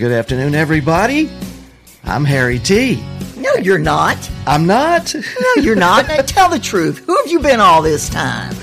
Good afternoon, everybody. I'm Harry T. No, you're not. I'm not. No, you're not. Now, tell the truth. Who have you been all this time?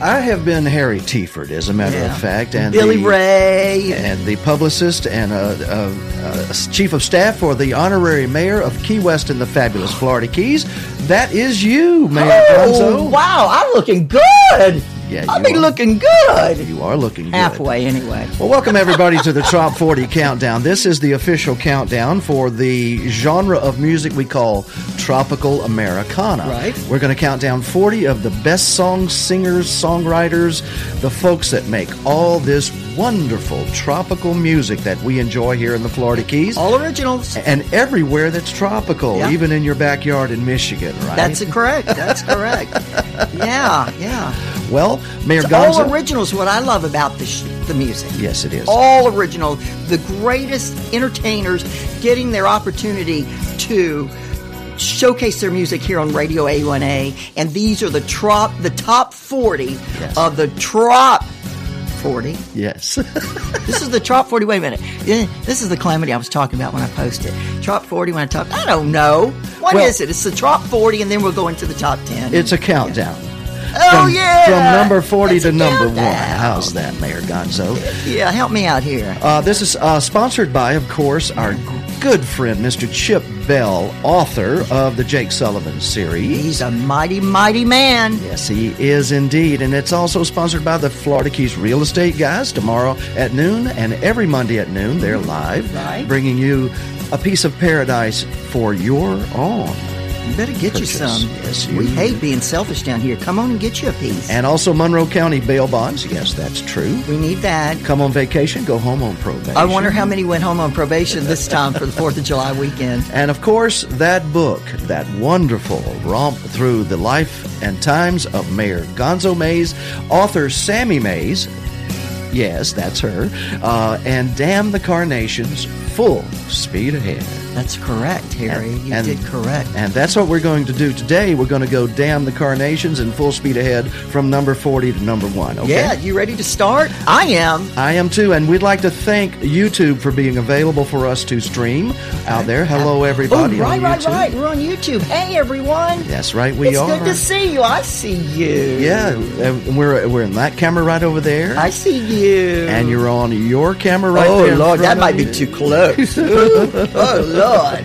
I have been Harry Tiford, as a matter Yeah. of fact, and Billy the, Ray. and the publicist and uh, uh, uh, chief of staff for the honorary mayor of Key West in the fabulous Florida Keys. That is you, Mayor Oh, wow, I'm looking good. Yeah, I'll be are. looking good. You are looking good. Halfway, anyway. Well, welcome everybody to the Top 40 Countdown. This is the official countdown for the genre of music we call tropical Americana. Right. We're going to count down 40 of the best songs, singers, songwriters, the folks that make all this wonderful tropical music that we enjoy here in the Florida Keys. All originals. and everywhere that's tropical, Yeah. even in your backyard in Michigan, right? That's correct. That's correct. yeah, yeah. Well, Mayor It's all Gonzo. originals. What I love about the sh- the music. yes, it is. all original, the greatest entertainers getting their opportunity to showcase their music here on Radio A1A, and these are the trop, the top forty Yes. of the trop forty. yes. This is the trop forty. Wait a minute, this is the calamity I was talking about when I posted trop forty. When I talk, I don't know what is Well- it. It's the trop forty, and then we'll go into the top ten. it's a countdown. Oh from, yeah, From number 40 It's to number one. How's that, Mayor Gonzo? Yeah, help me out here. Uh, this is uh, sponsored by, of course, our good friend, Mr. Chip Bell, author of the Jake Sullivan series. He's a mighty, mighty man. Yes, he is indeed. And it's also sponsored by the Florida Keys Real Estate Guys tomorrow at noon and every Monday at noon. They're live, Right. bringing you a piece of paradise for your own. You better get Purchase. you some. Yes, we you- hate being selfish down here. Come on and get you a piece. And also Monroe County bail bonds. Yes, that's true. we need that. Come on vacation, go home on probation. I wonder how many went home on probation this time for the Fourth of July weekend. And of course, that book, that wonderful romp through the life and times of Mayor Gonzo Mays, author Sammy Mays, yes, that's her, uh, and Damn the Carnations, full speed ahead. That's correct, Harry. And- you and- did correct. And that's what we're going to do today. We're going to go Damn the Carnations and full speed ahead from number 40 to number 1, okay? Yeah, you ready to start? I am. I am too, and we'd like to thank YouTube for being available for us to stream out there. Hello, Oh, everybody. right, on right, YouTube. right. We're on YouTube. Hey, everyone. That's right, we it's are. It's good to see you. I see you. Yeah, we're we're in that camera right over there, I see you. and you're on your camera right Oh there. in Lord, that might be too close. Ooh, oh Lord.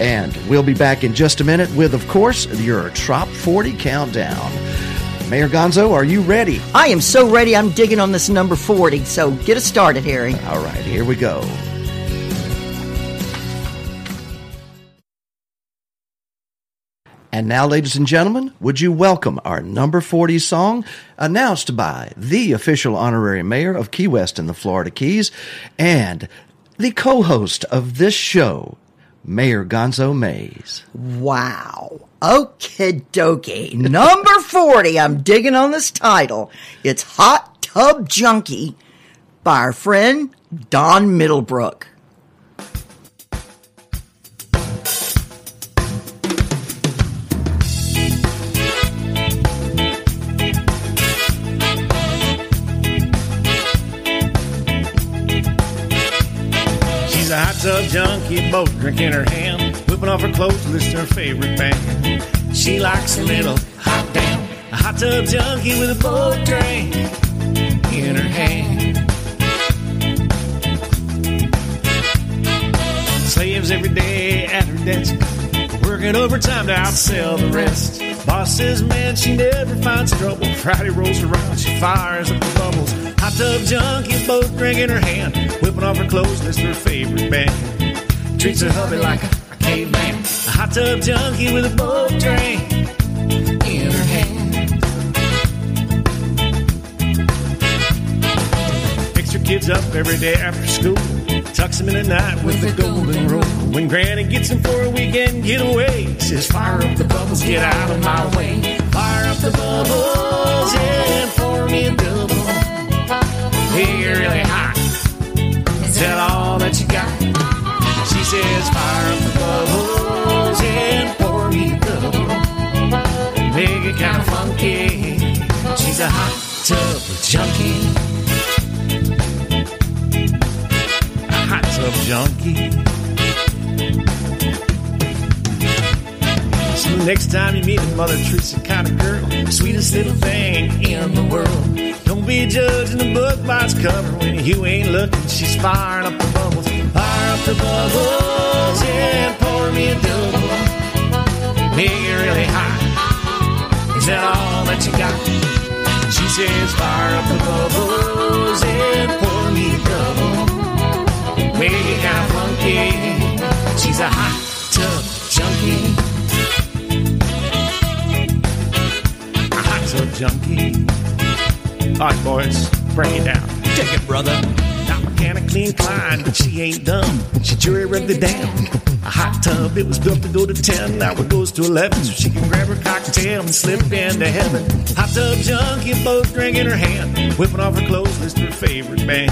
And we'll be back in just a minute with, of course, your Trop 40 countdown. Mayor Gonzo, are you ready? I am so ready. I'm digging on this number forty. So get us started, Harry. All right, here we go. And now, ladies and gentlemen, would you welcome our number 40 song announced by the official honorary mayor of Key West in the Florida Keys and the co host of this show, Mayor Gonzo Mays. Wow. Okay, dokie. Number 40. I'm digging on this title. It's Hot Tub Junkie by our friend Don Middlebrook. Tub junkie, boat drink in her hand, whipping off her clothes, listening to her favorite band. She likes a little hot damn, a hot tub junkie with a boat drink in her hand. Slaves every day at her desk, working overtime to outsell the rest. Boss says, man, she never finds trouble. Friday rolls around, she fires up the bubbles. Hot tub junkie, boat drink in her hand, whipping off her clothes, listening to her favorite band. Treats her hubby like a, a caveman. A hot tub junkie with a boat drink in her hand. Picks her kids up every day after school. Tucks them in at night with the golden rule. When Granny gets them for a weekend getaway, says, Fire up the bubbles, get out of my way. Fire up the bubbles and pour me a double. Hey, really hot. Tell all that you got. She says, Fire up the bubbles and pour me a double. Make it kind of funky. She's a hot tub junkie. Hot tub junkie. So next time you meet a Mother Teresa kind of girl, sweetest little thing in the world. Don't be judging the book by its cover when you ain't looking. She's firing up the bubbles, fire up the bubbles, and pour me a double. Make it really hot. Is that all that you got? She says, fire up the bubbles funky. She's a hot tub junkie. A hot tub junkie. All right, boys, bring it down. Take it, brother. Not mechanically inclined, but she ain't dumb. She jury rigged it down. A hot tub, it was built to go to 10, now it goes to 11. So she can grab her cocktail and slip into heaven. Hot tub junkie, both drink in her hand. Whipping off her clothes, list her favorite band.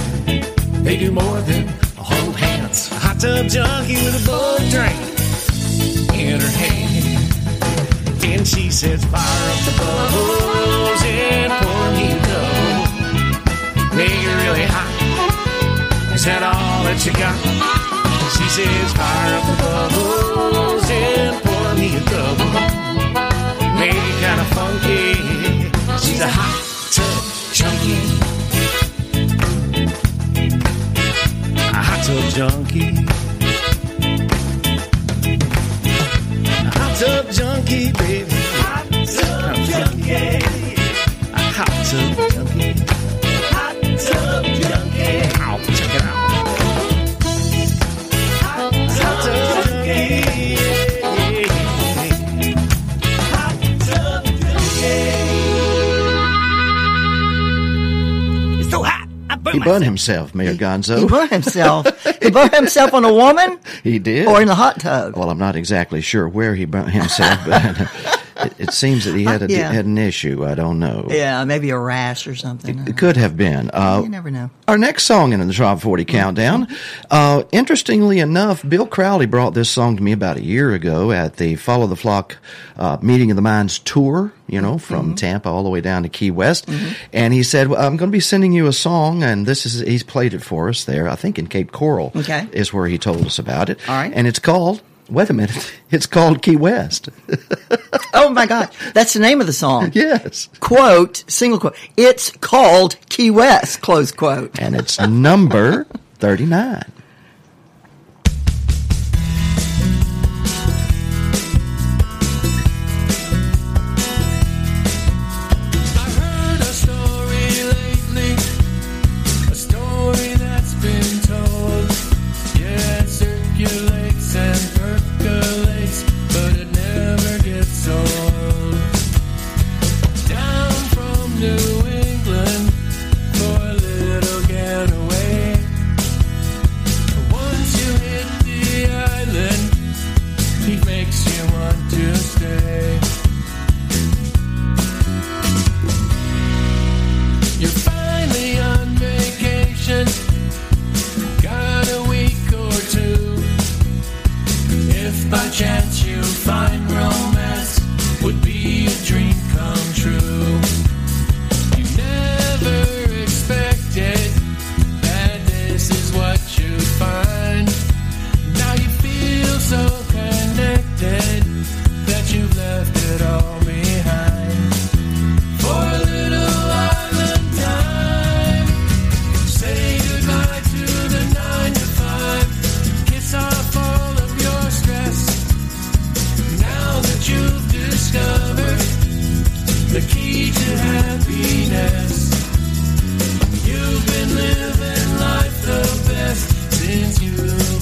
They do more than hold hands. Hot tub junkie with a boat drink in her hand. And she says, fire up the bubbles and pour me a double. Make it really hot. Is that all that you got? She says, fire up the bubbles and pour me a double. Make it kind of funky. She's a hot tub junkie. A hot tub junkie. Junkie, baby. Hot tub junkie. A hot tub burn He myself. burned himself, Mayor Gonzo. He burned himself. he burned himself on a woman He did. or in the hot tub. well, I'm not exactly sure where he burned himself, but it, it seems that he had a, Yeah. had an issue. I don't know. Yeah, maybe a rash or something. It could have been. Uh, you never know. Our next song in the Top 40 Countdown. Uh, interestingly enough, Bill Crowley brought this song to me about a year ago at the Follow the Flock uh, Meeting of the Minds tour, you know, from Tampa all the way down to Key West. And he said, well, I'm going to be sending you a song, and this is, he's played it for us there, I think in Cape Coral Okay. is where he told us about it. All right. And it's called, wait a minute, it's called Key West. Oh my God. That's the name of the song. yes. Quote, single quote. It's called Key West, close quote. And it's number 39.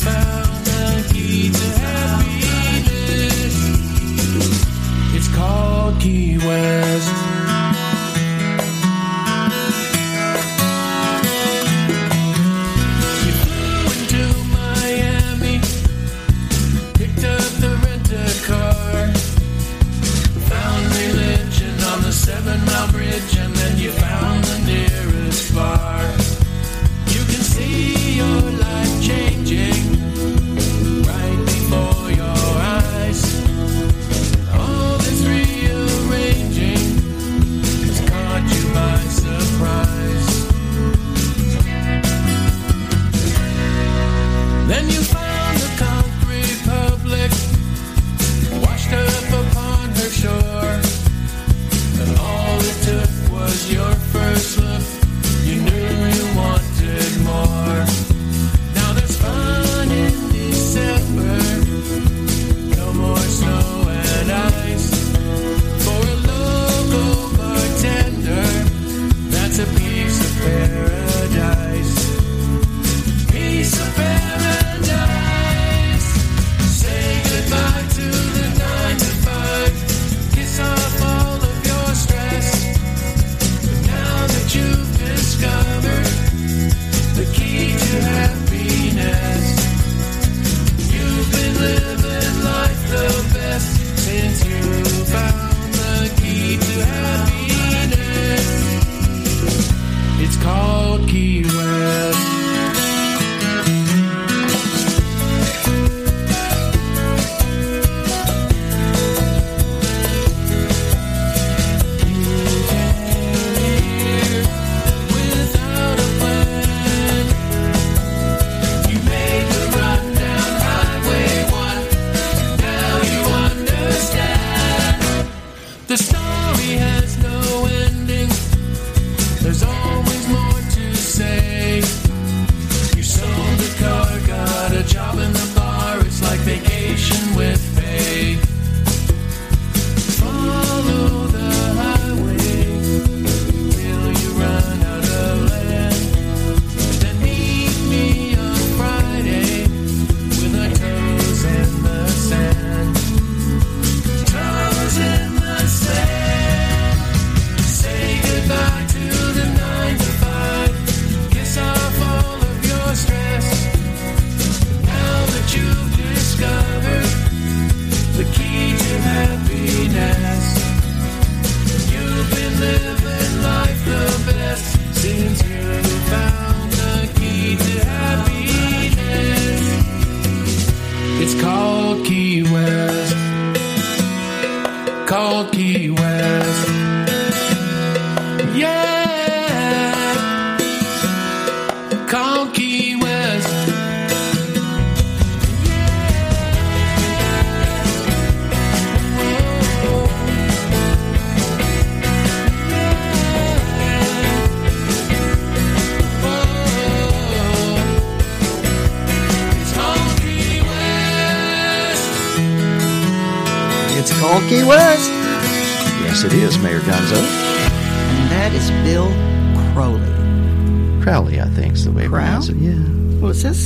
about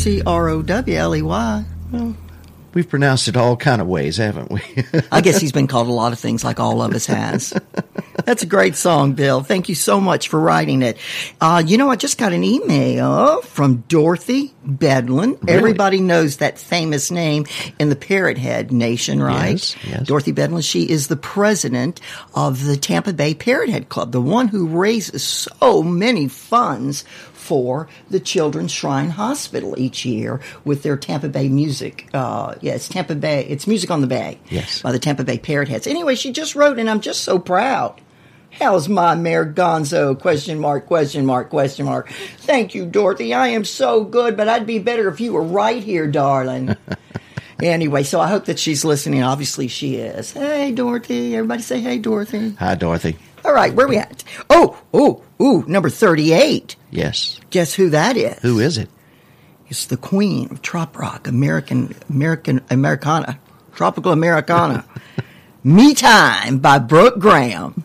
C R O W L E Y. We've pronounced it all kind of ways, haven't we? I guess he's been called a lot of things, like all of us has. That's a great song, Bill. Thank you so much for writing it. Uh, you know, I just got an email from Dorothy Bedlin. Everybody knows that famous name in the Parrot Head Nation, right? Yes, yes. Dorothy Bedlin. She is the president of the Tampa Bay Parrot Head Club, the one who raises so many funds for the Children's Shrine Hospital each year with their Tampa Bay music. Uh, yeah, it's Tampa Bay. It's music on the Bay. Yes. By the Tampa Bay Parrot Heads. Anyway, she just wrote, and I'm just so proud. How's my Mayor Gonzo? Question mark, question mark, question mark. Thank you, Dorothy. I am so good, but I'd be better if you were right here, darling. anyway, so I hope that she's listening. Obviously, she is. Hey, Dorothy. Everybody say hey, Dorothy. Hi, Dorothy. All right, where we at? Oh, oh, ooh, number 38. Yes. Guess who that is? Who is it? It's the queen of trop rock, American, American, Americana, tropical Americana. Me Time by Brooke Graham.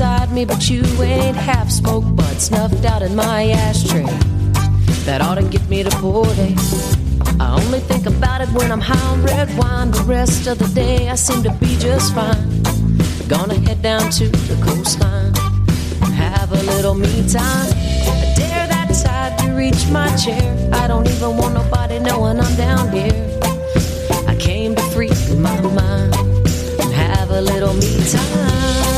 Beside me, but you ain't half smoked but snuffed out in my ashtray. That ought to get me to Port I only think about it when I'm high on red wine. The rest of the day I seem to be just fine. Gonna head down to the coastline, have a little me time. I dare that tide to reach my chair. I don't even want nobody knowing I'm down here. I came to free my mind and have a little me time.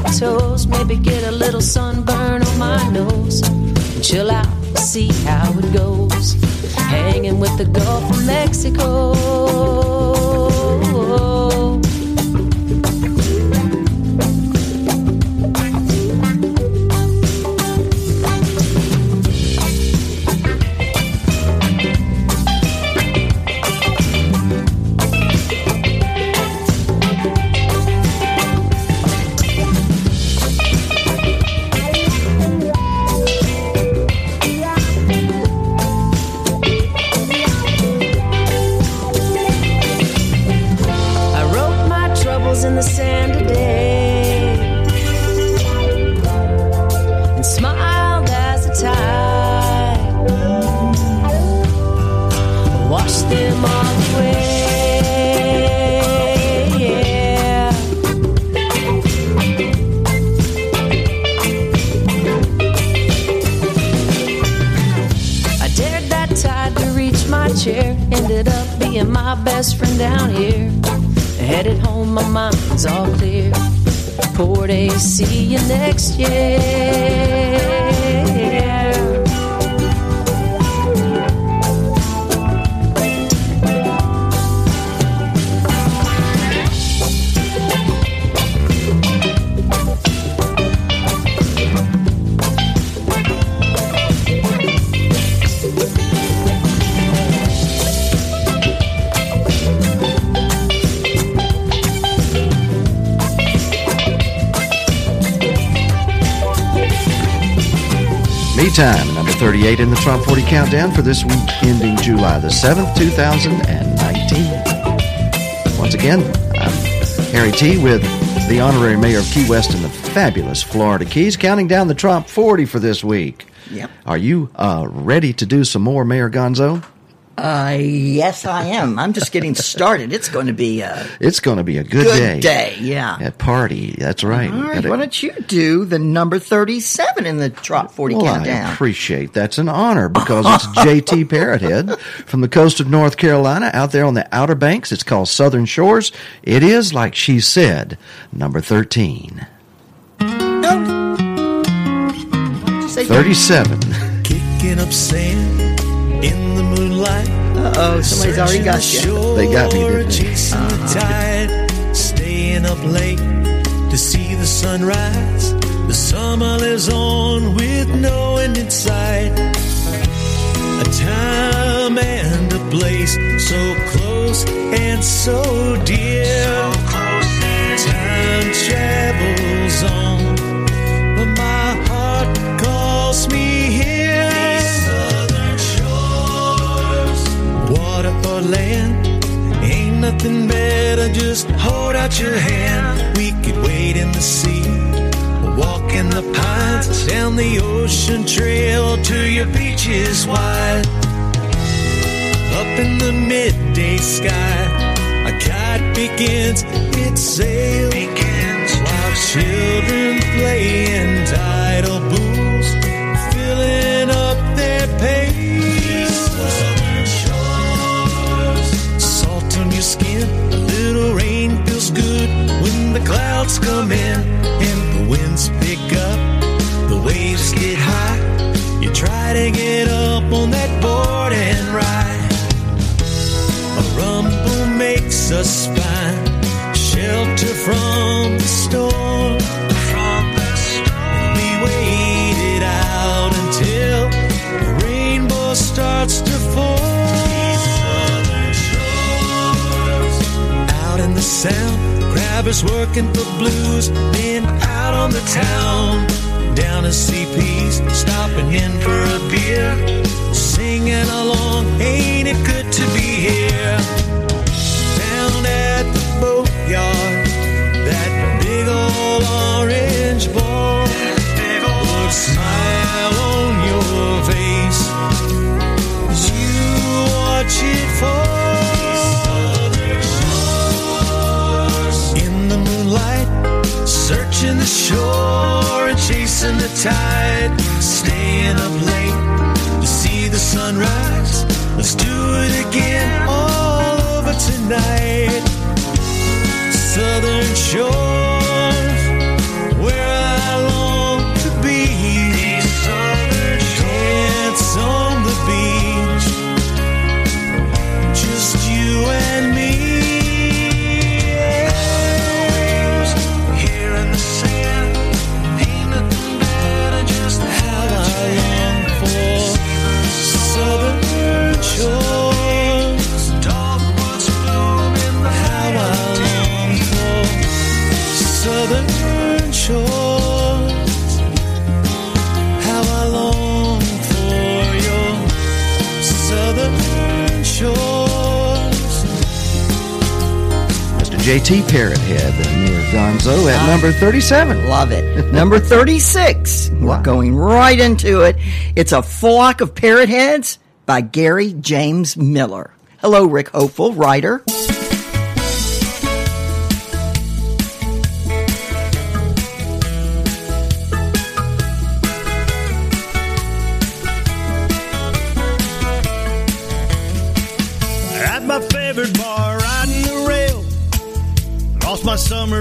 My toes, maybe get a little sunburn on my nose. Chill out, see how it goes. Hanging with the Gulf of Mexico. Down here. Headed home, my mind's all clear. Port A, see you next year. Time, number 38 in the Top 40 Countdown for this week ending July the 7th, 2019. Once again, I'm Harry T. with the honorary mayor of Key West and the fabulous Florida Keys, counting down the Top 40 for this week. Yep. Are you uh, ready to do some more, Mayor Gonzo? Uh, yes, I am. I'm just getting started. It's going to be a It's going to be a good, good day. Yeah. A party, that's right. All right. Gotta- Why don't you do the number 37 in the Trop 40 Well, I countdown? appreciate that's an honor because it's JT Parrothead from the coast of North Carolina out there on the Outer Banks. It's called Southern Shores. It is, like she said, number 13. Say 37. Kicking up sand in the moonlight. Uh-oh, somebody's already got you. They got me, didn't they? Chasing the uh-huh. tide, staying up late to see the sunrise. The summer lives on with no end in sight. A time and a place so close and so dear. Time travels on, land, ain't nothing better. Just hold out your hand. We could wait in the sea, walk in the pines, down the ocean trail to your beaches wide. Up in the midday sky, a kite begins its sail. While children play in tidal clouds come in and the winds pick up, the waves get high. You try to get up on that board and ride. A rumble makes us find shelter from the storm. From the out until the rainbow starts to form. Out in the sound, grabbers working for blues, been out on the town. Down in CP's, stopping in for a beer, singing along. Ain't it good to be here? Down at the boatyard, that big old orange ball would smile on your face you watch it fall. The shore and chasing the tide, staying up late to see the sunrise. Let's do it again all over tonight. Southern shores, JT Parrot Head near Gonzo at ah. number 37. Love it. Number 36. We're going right into it. It's a flock of parrot heads by Gary James Miller. Hello, Rick Hopeful, writer.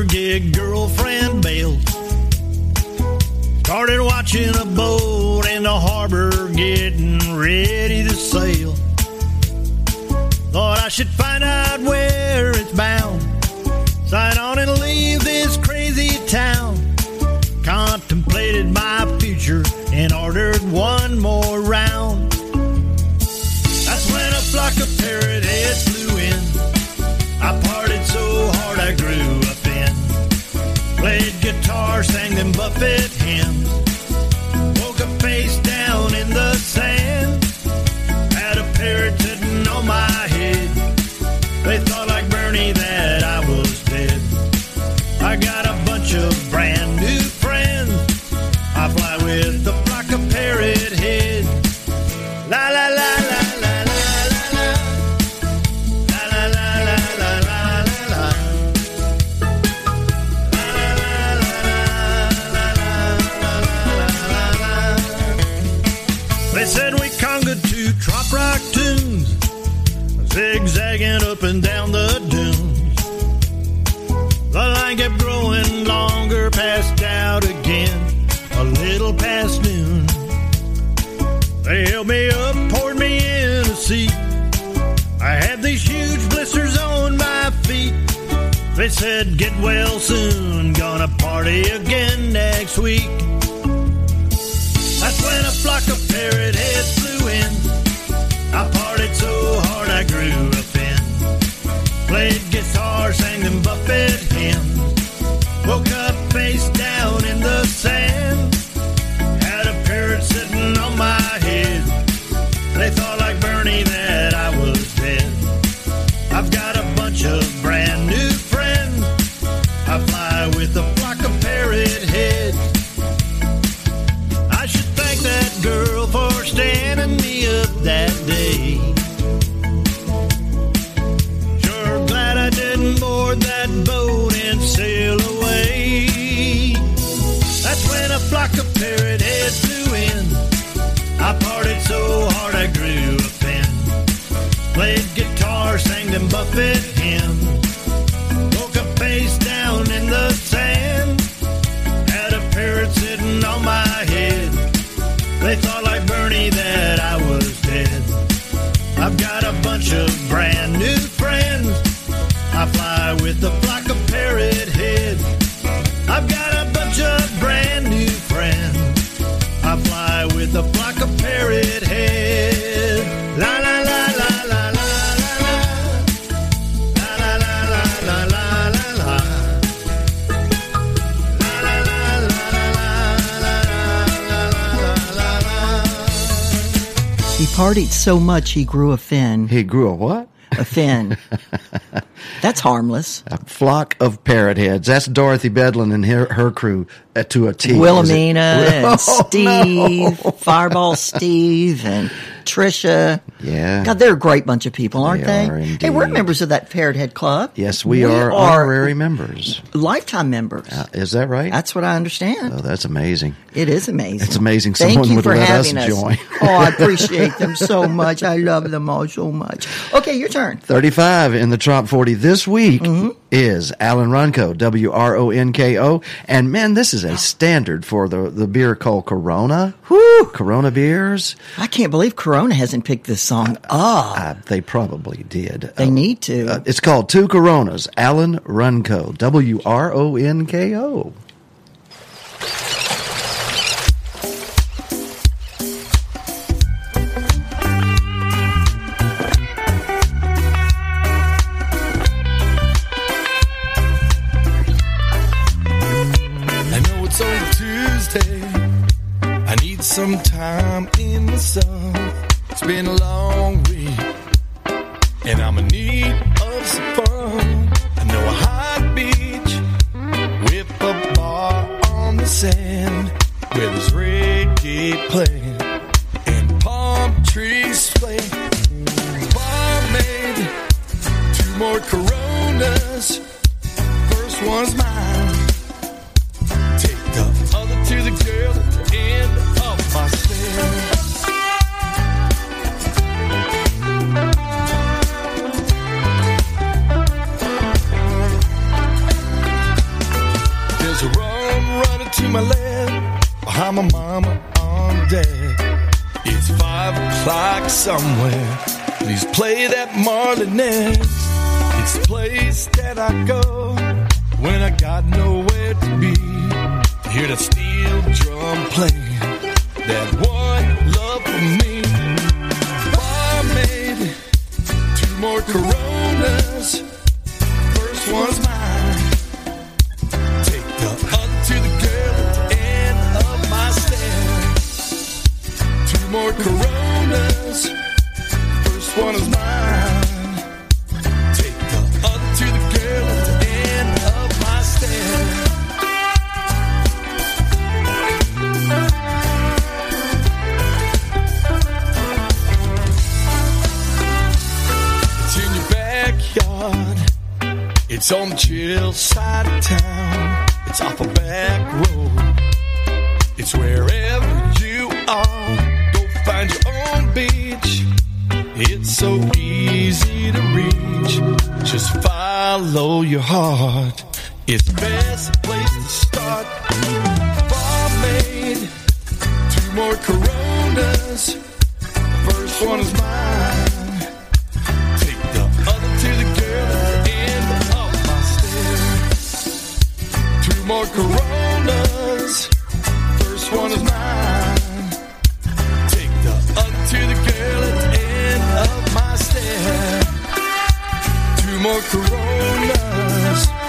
Gig, girlfriend bailed. Started watching a boat in the harbor, getting ready to sail. Thought I should find out where it's bound. Sign on and leave this crazy town. Contemplated my future and ordered one more sang them Buffett hymns. Rock tunes, zigzagging up and down the dunes. The line kept growing longer, passed out again, a little past noon. They held me up, poured me in a seat. I had these huge blisters on my feet. They said, get well soon, gonna party again next week. That's when a flock of parrot heads flew in. I so hard I grew a fin. Played guitar, sang them Buffett hymns. bit partied so much he grew a fin. He grew a what? A fin. That's harmless. A flock of parrot heads. That's Dorothy Bedlin and her, her crew uh, to a T. Wilhelmina and Oh, Steve, no. Fireball Steve, and Trisha. Yeah. God, they're a great bunch of people, aren't They they? are Hey, we're members of that Parrot Head Club. Yes, we, are, honorary members. lifetime members. Uh, is that right? That's what I understand. oh, that's amazing. It is amazing. It's amazing Thank someone you would for let us having us. join. oh, I appreciate them so much. I love them all so much. Okay, your turn. 35 in the Trop 40 this week Mm-hmm. is Alan Wronko, W R O N K O. And man, this is a standard for the, the beer called Corona. Whew. Corona beers. I can't believe Corona hasn't picked this song up. Uh, they probably did. They Uh, need to. uh, it's called Two Coronas, Alan Wronko, W R O N K O. sometime in the sun. It's been a long week, and I'm in need of some fun. I know a hot beach with a bar on the sand where there's reggae playing and palm trees swaying. Barmaid, two more Coronas. First one's mine. Take the other to the girl at the end of my stare. There's a rum running to my left behind my mama on deck. It's five o'clock somewhere. Please play that Marley next. It's the place that I go when I got nowhere to be. Hear that steel drum playing that one love for me. Bar made two more Coronas. First one's mine. Take the other to the girl at the end of my stairs. Two more Coronas. First one is mine. It's on the chill side of town. It's off a back road. It's wherever you are. Go find your own beach. It's so easy to reach. Just follow your heart. It's the best place to start. Barmaid, two more Coronas. First one is mine. One is mine. Take the other to the girl at the end of my stairs. Two more Coronas.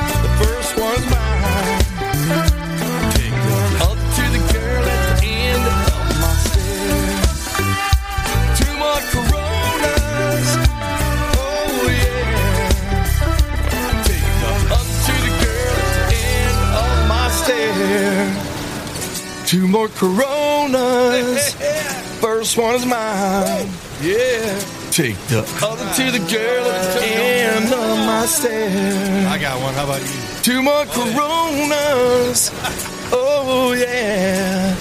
Two more Coronas. First one is mine. Yeah. Take the other to the girl at the end of my stairs. I got one. How about you? Two more oh, Coronas. Oh yeah.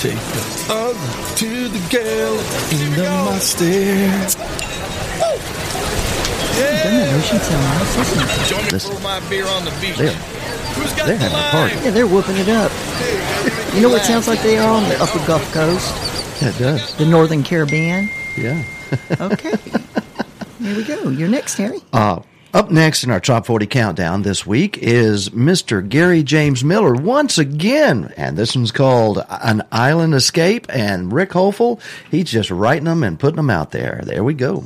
Take the other to the girl at the end of my stairs. Doesn't that ocean sound nice? Listen. Join me Listen. for my beer on the beach. They're, Who's got they're having a party. Yeah, they're whooping it up. You know what sounds like they are on the upper Gulf Coast? Yeah, it does. The Northern Caribbean? Yeah. Okay. Here we go. You're next, Harry. Uh, up next in our top 40 countdown this week is Mr. Gary James Miller once again. And this one's called An Island Escape. And Rick Hopeful, he's just writing them and putting them out there. There we go.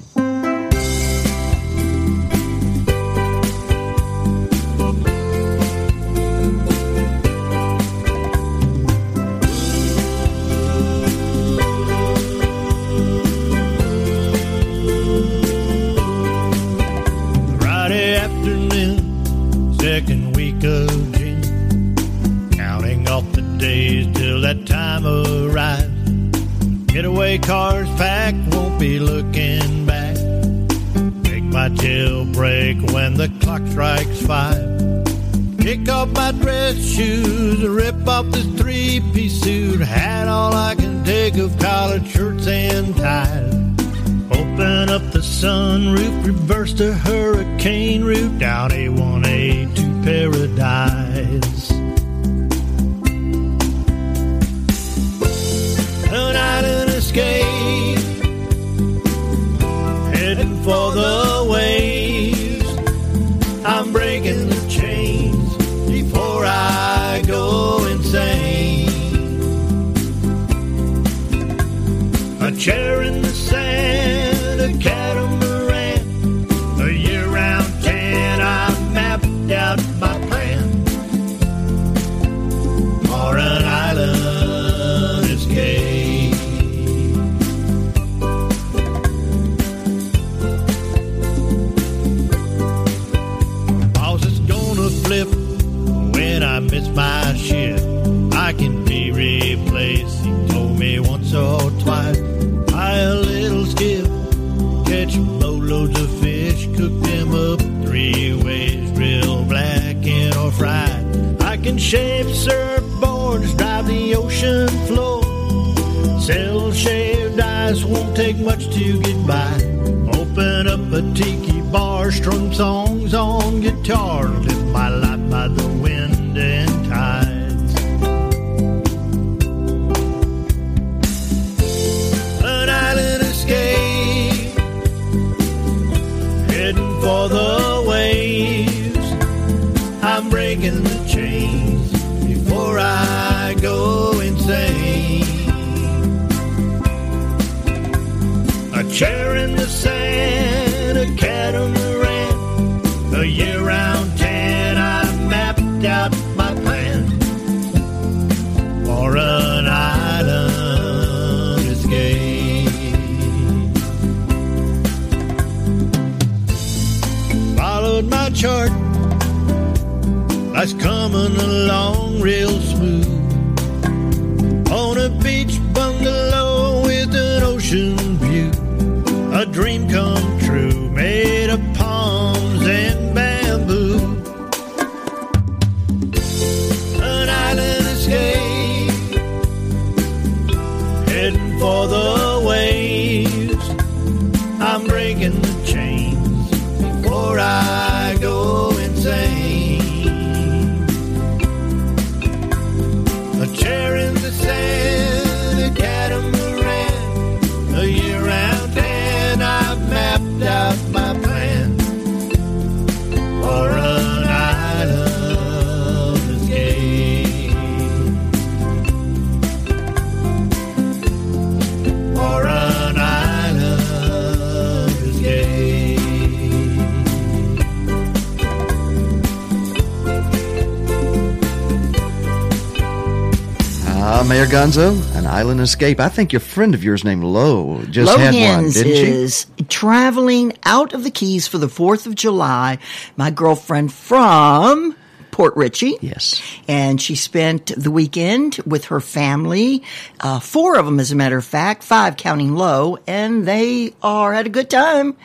Gonzo, an island escape. I think your friend of yours named Lowe just had one, didn't she? is traveling out of the Keys for the 4th of July. My girlfriend from Port Richey. Yes. And she spent the weekend with her family, uh, four of them, as a matter of fact, five counting low, and they are had a good time.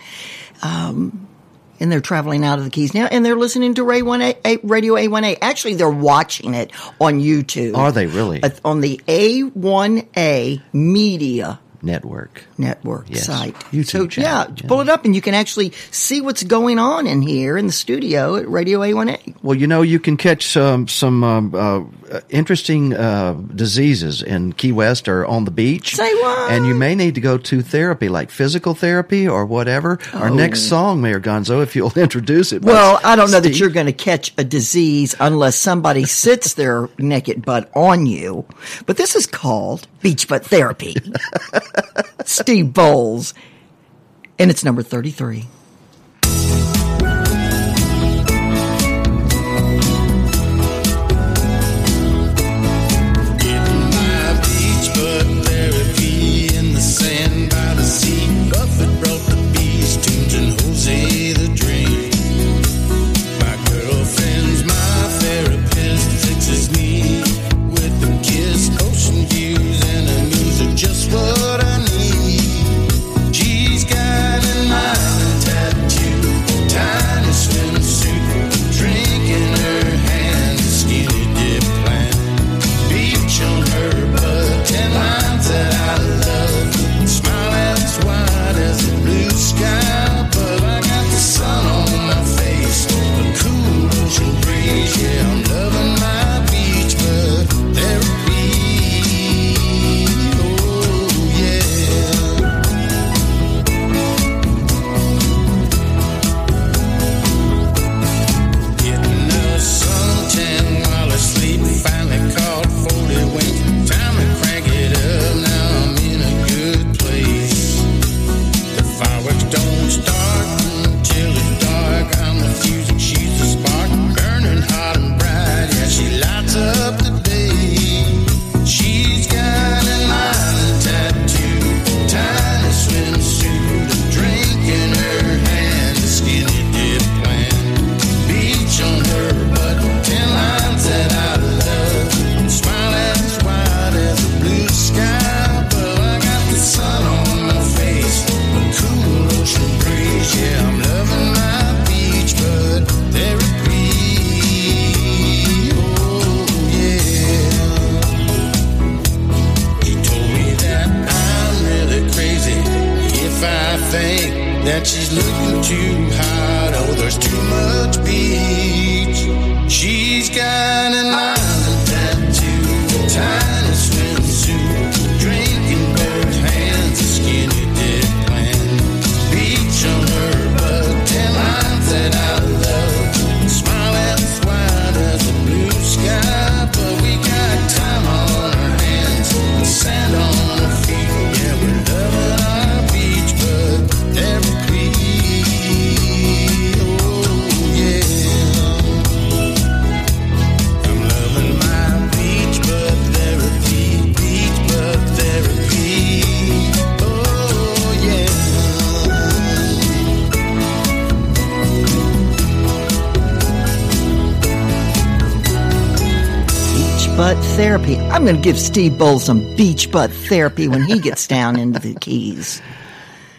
And they're traveling out of the Keys now, and they're listening to Ray One A, A- Radio A1A. Actually, they're watching it on YouTube. Are they really? Uh, on the A1A Media Network. Network Yes. site. YouTube so channel, yeah, pull it up and you can actually see what's going on in here in the studio at Radio A1A. Well, you know, you can catch some some um, uh, interesting uh, diseases in Key West or on the beach. Say what? And you may need to go to therapy, like physical therapy or whatever. Our next song, Mayor Gonzo, if you'll introduce it. Oh. Well, I don't know that you're going to catch a disease unless somebody sits their naked butt on you. But this is called beach butt therapy. Steve Bowles. And it's number 33. going to give Steve Bull some beach butt therapy when he gets down into the Keys.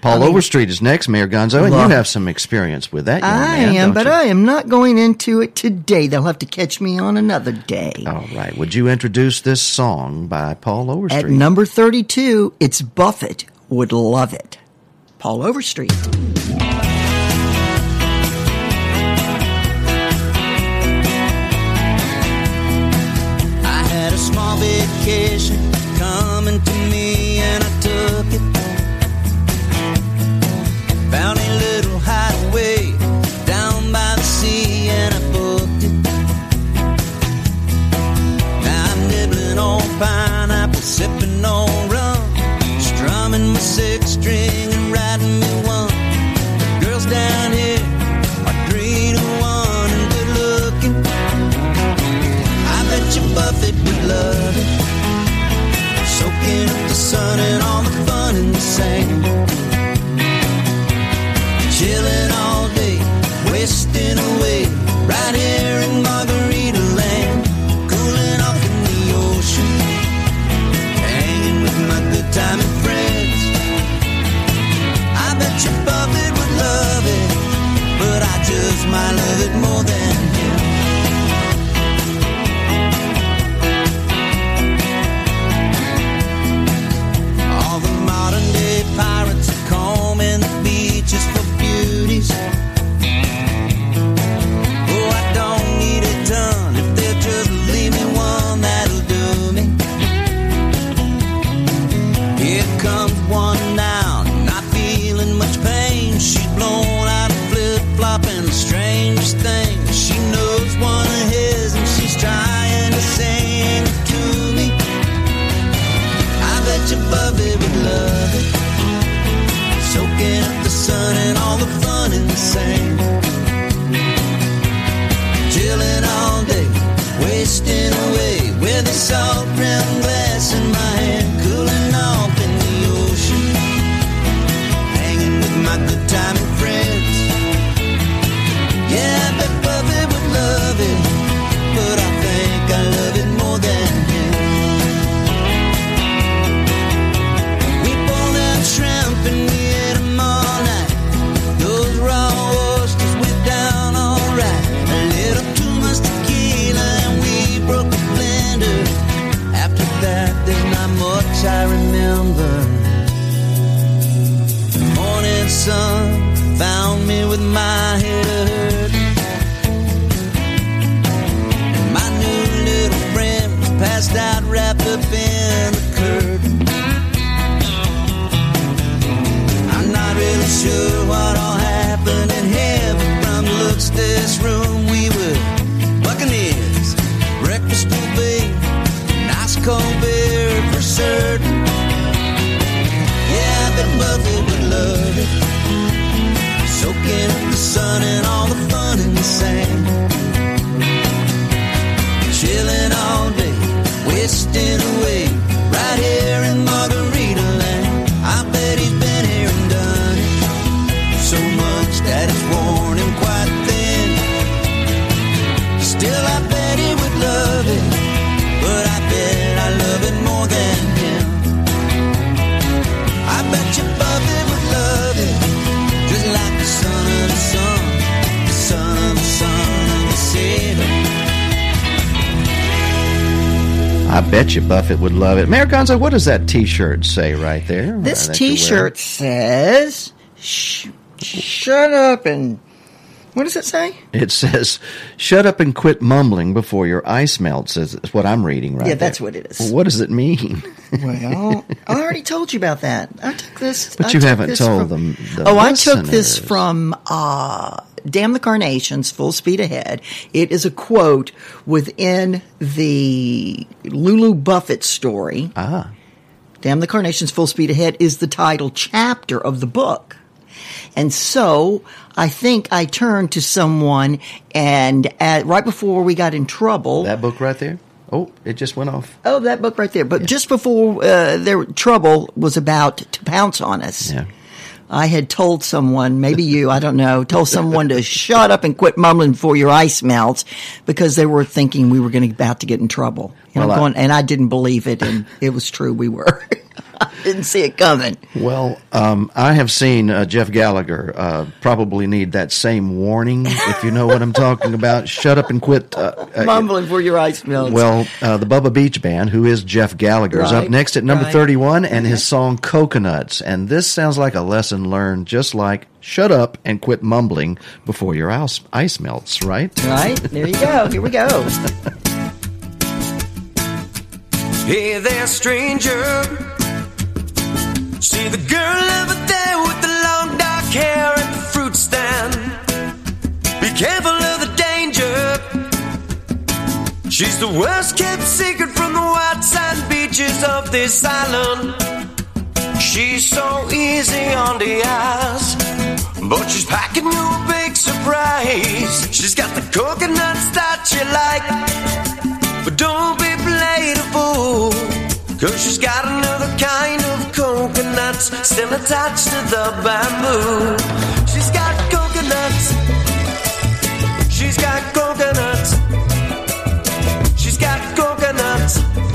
Paul I mean, Overstreet is next, Mayor Gonzo, and you have some experience with that. I man, am, but you? I am not going into it today. They'll have to catch me on another day. All right. Would you introduce this song by Paul Overstreet? At number 32, it's Buffett Would Love It. Paul Overstreet. vacation coming to me, and I took it. Found a little hideaway down by the sea, and I booked it. Now I'm nibbling on pineapple, sipping on love it. Mayor Gonzo, what does that t shirt say right there? Uh, this t shirt says, Sh- Shut up and. What does it say? It says, Shut up and quit mumbling before your ice melts, is what I'm reading right Yeah, that's there. what it is. Well, what does it mean? well, I already told you about that. I took this. But I you haven't told from, them. The oh, listeners. I took this from uh, "Damn the Carnations," "Full Speed Ahead." It is a quote within the Lulu Buffett story. Ah, "Damn the Carnations, Full Speed Ahead" is the title chapter of the book. And so I think I turned to someone, and at, right before we got in trouble, that book right there. Oh, it just went off. Oh, that book right there. But just before uh, their trouble was about to pounce on us, Yeah. I had told someone, maybe you, I don't know, told someone to shut up and quit mumbling before your ice melts because they were thinking we were going to about to get in trouble. And, Well, I'm I- going, and I didn't believe it, and it was true. We were. I didn't see it coming. Well, um, I have seen uh, Jeff Gallagher uh, probably need that same warning, if you know what I'm talking about. Shut up and quit. Uh, uh, mumbling before your ice melts. well, uh, the Bubba Beach Band, who is Jeff Gallagher, is up next at number right. 31, and his song Coconuts. And this sounds like a lesson learned, just like shut up and quit mumbling before your ice, ice melts, right? right? There you go. Here we go. Hey there, stranger. See the girl over there with the long dark hair at the fruit stand. Be careful of the danger. She's the worst kept secret from the white sand beaches of this island. She's so easy on the eyes, but she's packing you a big surprise. She's got the coconuts that you like. But don't be played a fool. Cause she's got another kind of coconuts still attached to the bamboo. She's got coconuts. She's got coconuts. She's got coconuts.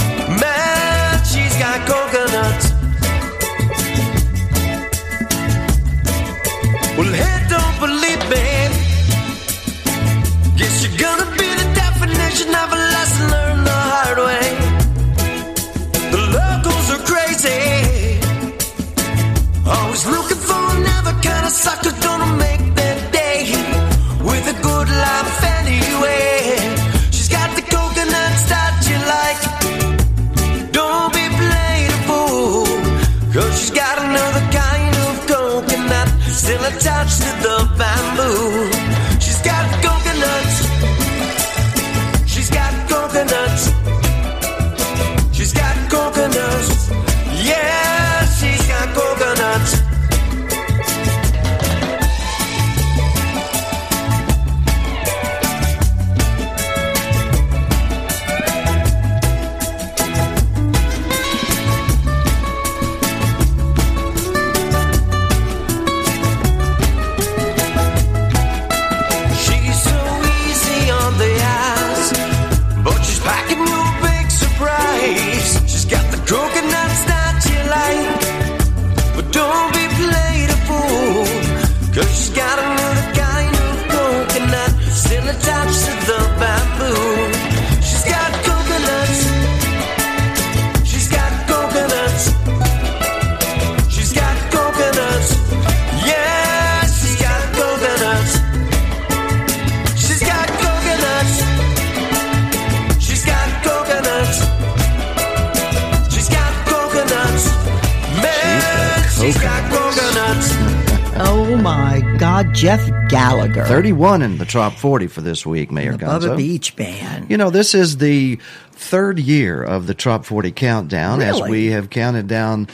My God, Jeff Gallagher. 31 in the top 40 for this week, Mayor the Gonzo. Bubba Beach Band. You know, this is the third year of the Top 40 countdown as we have counted down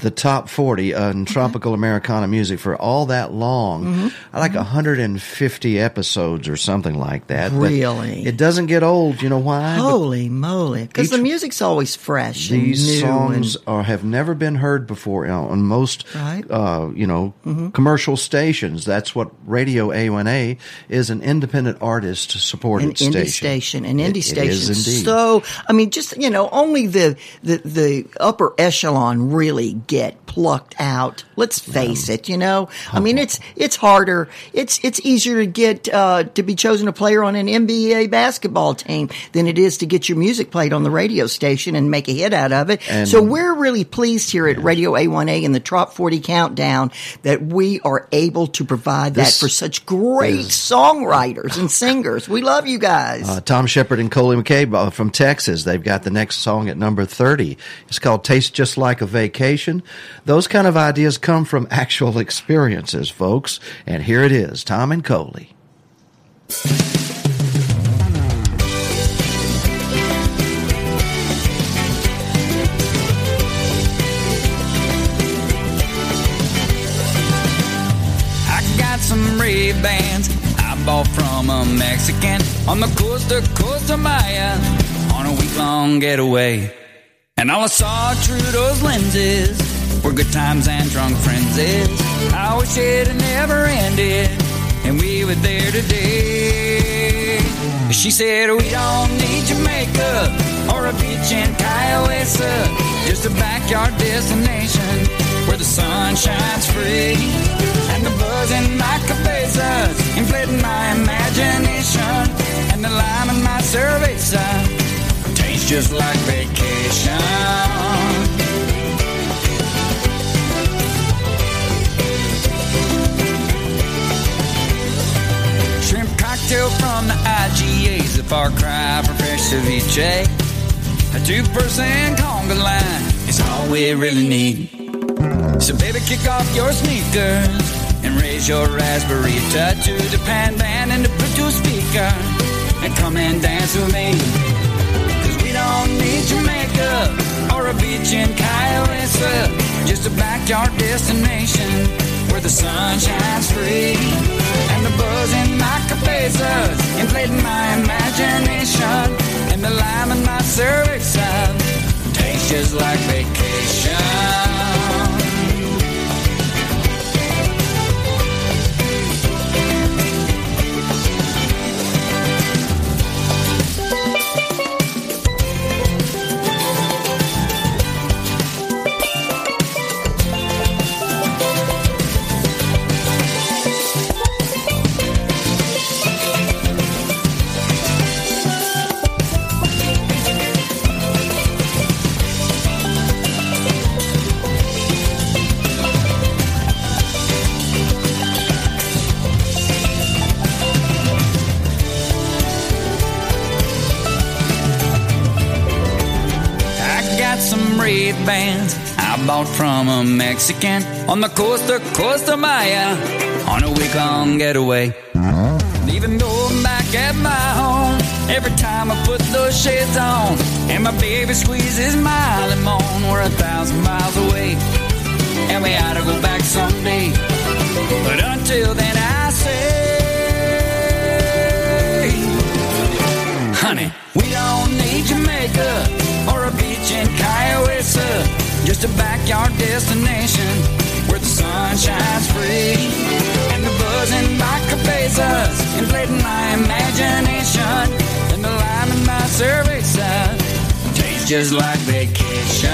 the top 40 Mm-hmm. on tropical Americana music for all that long. Mm-hmm. Like 150 episodes or something like that. But Really? it doesn't get old. You know why? Holy moly! Because the music's always fresh. These new songs and, are, have never been heard before you know, on most, Right. Mm-hmm. uh, you know, commercial stations. That's what Radio A1A is an independent artist supported an station. indie station, an indie it station. is indeed. So, I mean, just you know, only the the the upper echelon really really get plucked out. Let's face it, you know. I mean, it's it's harder. It's it's easier to get uh, to be chosen a player on an NBA basketball team than it is to get your music played on the radio station and make a hit out of it. And- so we're really pleased here at Radio A1A in the Trop 40 Countdown that we are able to provide that for such great songwriters and singers. We love you guys. Uh, Tom Shepard and Coley McCabe uh, from Texas. They've got the next song at number 30. It's called Taste Just Like a Vacation. Those kind of ideas come from actual experiences, folks. And here it is Tom and Coley. I got some Ray Bans I bought from a Mexican on the coast to Costa Maya on a week long getaway. And all I saw through those lenses were good times and drunk friends. I wish it had never ended and we were there today. She said, We don't need Jamaica or a beach in Kiowa, just a backyard destination where the sun shines free. And the buzz in my cabezas inflating my imagination. And the lime in my cerveza just like vacation. Shrimp cocktail from the IGA's a far cry from fresh ceviche. Eh? A two-person conga line is all we really need. So baby, kick off your sneakers and raise your raspberry to the pan band and the Bluetooth speaker and come and dance with me. Don't need Jamaica or a beach in Kiowa, just a backyard destination where the sun shines free. And the buzz in my cabezas inflating my imagination and the lime in my cerveza uh, tastes just like vacation. Bands I bought from a Mexican on the Costa Costa Maya on a week long getaway. Even though I'm back at my home, every time I put those shades on and my baby squeezes my limon, we're a thousand miles away. And we ought to go back someday. But until then, I Kiowa. Just a backyard destination where the sun shines free. And the buzz in my cabezas inflating my imagination. And the lime in my cerveza tastes just like vacation.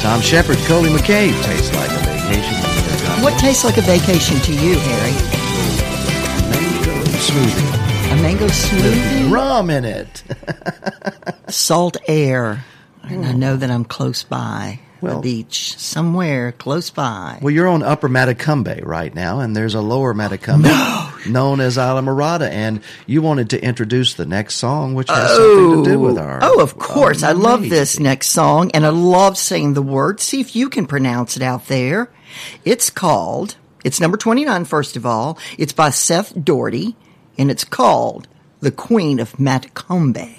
Tom Shepard, Coley McCabe. Tastes like a vacation. what tastes like a vacation to you, Harry? Smoothie. A mango smoothie? Rum in it. Salt air. And I hmm. know that I'm close by Well- a beach somewhere close by. Well, you're on Upper Matacumbe right now, and there's a Lower Matacumbe known as Islamorada, and you wanted to introduce the next song, which has something to do with oh! our. Oh, of course. I love this next song, and I love saying the word. See if you can pronounce it out there. It's called, it's number 29, first of all. It's by Seth Doherty, and it's called The Queen of Matacumbe.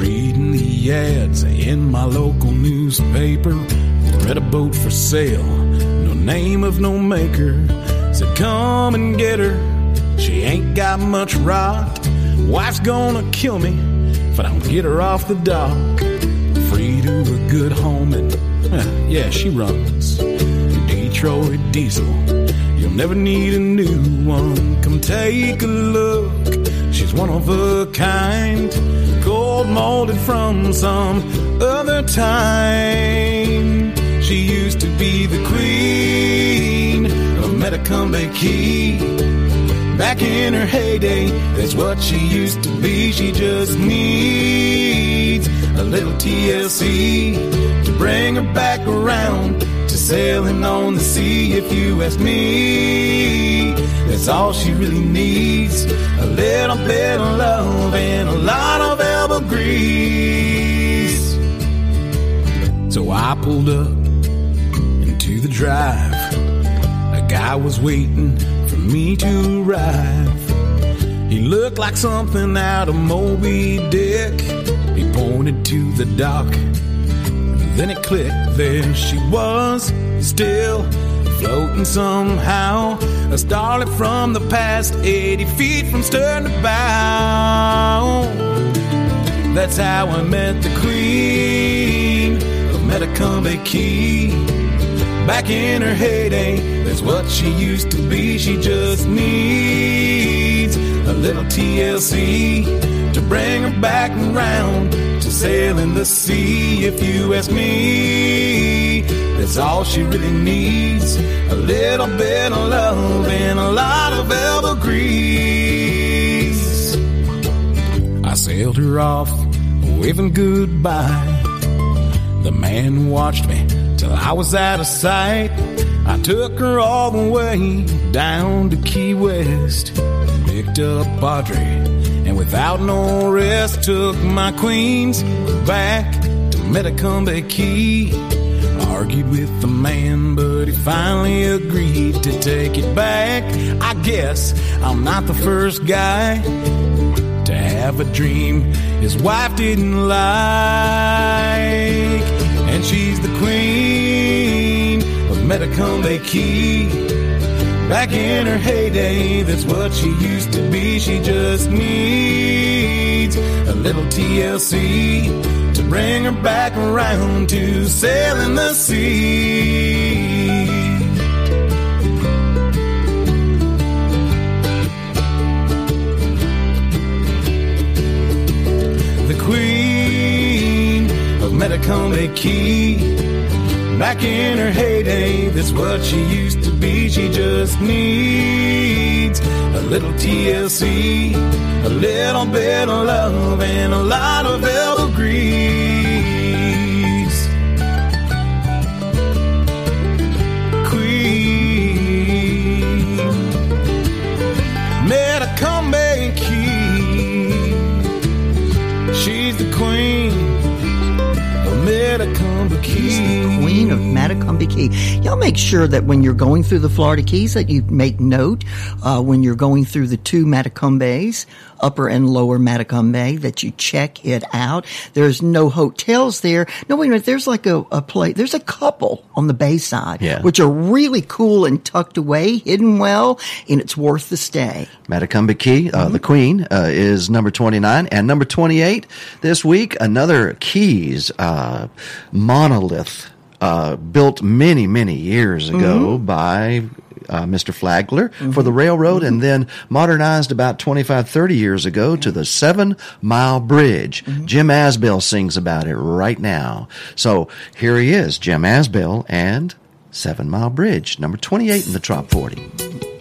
Reading the ads in my local newspaper. Read a boat for sale, no name of no maker. Said, come and get her. She ain't got much rock. Wife's gonna kill me if I don't get her off the dock. Three to a good home and yeah, she runs Detroit Diesel. You'll never need a new one. Come take a look. She's one of a kind, gold molded from some other time. She used to be the queen of Matacumbe Key. Back in her heyday, that's what she used to be. She just needs a little TLC to bring her back around to sailing on the sea. If you ask me, that's all she really needs. A little bit of love and a lot of elbow grease. So I pulled up into the drive. A guy was waiting me to arrive. He looked like something out of Moby Dick. He pointed to the dock. Then it clicked, there she was, still floating somehow. A starlet from the past, 80 feet from stern to bow. That's how I met the queen of Matacumbe Key. Back in her heyday, eh? that's what she used to be. She just needs a little TLC to bring her back around to sailing the sea. If you ask me, that's all she really needs. A little bit of love and a lot of elbow grease. I sailed her off, waving goodbye. The man watched me till I was out of sight. I took her all the way down to Key West, picked up Padre, and without no rest took my queens back to Matacumbe Key. Argued with the man, but he finally agreed to take it back. I guess I'm not the first guy to have a dream his wife didn't like. And she's the queen of Matacumbe Key. Back in her heyday, that's what she used to be. She just needs a little TLC to bring her back around to sailing the sea. the queen of Matacumbe Key. Back in her heyday, that's what she used to be. She just needs a little TLC, a little bit of love, and a lot of elbow grease. Queen, Matacumbe Key. She's the queen of Matacumbe Key. Queen of Matacumbe Key. Y'all make sure that when you're going through the Florida Keys that you make note uh, when you're going through the two Matacumbes, upper and lower Matacumbe, that you check it out. There's no hotels there. No, wait a minute. There's like a, a place. There's a couple on the bay side, Yeah. which are really cool and tucked away, hidden well, and it's worth the stay. Matacumbe Key, uh, the Queen, uh, is number 29. And number 28 this week, another Keys uh, monolith uh, built many, many years ago by uh, Mr. Flagler for the railroad and then modernized about 25, 30 years ago to the Seven Mile Bridge. Jim Asbell sings about it right now. So here he is, Jim Asbell and Seven Mile Bridge, number 28 in the Trop 40.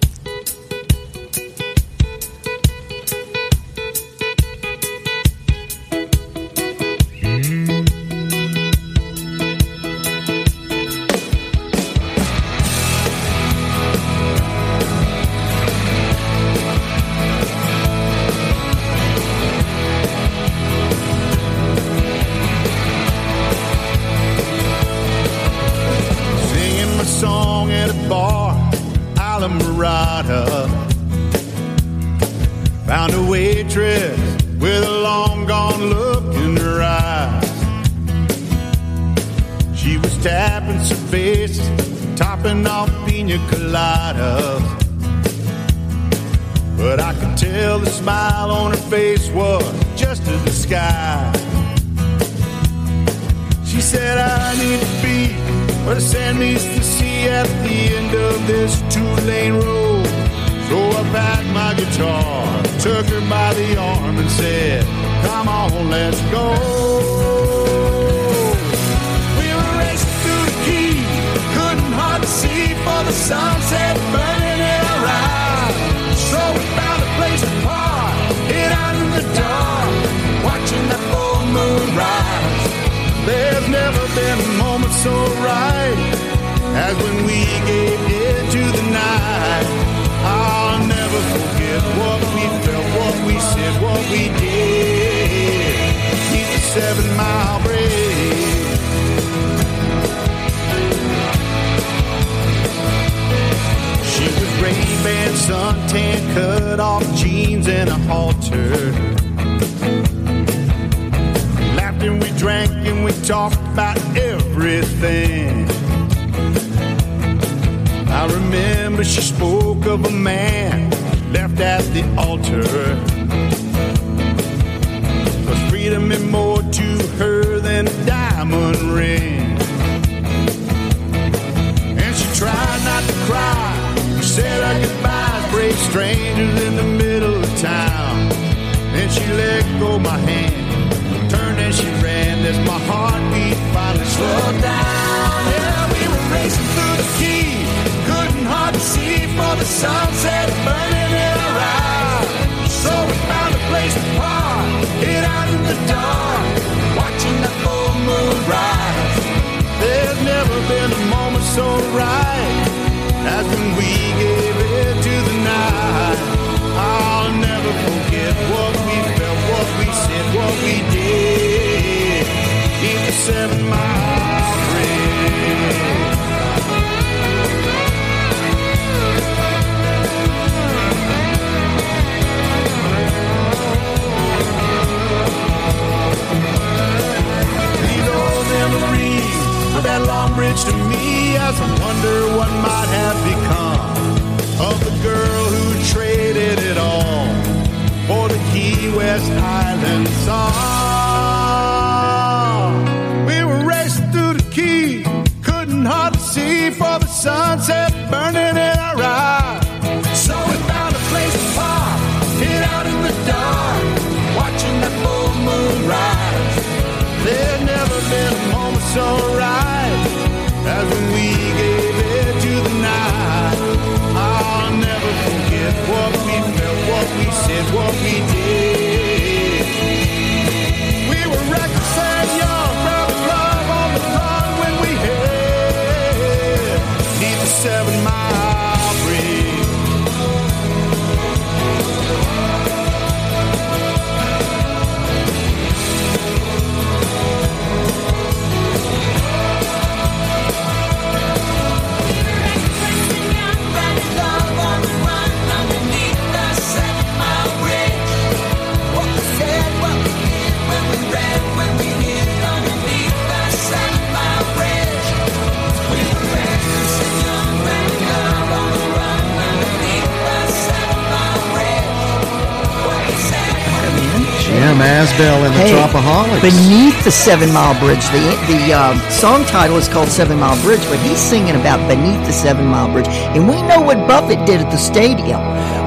Beneath the Seven Mile Bridge. The the uh, song title is called Seven Mile Bridge, but he's singing about Beneath the Seven Mile Bridge. And we know what Buffett did at the stadium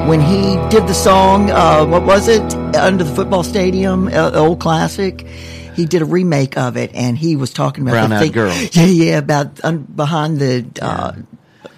when he did the song. Uh, what was it? Under the football stadium, uh, old classic. He did a remake of it, and he was talking about Brown the Eyed thing- Girl. Yeah, yeah, about un, behind the. Uh,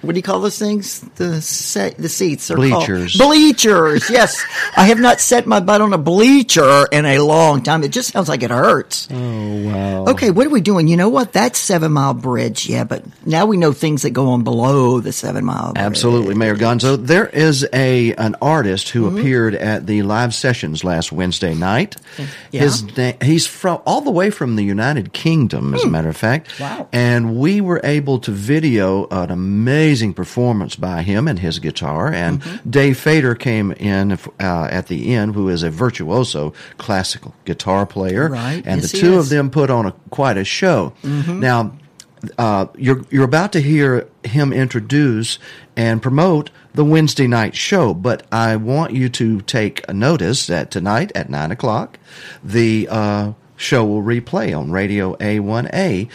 what do you call those things? The se- the seats are called- Bleachers. bleachers. Yes, I have not set my butt on a bleacher in a long time. It just sounds like it hurts. Oh, wow. Okay, what are we doing? You know what? That's Seven Mile Bridge. Yeah, but now we know things that go on below the Seven Mile Bridge. Absolutely, Mayor Gonzo. There is a an artist who Mm-hmm. appeared at the live sessions last Wednesday night. Yeah. His he's from all the way from the United Kingdom, as a matter of fact. Hmm. Wow. And we were able to video an amazing performance by him and his guitar. And Mm-hmm. Dave Fader came in uh, at the end, who is a virtuoso classical guitar player. Right. And Yes, the two of them put on a quite a show. Mm-hmm. Now uh, you're you're about to hear him introduce and promote the Wednesday night show, but I want you to take notice that tonight at nine o'clock, the uh, show will replay on Radio A1A.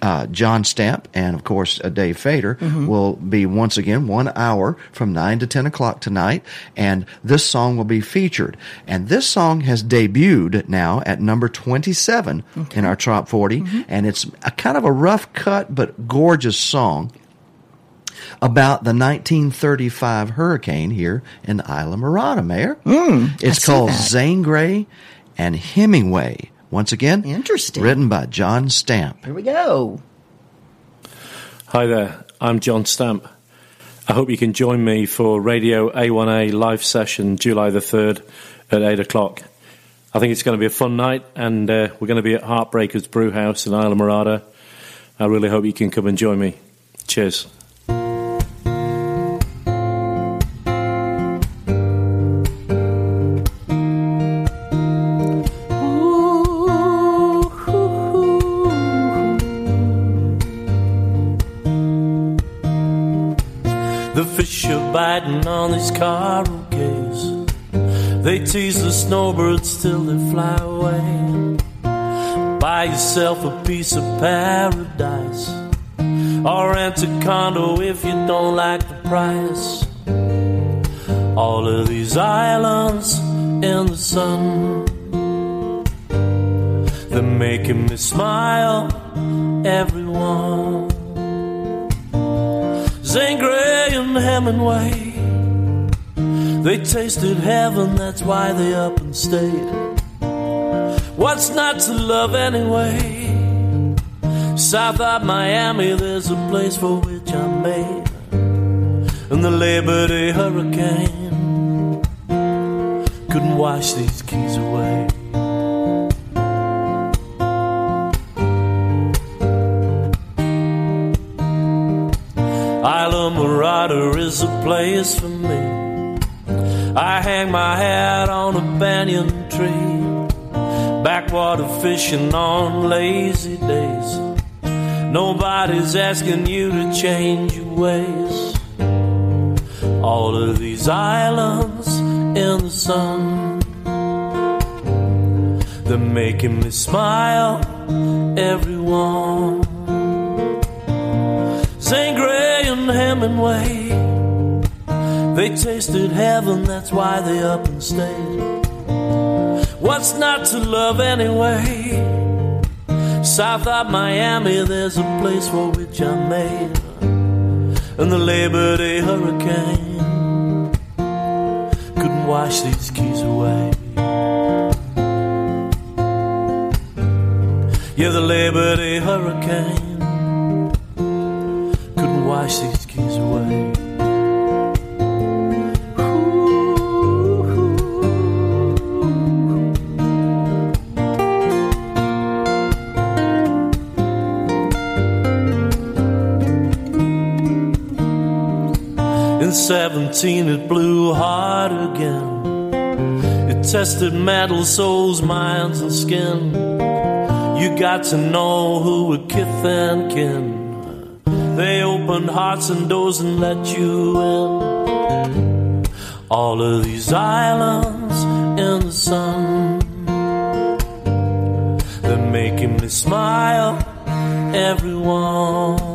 Uh, John Stamp and, of course, uh, Dave Fader will be once again one hour from 9 to 10 o'clock tonight, and this song will be featured. And this song has debuted now at number 27 in our top 40, and it's a kind of a rough cut but gorgeous song about the 1935 hurricane here in Islamorada, Mayor. it's called. Zane Grey and Hemingway. Once again, Interesting. Written by John Stamp. Here we go. Hi there, I'm John Stamp. I hope you can join me for Radio A1A live session July the 3rd at 8 o'clock. I think it's going to be a fun night, and uh, we're going to be at Heartbreakers Brew House in Islamorada. I really hope you can come and join me. Cheers. Tease the snowbirds till they fly away. Buy yourself a piece of paradise. Or rent a condo if you don't like the price. All of these islands in the sun. They're making me smile, everyone. Zane Grey and Hemingway. They tasted heaven, that's why they up and stayed. What's not to love anyway? South of Miami, there's a place for which I'm made. And the Labor Day hurricane couldn't wash these keys away. Islamorada is a place for me. I hang my hat on a banyan tree. Backwater fishing on lazy days. Nobody's asking you to change your ways. All of these islands in the sun. They're making me smile, everyone. Zane Grey and Hemingway. They tasted heaven, that's why they up and stayed. What's not to love anyway? South of Miami, there's a place for which I'm made. And the Labor Day hurricane couldn't wash these keys away. Yeah, the Labor Day hurricane couldn't wash these 17 it blew hard again. It tested metal, souls, minds, and skin. You got to know who were kith and kin. They opened hearts and doors and let you in. All of these islands in the sun. They're making me smile, everyone.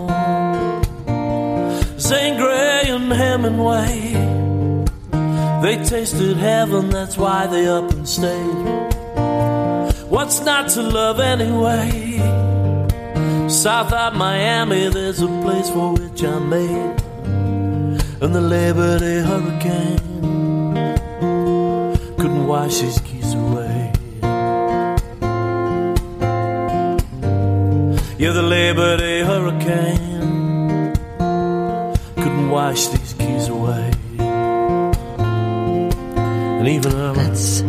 Zane Grey and Hemingway. They tasted heaven, that's why they up and stayed. What's not to love anyway? South of Miami, there's a place for which I'm made. And the Labor Day hurricane couldn't wash these keys away. Yeah, the Labor Day hurricane couldn't wash these keys away. And even That's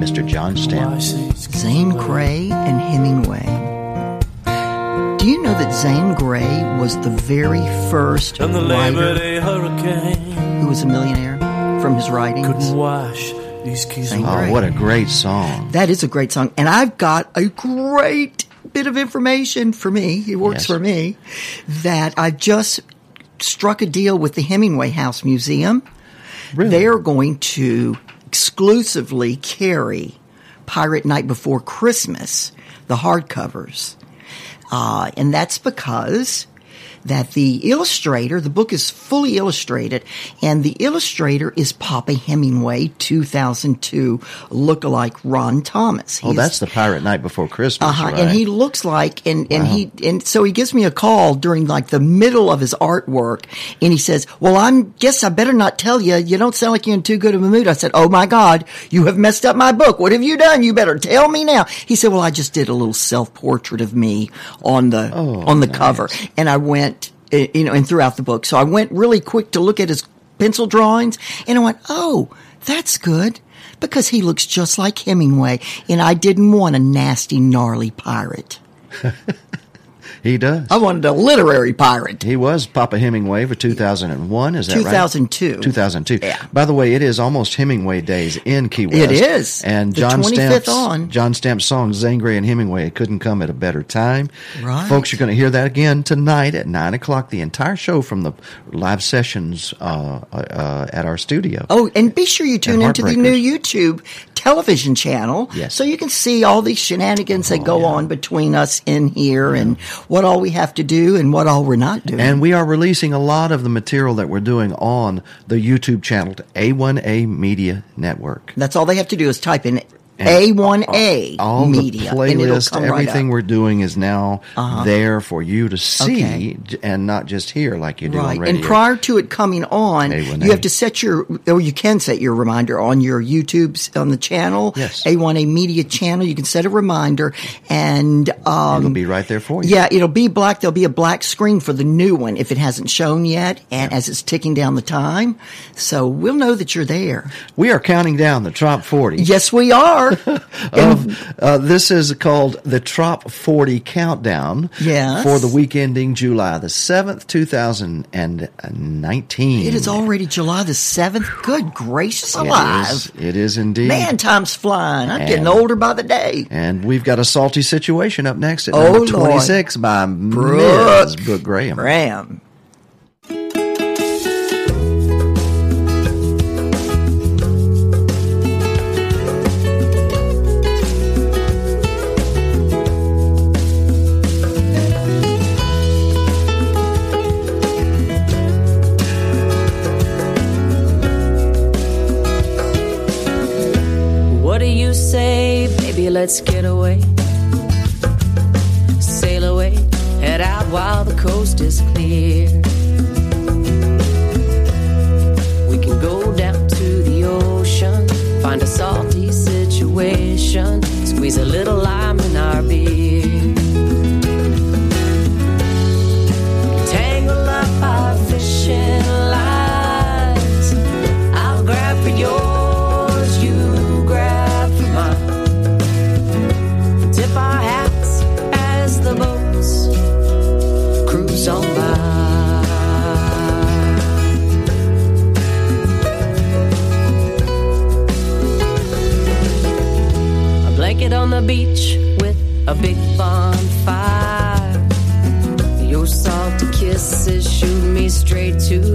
Mr. John Stamp. wash these keys Zane. Grey and Hemingway. Do you know that Zane Grey was the very first And the Labor writer Day hurricane who was a millionaire from his writings? couldn't wash these keys Zane away. Oh, what a great song. That is a great song. And I've got a great bit of information for me. It works Yes. for me that I just struck a deal with the Hemingway House Museum. Really? They're going to exclusively carry Pirate Night Before Christmas, the hardcovers. Uh, and that's because that the illustrator, the book is fully illustrated, and the illustrator is Papa Hemingway, 2002 lookalike Ron Thomas. Oh, that's the Pirate Night Before Christmas, Uh-huh. right? And he looks like, and, and he, and so he gives me a call during like the middle of his artwork and he says, well, I'm, guess I better not tell you. You don't sound like you're in too good of a mood. I said, oh my God, you have messed up my book. What have you done? You better tell me now. He said, well, I just did a little self portrait of me on the, Oh, on the cover. And I went, Uh, you know, and throughout the book. So I went really quick to look at his pencil drawings and I went, oh, that's good. Because he looks just like Hemingway, and I didn't want a nasty, gnarly pirate. he does. I wanted a literary pirate. He was Papa Hemingway for 2001, is that right? 2002. 2002. Yeah. By the way, it is almost Hemingway days in Key West. It is. And John 25th Stamp's, on. John Stamp's song, Zane Grey and Hemingway, it couldn't come at a better time. Right. Folks, you're going to hear that again tonight at 9 o'clock, the entire show from the live sessions uh, uh, at our studio. Oh, and be sure you tune into the new YouTube television channel Yes. so you can see all these shenanigans that uh-huh, go on between us in here and what all we have to do and what all we're not doing. And we are releasing a lot of the material that we're doing on the YouTube channel, to A1A Media Network. That's all they have to do is type in A1A all Media the and it'll playlist, right everything up. we're doing is now Uh-huh. there for you to see Okay. and not just hear like you do Right. on radio. And prior to it coming on, A1A. you have to set your, or you can set your reminder on your YouTube's on the channel. Yes. A1A Media channel. You can set a reminder and, um, It'll be right there for you. Yeah, it'll be black. There'll be a black screen for the new one if it hasn't shown yet, and as it's ticking down the time, so we'll know that you're there. We are counting down the top 40. Yes, we are. Of, uh, this is called the Trop 40 Countdown. Yes. For the week ending July the 7th, 2019. it is already July the seventh. Good gracious alive! is- It is indeed. Man, time's flying. I'm getting older by the day. And we've got a salty situation up next at Oh, number Lord. 26 by Brooke. Ms. Brooke Graham. Graham. Let's get away. Sail away, head out while the coast is clear. We can go down to the ocean, find a salty situation, straight to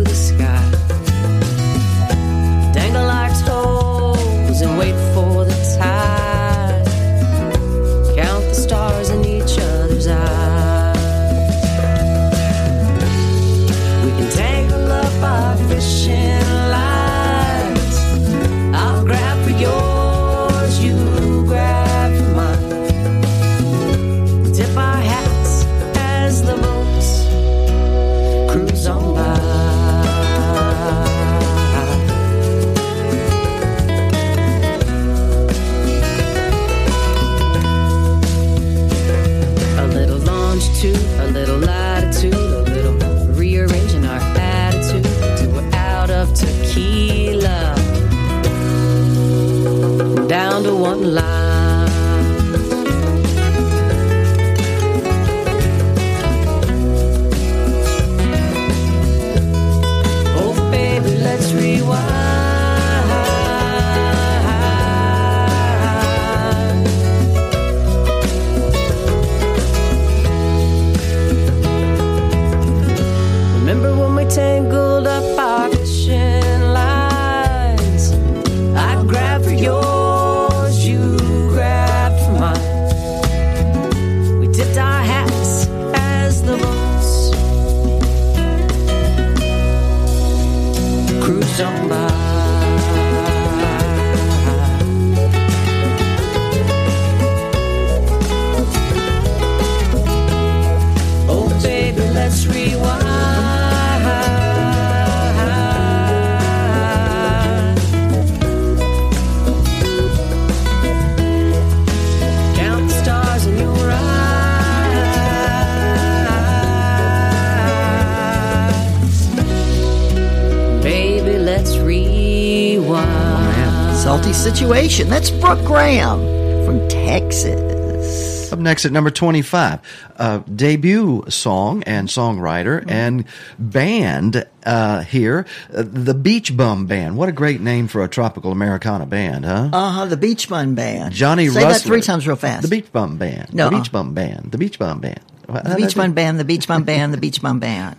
situation. That's Brooke Graham from Texas. Up next at number 25, uh, debut song and songwriter and band uh, here, uh, the Beach Bum Band. What a great name for a tropical Americana band, huh? Uh huh. The Beach Bun Band. Johnny Say Rustler. that three times real fast. The Beach Bum Band. No, the uh. Beach Bum Band. The Beach Bum Band. The Beach Bum Band. The Beach Bum Band. The Beach Bum Band.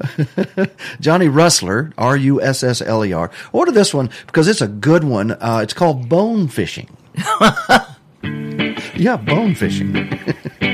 Johnny Rustler, R U S S L E R. Order this one because it's a good one. Uh, it's called Bone Fishing. yeah, bone fishing.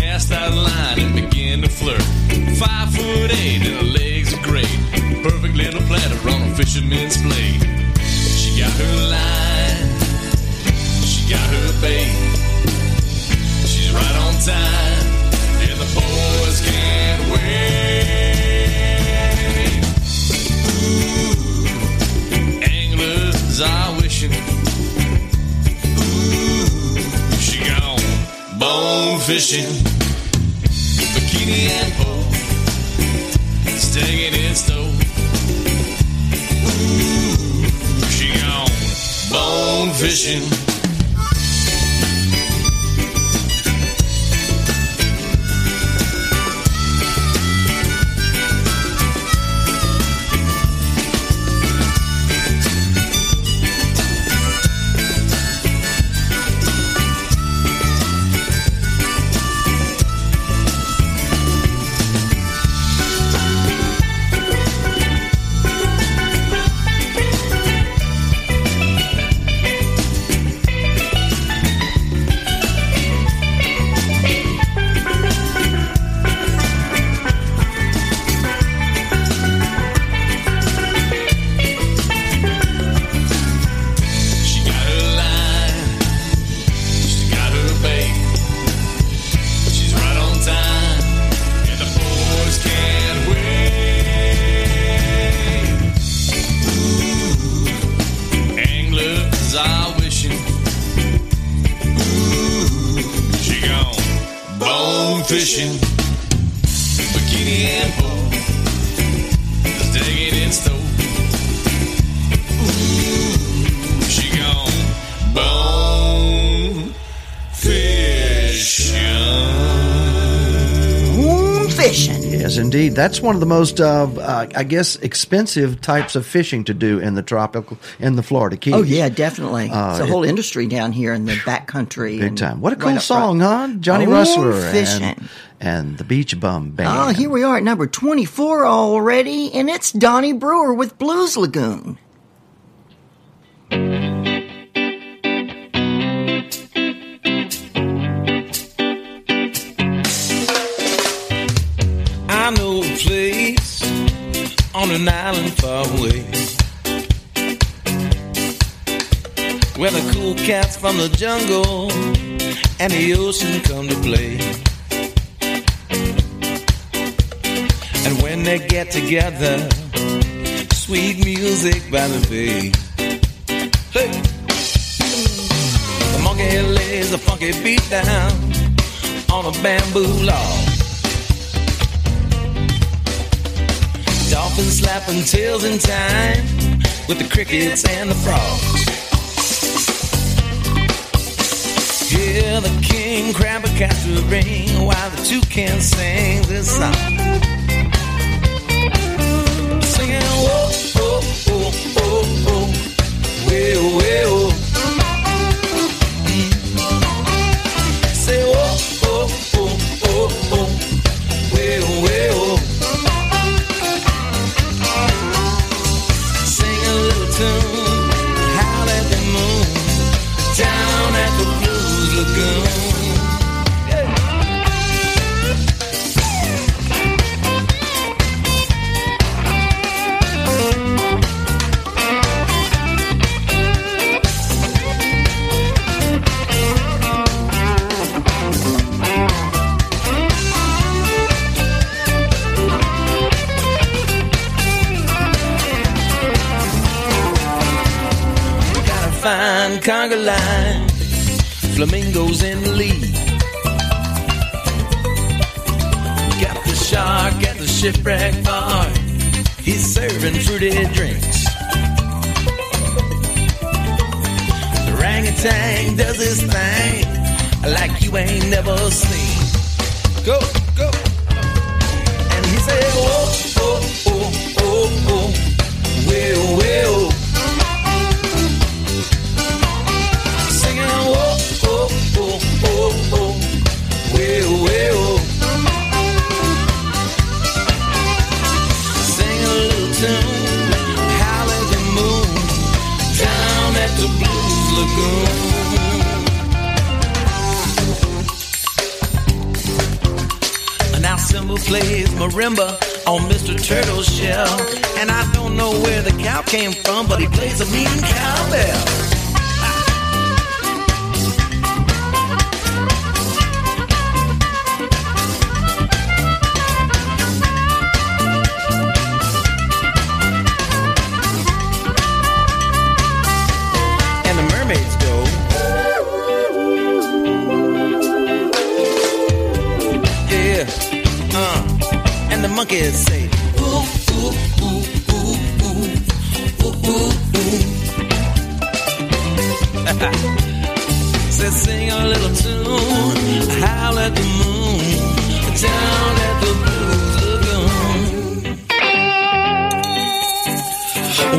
cast out line and begin to flirt. Five foot eight and her legs are great. Perfect little platter on a fisherman's plate. She got her line, she got her bait. She's right on time, and the boys can't wait. Ooh, anglers are wishing. Fishing, bikini and pole, staying in stove. Ooh, she gone bone fishing. That's one of the most, uh, uh, I guess, expensive types of fishing to do in the tropical, in the Florida Keys. Oh yeah, definitely. Uh, it's a it- whole industry down here in the backcountry. Big time. What a right cool front. song, huh? Johnny Rustler fishing. and, and the Beach Bum Band. Oh, here we are at number 24 already, and it's Donnie Brewer with Blues Lagoon. On an island far away where the cool cats from the jungle and the ocean come to play. And when they get together, sweet music by the bay. Hey! The monkey lays a funky beat down on a bamboo log. Dolphins slapping tails in time with the crickets and the frogs. Hear the king crab a castle ring while the toucan sing this song. Singing, whoa, whoa, whoa, whoa, whoa, whoa, whoa. Say, conga line, flamingos in the lead. Got the shark at the shipwreck bar, he's serving fruity drinks. The orangutan does his thing like you ain't never seen. Go, go. And he said, oh, oh, oh, oh, oh, well, well. Marimba on Mr. Turtle's shell. And I don't know where the cow came from, but he plays a mean cowbell. Monkeys say, ooh, ooh, ooh, ooh, ooh, ooh, ooh, ooh. Said sing a little tune, howl at the moon, down at the Blues Lagoon.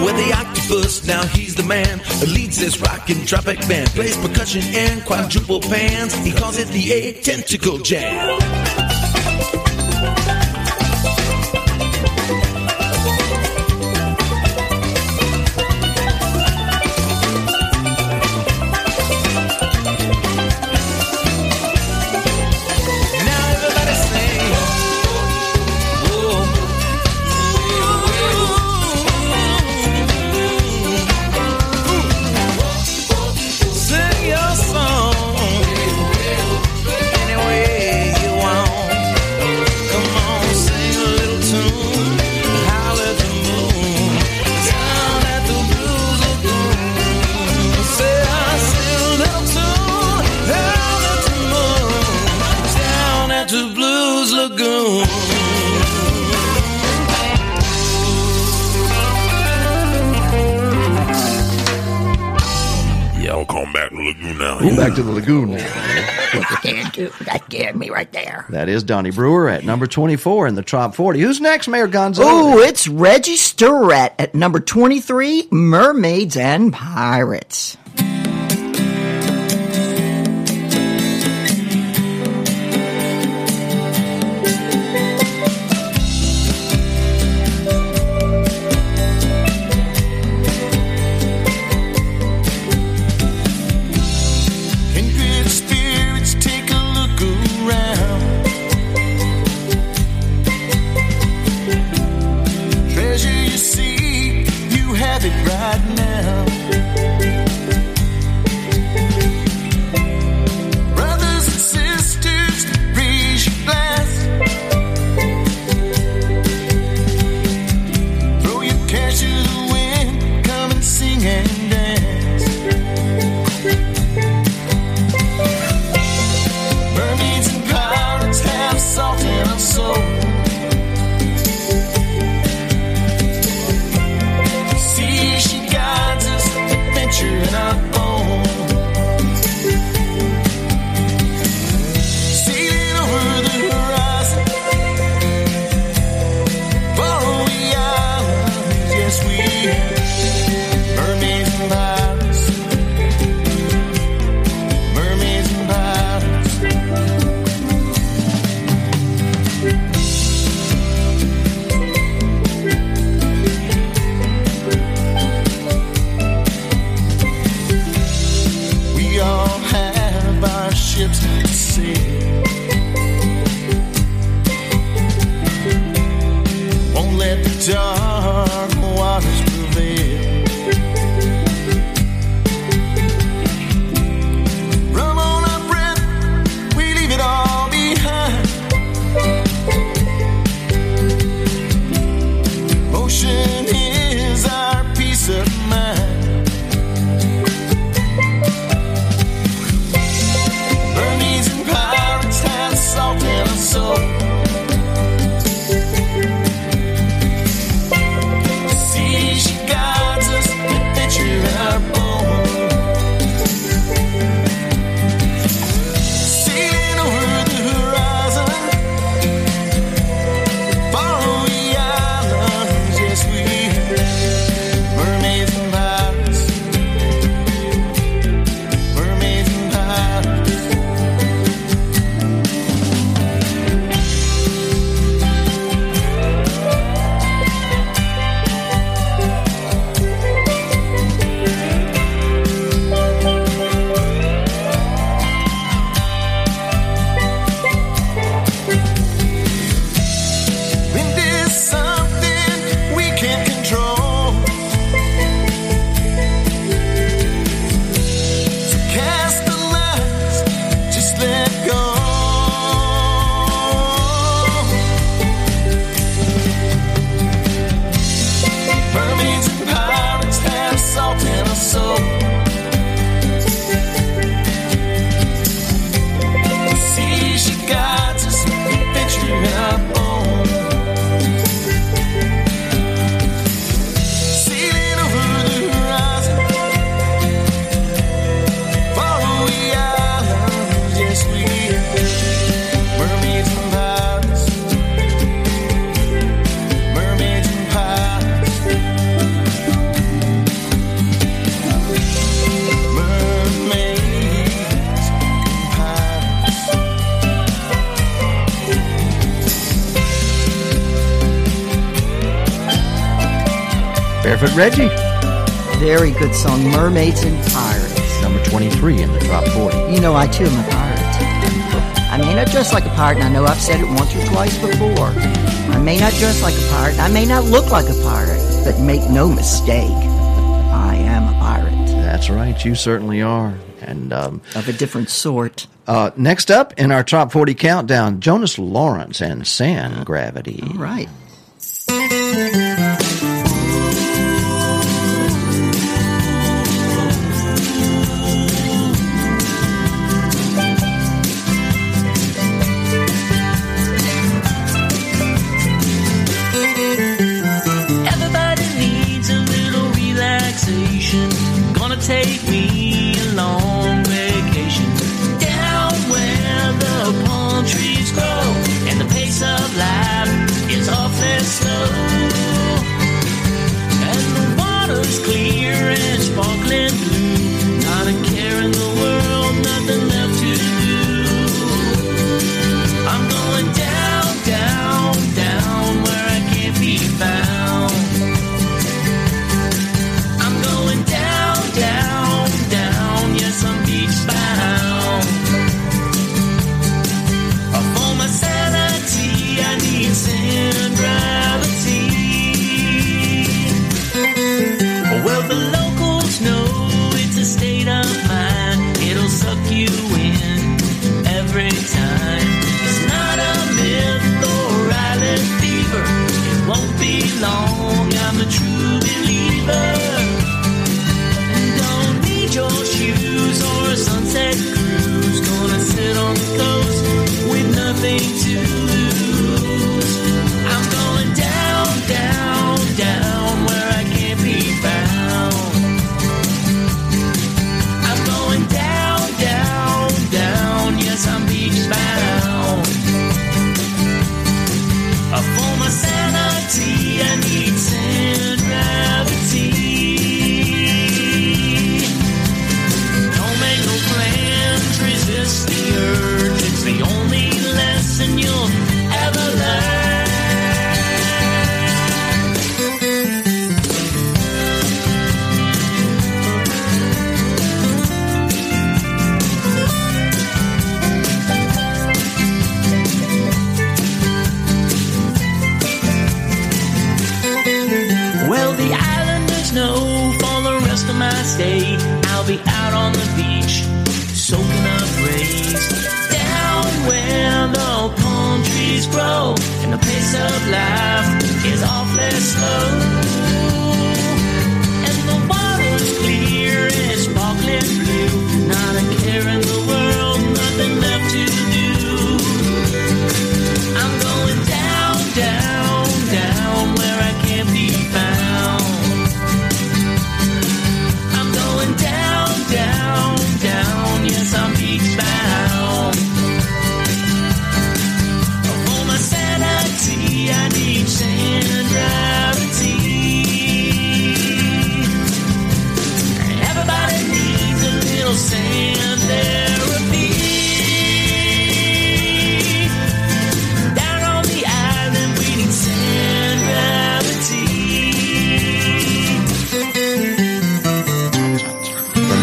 With the octopus, now he's the man leads this rockin' tropic band. Plays percussion and quadruple pans. He calls it the eight tentacle jam. Too. That scared me right there. That is Donnie Brewer at number 24 in the top 40. Who's next, Mayor Gonzo? Oh, it's Reggie Sturett at number 23, Mermaids and Pirates. Reggie, Very good song, Mermaids and Pirates. number 23 in the top 40. You know, I too am a pirate. I may not dress like a pirate, and I know I've said it once or twice before. I may not dress like a pirate, and I may not look like a pirate, but make no mistake, I am a pirate That's right, you certainly are. And um, of a different sort. uh, next up in our top 40 countdown, Jonas Lawrence and Sand Gravity. All right.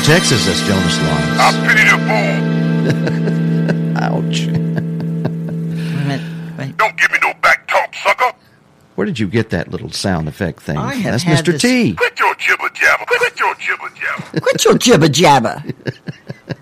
Texas, that's Jonas Lawrence. I pity the fool. Ouch. Don't give me no back talk, sucker. Where did you get that little sound effect thing? I have That's Mr. this- T. Quit your jibber jabber. Quit your jibber jabber. Quit your jibber jabber.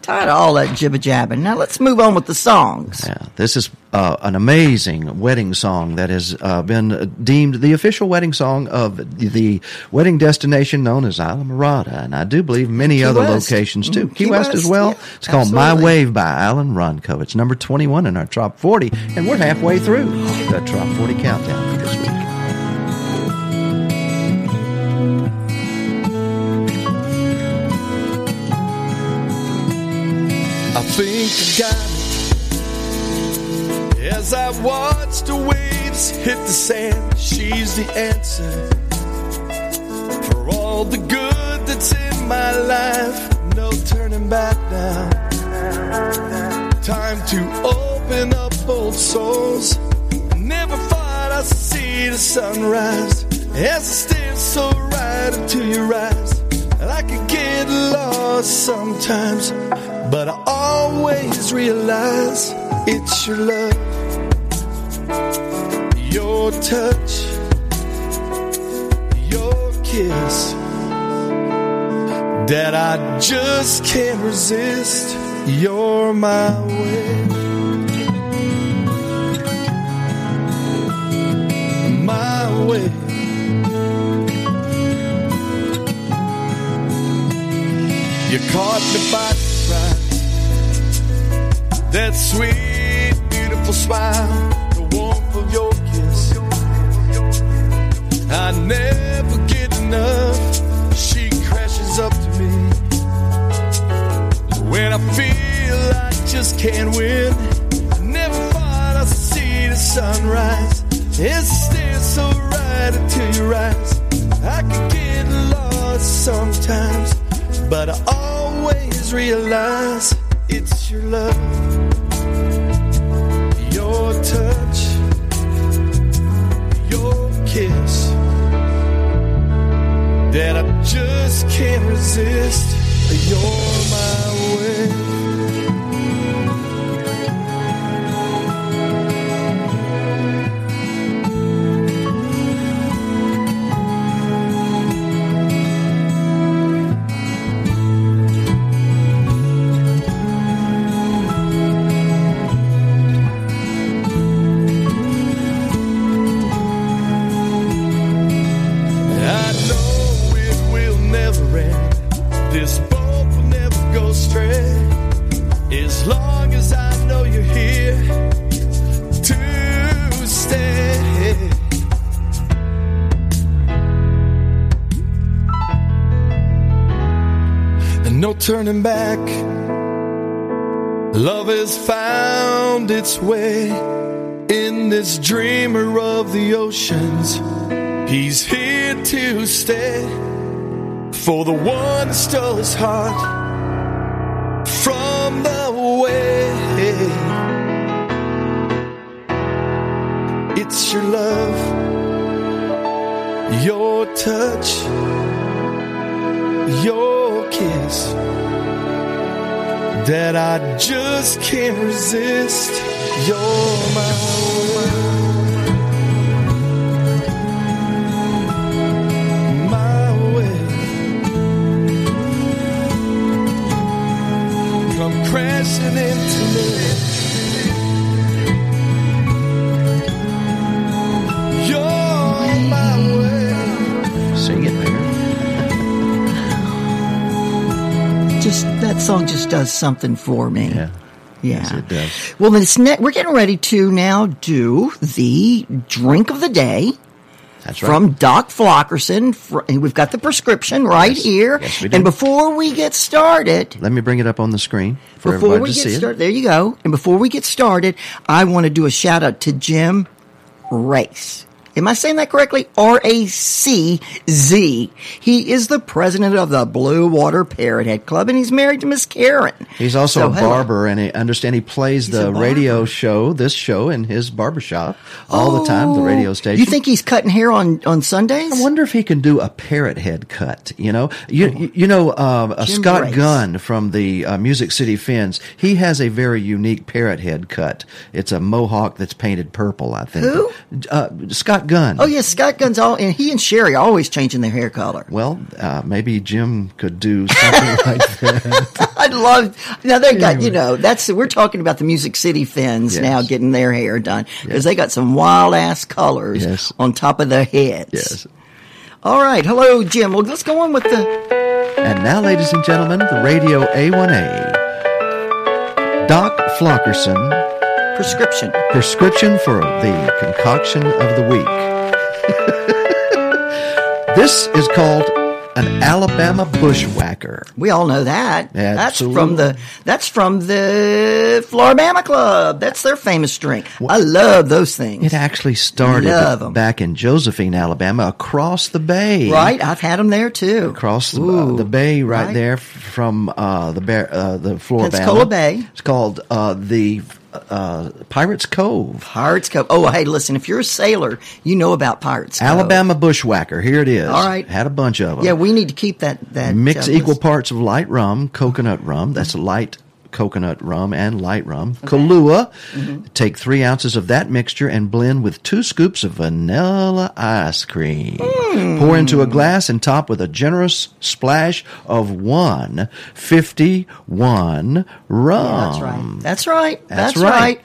Tired of all that jibber jabber. Now let's move on with the songs. Yeah, this is uh, an amazing wedding song that has uh, been deemed the official wedding song of the wedding destination known as Islamorada, and I do believe many Key other West. locations too. Mhm. Key, Key West, as well. yeah, it's called My. Wave by Alan Wronko. It's number 21 in our top 40, and we're halfway through the top 40 countdown for this week. I think I got it. As I watch the waves hit the sand, she's the answer. For all the good that's in my life, no turning back now. Time to open up old souls. Never thought I'd see the sunrise. As I stare so right into your eyes, I could get lost sometimes, but I always realize it's your love, your touch, your kiss that I just can't resist. You're my way. My way. You caught me by surprise. That sweet, beautiful smile, I never get enough. She crashes up to me. When I feel I just can't win, I never thought I'd see the sunrise. It stares so right into your eyes. I get lost sometimes, but I always realize it's your love, your touch, that I just can't resist. You're my way. Turning back. Love has found its way in this dreamer of the oceans. He's here to stay for the one who stole his heart from the way. It's your love, your touch, your kiss that I just can't resist. You're my my way. Come crashing into me. That song just does something for me. Yeah. Yeah. Yes, it does. Well, this ne- we're getting ready to now do the drink of the day. That's right. From Doc Flockerson. We've got the prescription right Yes. here. Yes, we do. and before we get started, Let me bring it up on the screen for before everybody we to get see it. started, there you go. And before we get started, I want to do a shout out to Jim Racz. Am I saying that correctly? R A C Z. He is the president of the Blue Water Parrot Head Club, and he's married to Miss Karen. He's also So, a barber, and I understand he plays the radio show, this show, in his barbershop all the time, the radio station. You think he's cutting hair on, on Sundays? I wonder if he can do a parrot head cut. You know, you you, you know, uh, uh, Scott Brace. Gunn from the uh, Music City Fins. He has a very unique parrot head cut. It's a mohawk that's painted purple. I think. Who? Uh, Scott Gunn. Oh, yes, Scott Gunn's all, and he and Sherry are always changing their hair color. Well, uh, maybe Jim could do something like that. I'd love. Now they got you know that's we're talking about the Music City Fins Yes. now getting their hair done because they got some wild ass colors Yes. on top of their heads. Yes. All right, hello Jim. Well, let's go on with the. And now, ladies and gentlemen, the Radio A1A. Doc Flockerson, Prescription. prescription for the concoction of the week. this is called an Alabama bushwhacker. We all know that. That's from the that's from the Floribama Club. That's their famous drink. I love those things. It actually started back in Josephine, Alabama, across the bay. Right, I've had them there too. Across the, uh, the bay, right, right. there from uh, the bear, uh, the Floribama. Pensacola Bay. It's called uh, the uh, Pirates Cove. Pirates Cove. Oh, hey, listen, if you're a sailor, you know about Pirates Cove. Alabama Bushwhacker. Here it is. All right. Had a bunch of them. Yeah, we need to keep that. that Mix uh, equal parts of light rum, coconut rum. That's light coconut rum and light rum. Kahlua. Mm-hmm. Take three ounces of that mixture and blend with two scoops of vanilla ice cream. Hmm. Pour into a glass and top with a generous splash of 151 rum. That's right. That's right. That's That's, right. right.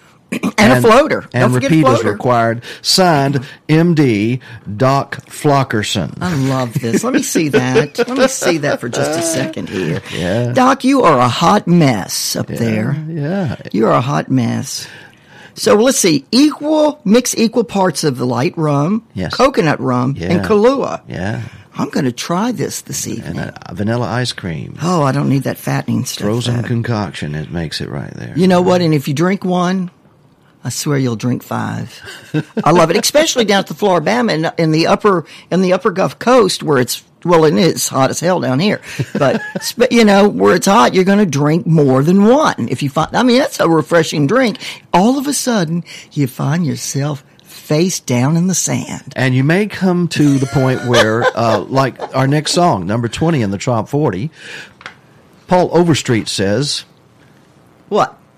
And, a floater. And Don't repeat floater. required. Signed, M.D. Doc Flockerson. I love this. Let me see that. Let me see that for just a second here. Yeah. Doc, you are a hot mess up there. Yeah. You are a hot mess. So let's see. Equal, mix equal parts of the light rum, Yes. coconut rum, Yeah. and Kahlua. Yeah. I'm going to try this this evening. And uh, vanilla ice cream. oh, I don't need that fattening stuff. Frozen though. concoction. It makes it right there. You know what? And if you drink one, I swear you'll drink five. I love it, especially down at the Floribama in, in the upper in the upper Gulf Coast where it's well, it is hot as hell down here. But sp- you know where it's hot, you're going to drink more than one. If you find, I mean, that's a refreshing drink. All of a sudden, you find yourself face down in the sand. And you may come to the point where, uh, like our next song, number 20 in the top 40, Paul Overstreet says, What?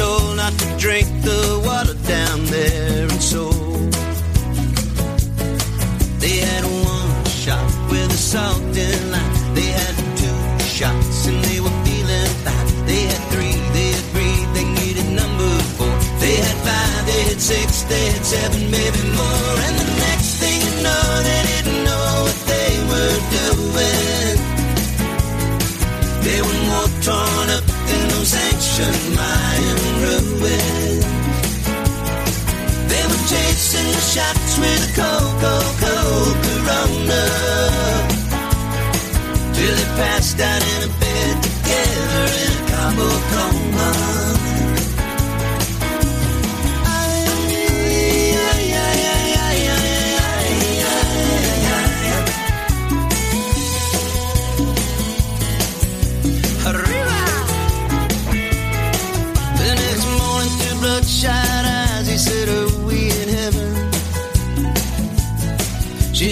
told not to drink the water down there, and so they had one shot with a salt and lime. They had two shots and they were feeling fine. They had three, they had three, they needed number four. They had five, they had six, they had seven, maybe more. And the next thing you know, they didn't know what they were doing. They were more torn up than those ancient shots with a cold, cold, cold Corona. Till they passed out in a bed together in a Cabo coma.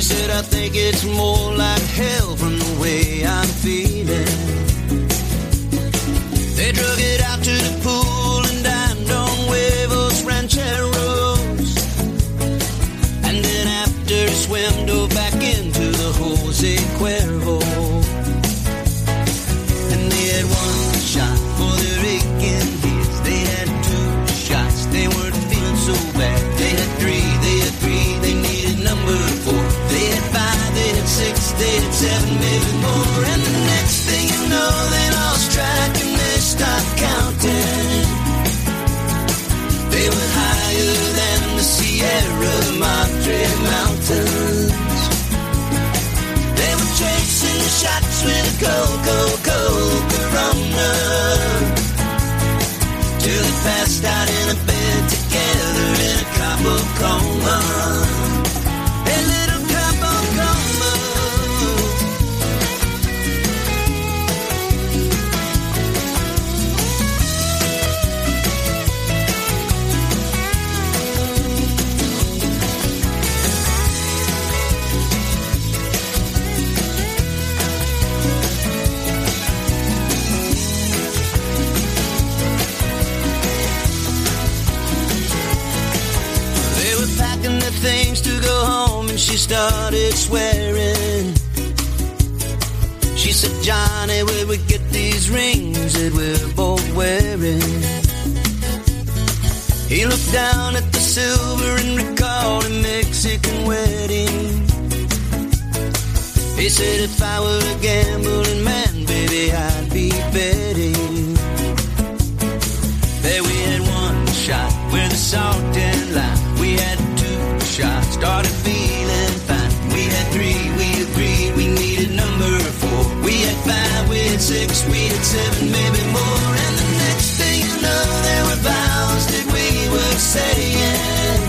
Said, I think it's more like hell from the way I'm feeling. They drug it out to the pool and dined on huevos rancheros. And then after a swim, dove back into the Jose Cuervo. Seven, maybe more. And the next thing you know, they lost track and they stopped counting. They were higher than the Sierra Madre Mountains. They were chasing the shots with a cold, cold, cold Corona. Till they passed out in a bed together in a Cabo coma. She started swearing. She said, Johnny, where we get these rings that we're both wearing? He looked down at the silver and recalled a Mexican wedding. He said if I were a gambling man, baby, I'd be betting. There we had one shot with a salt and lime. We had two shots, started had six, we had seven, maybe more. And the next thing you know, there were vows that we were saying.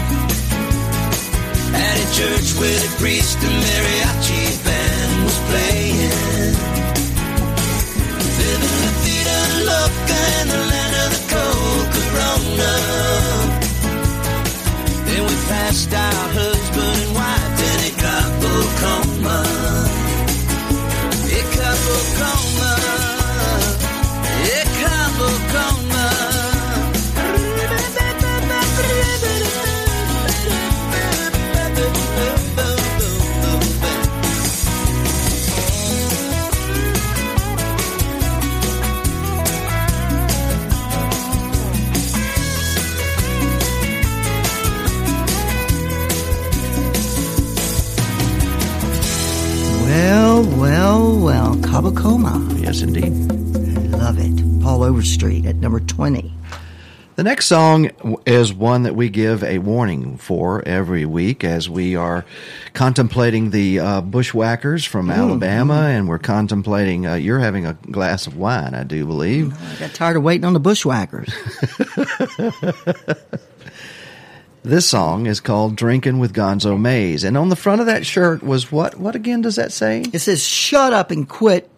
At a church where the priest and mariachi band was playing. Living the vida loca in the land of the cold corona. Then we passed our husband and wife in a couple Overstreet at number 20. The next song is one that we give a warning for every week as we are contemplating the uh, bushwhackers from Mm, Alabama, and we're contemplating. Uh, you're having a glass of wine, I do believe. I got tired of waiting on the bushwhackers. This song is called "Drinking with Gonzo Mays," and on the front of that shirt was what? What again does that say? It says, "Shut up and quit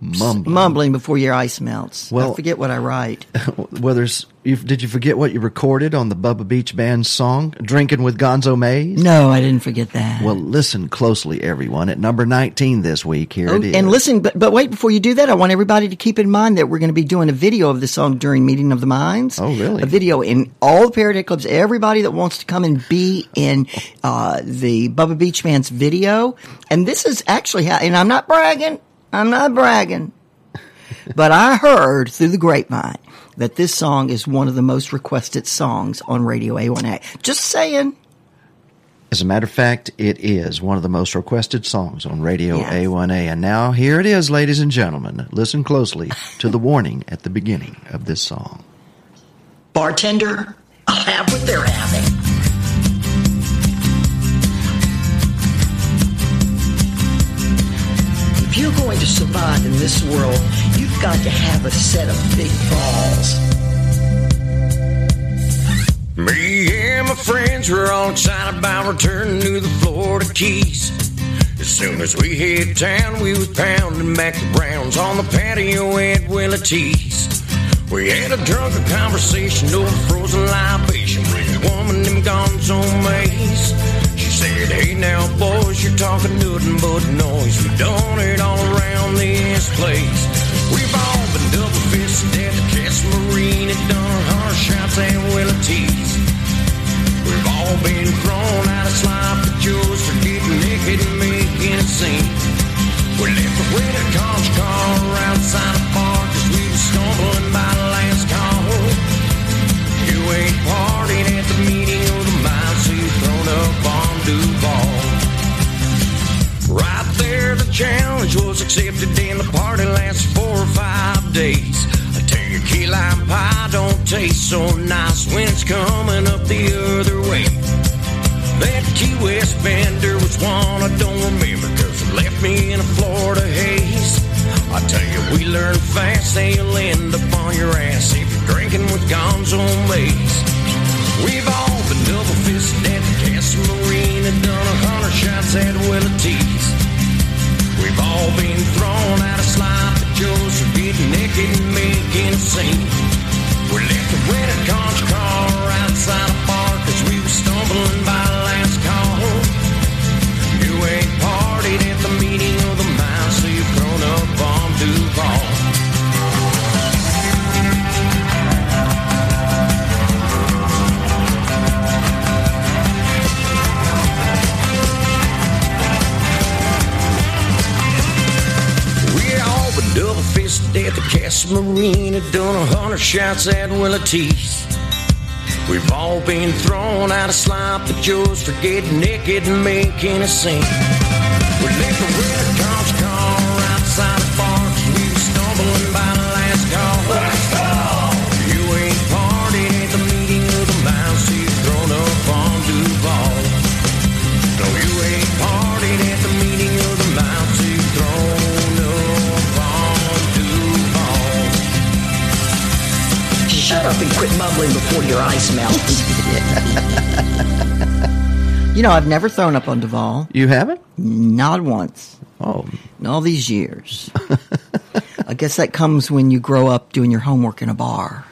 mumbling, mumbling before your ice melts." Well- I forget what I write. well, there's. You, did you forget what you recorded on the Bubba Beach Band song "Drinking with Gonzo Mays"? No, I didn't forget that. Well, listen closely, everyone. At number 19 this week, here Oh, it is. and listen, but, but wait, before you do that, I want everybody to keep in mind that we're going to be doing a video of the song during Meeting of the Minds. Oh, really? A video in all the Parody Clubs, everybody that wants to come and be in uh, the Bubba Beach Band's video. And this is actually how, and I'm not bragging, I'm not bragging, but I heard through the grapevine that this song is one of the most requested songs on Radio A1A. Just saying. As a matter of fact, it is one of the most requested songs on Radio Yes. A1A. And now here it is, ladies and gentlemen. Listen closely to the warning at the beginning of this song. Bartender, I'll have what they're having. You're going to survive in this world, you've got to have a set of big balls. Me and my friends were all excited about returning to the Florida Keys. As soon as we hit town, we was pounding back the rounds on the patio at Willie T's. We had a drunken conversation over frozen libation with a woman named Gonzo Mays. Said, Hey now, boys, you're talking nothing but noise. We've done it all around this place. We've all been double fisted at the Castle Marine and done our shots at Willie T's. We've all been thrown out of Sloppy Joe's for getting naked and making a scene. We left the winter conch car outside the bar cause we was stumbling by the last call. You ain't partied at the meeting challenge was accepted, and the party lasted four or five days. I tell you, key lime pie don't taste so nice when it's coming up the other way. That Key West bender was one I don't remember because it left me in a Florida haze. I tell you, we learn fast you'll end up on your ass if you're drinking with Gonzo Mays. We've all been double fisted at the Castle Marine and done a hundred shots at Willie T's. We've all been thrown out of Sloppy Joe's for getting naked and making a scene. We left the rented conch car outside a bar cause we were stumbling by last call. You ain't partied at the meeting of the mind, so you've grown up on Duval. Fisted at the Castle Marine and done a hundred shots at Willie T's. We've all been thrown out of Sloppy Joe's for getting naked and making a scene. We left the red Shut up and quit mumbling before your eyes melt. you know, I've never thrown up on Duval. You haven't? Not once. Oh. In all these years. I guess that comes when you grow up doing your homework in a bar.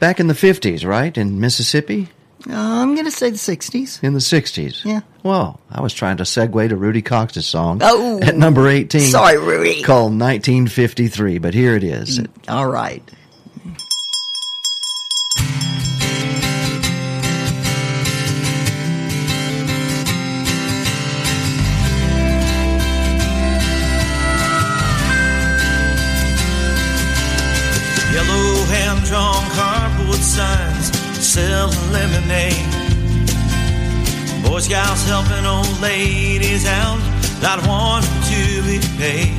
Back in the 50s, right? In Mississippi? Uh, I'm going to say the 60s. In the 60s? Yeah. Well, I was trying to segue to Rudy Cox's song Oh. at number 18. Sorry, Rudy. Called 1953, but here it is. All right. Helping old ladies out, not wanting to be paid.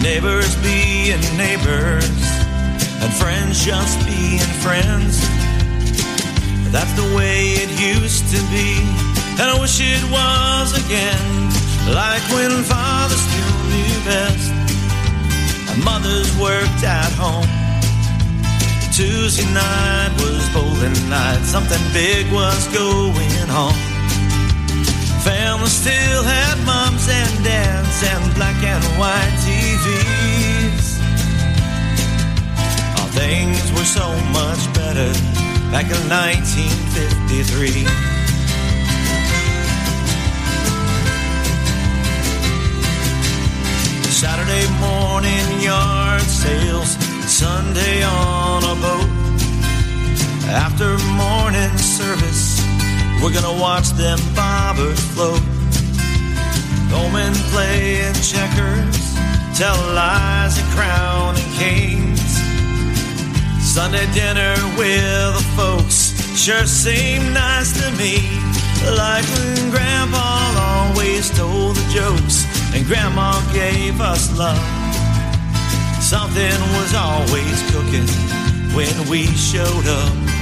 Neighbors being neighbors, and friends just being friends. That's the way it used to be, and I wish it was again. Like when fathers still knew best, and mothers worked at home. Tuesday night was bowling night, something big was going on. Family still had moms and dads and black and white TVs. Oh, things were so much better back in 1953. Saturday morning yard sales, Sunday on a boat. After morning service, we're gonna watch them bobbers float. Bowmen playing checkers, tell lies and crowning kings. Sunday dinner with the folks sure seemed nice to me. Like when Grandpa always told the jokes and Grandma gave us love. Something was always cooking when we showed up.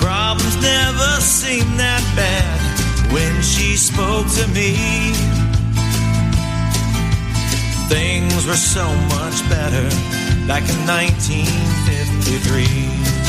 Problems never seemed that bad when she spoke to me. Things were so much better back in 1953.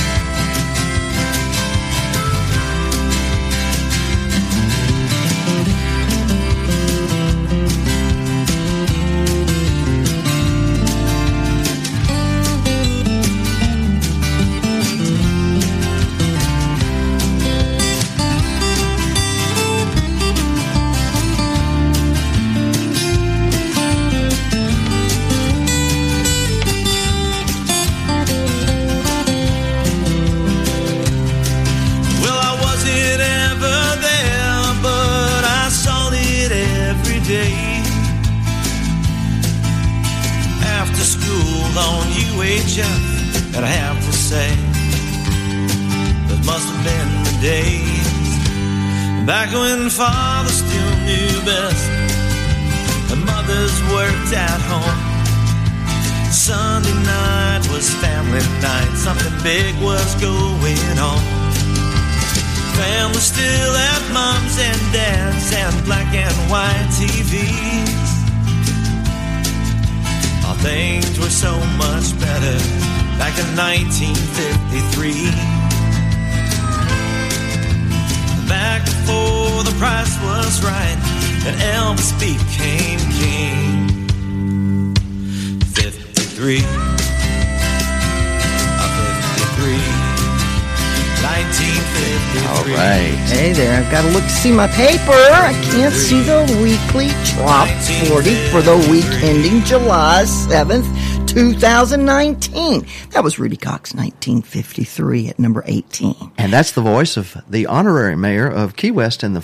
See my paper. I can't see the weekly top 40 for the week ending July 7th, 2019. That was Rudy Cox, 1953 at number 18. And that's the voice of the honorary mayor of Key West and the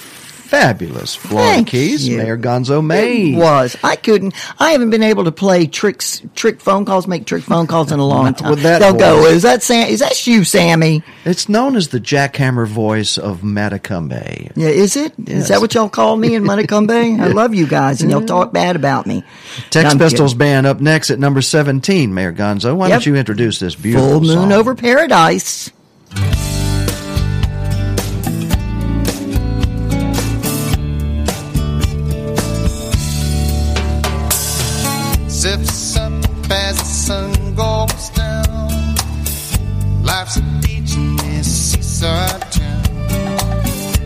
fabulous Florida Thank Keys, you. Mayor Gonzo May. It was. I couldn't. I haven't been able to play tricks, trick phone calls, make trick phone calls in a long time. with that They'll go. Is that Sam? Is that you, Sammy? It's known as the jackhammer voice of Matacumbe. Yeah, is it? Is Yes. that what y'all call me in Matacumbe? I love you guys, and y'all talk bad about me. Tex No, Pistols kidding. Band up next at number 17, Mayor Gonzo. Why Yep. don't you introduce this beautiful Full moon song? over paradise. Zips up as the sun goes down. Life's a beach in this seaside town.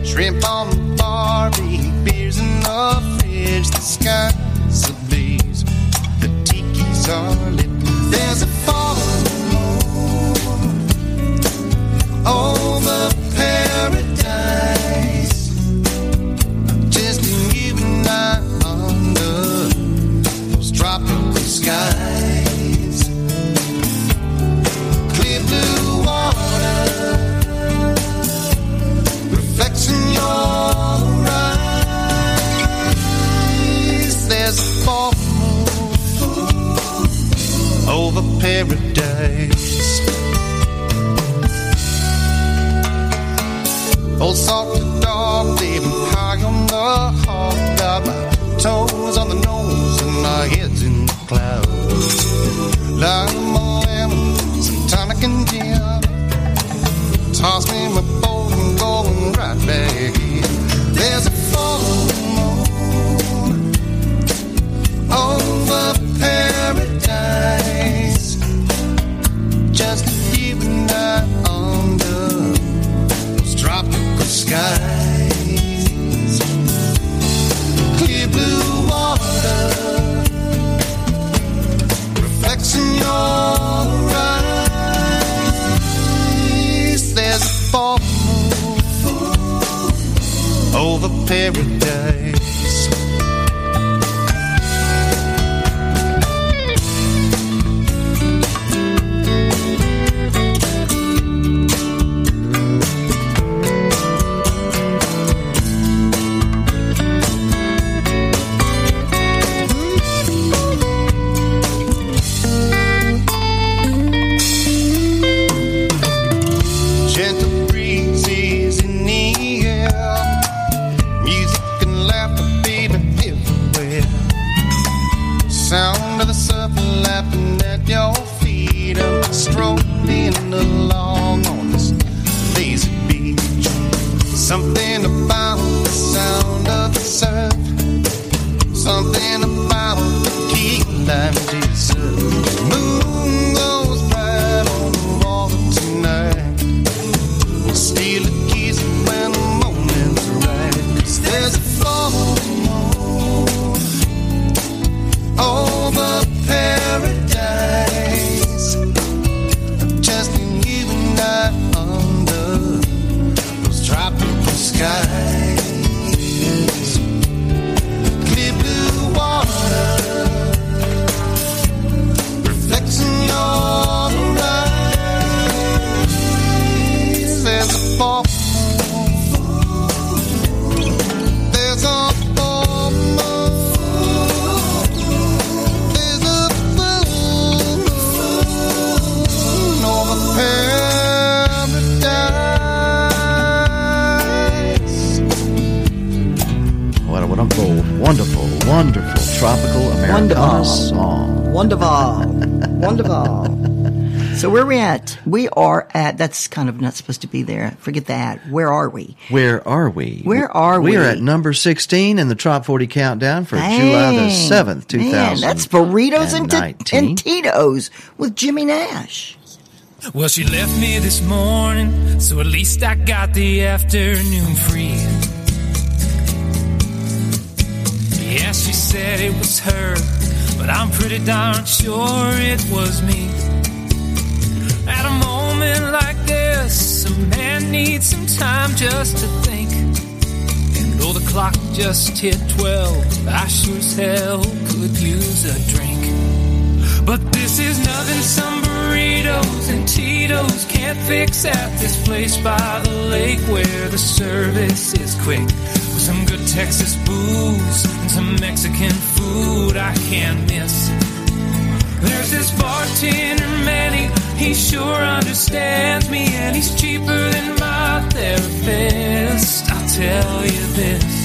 Shrimp on the barbie, beers in the fridge. The sky's ablaze, the tiki's are lit. There's a full moon over paradise. Just you and I under those tropical skies. Clear blue water your eyes. There's a over paradise. Salted dog, high on the hog. Got my toes on the nose and in the clouds. Lime, lemon, some tonic and gin. Toss me my boat and going right back in. There's a full moon over paradise. Just you and I under those tropical skies. Clear blue water in your eyes. There's a full over paradise. Wonderful. song. Wonderful. Wonderful. So where are we at? We are at. That's kind of not supposed to be there. Forget that. Where are we? Where are we? Where are We We are at number 16 in the Top 40 countdown for July the 7th, 2000. That's burritos and, t- and Tito's with Jimmy Nash. Well, she left me this morning, so at least I got the afternoon free. Yeah, she said it was her, but I'm pretty darn sure it was me. At a moment like this, a man needs some time just to think. And though the clock just hit 12, I sure as hell could use a drink. But this is nothing, some burritos and Tito's can't fix at this place by the lake where the service is quick. With some good Texas booze and some Mexican food I can't miss. There's this bartender, Manny, he sure understands me, and he's cheaper than my therapist. I'll tell you this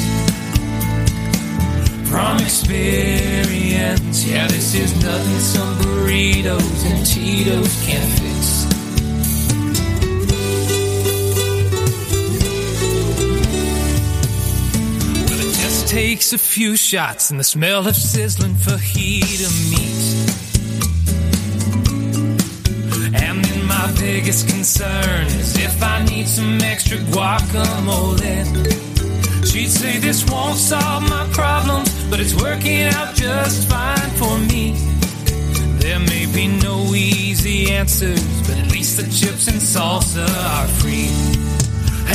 from experience. Yeah, this is nothing some burritos and Tito's can't fix. Well, it just takes a few shots and the smell of sizzling fajita meat. And then my biggest concern is if I need some extra guacamole. She'd say this won't solve my problems, but it's working out just fine for me. There may be no easy answers, but at least the chips and salsa are free.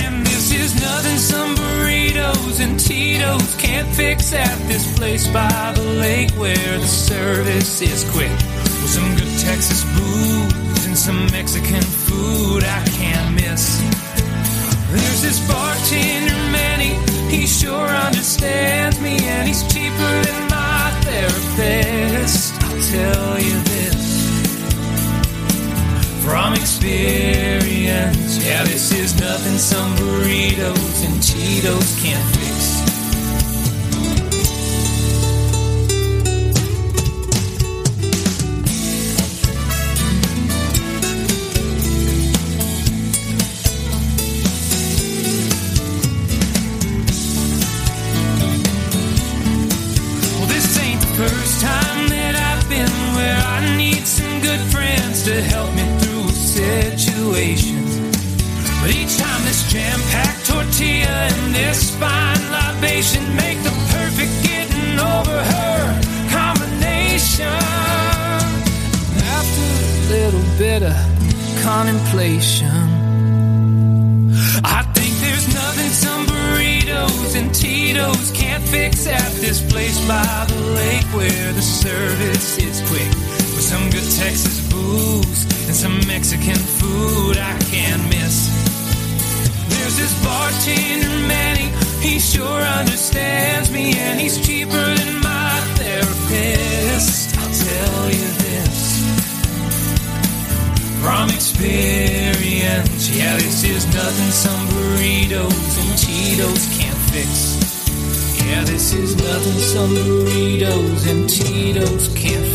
And this is nothing some burritos and Tito's can't fix at this place by the lake where the service is quick. With some good Texas booze and some Mexican food I can't miss. There's this bartender, Manny, he sure understands me, and he's cheaper than my therapist. I'll tell you this from experience. Yeah, this is nothing some burritos and Cheetos can't fix. To help me through a situation. But each time this jam-packed tortilla and this fine libation make the perfect getting over her combination. After a little bit of contemplation, I think there's nothing some burritos and Tito's can't fix at this place by the lake where the service is quick. With some good Texas booze and some Mexican food I can't miss. There's this bartender, Manny, he sure understands me and he's cheaper than my therapist. I'll tell you this from experience. Yeah, this is nothing some burritos and Cheetos can't fix. Yeah, this is nothing some burritos and Cheetos can't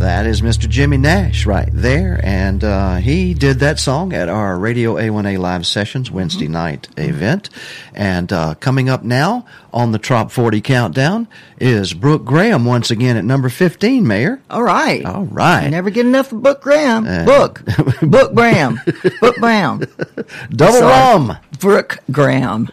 That is Mr. Jimmy Nash right there. And uh, he did that song at our Radio A1A live sessions Wednesday night event. And uh, coming up now on the Trop 40 countdown is Brooke Graham once again at number 15, Mayor. All right. All right. Never get enough of Book Graham. Uh, Book. Book Graham. Book Brown. Double Sorry. rum. Brooke Graham.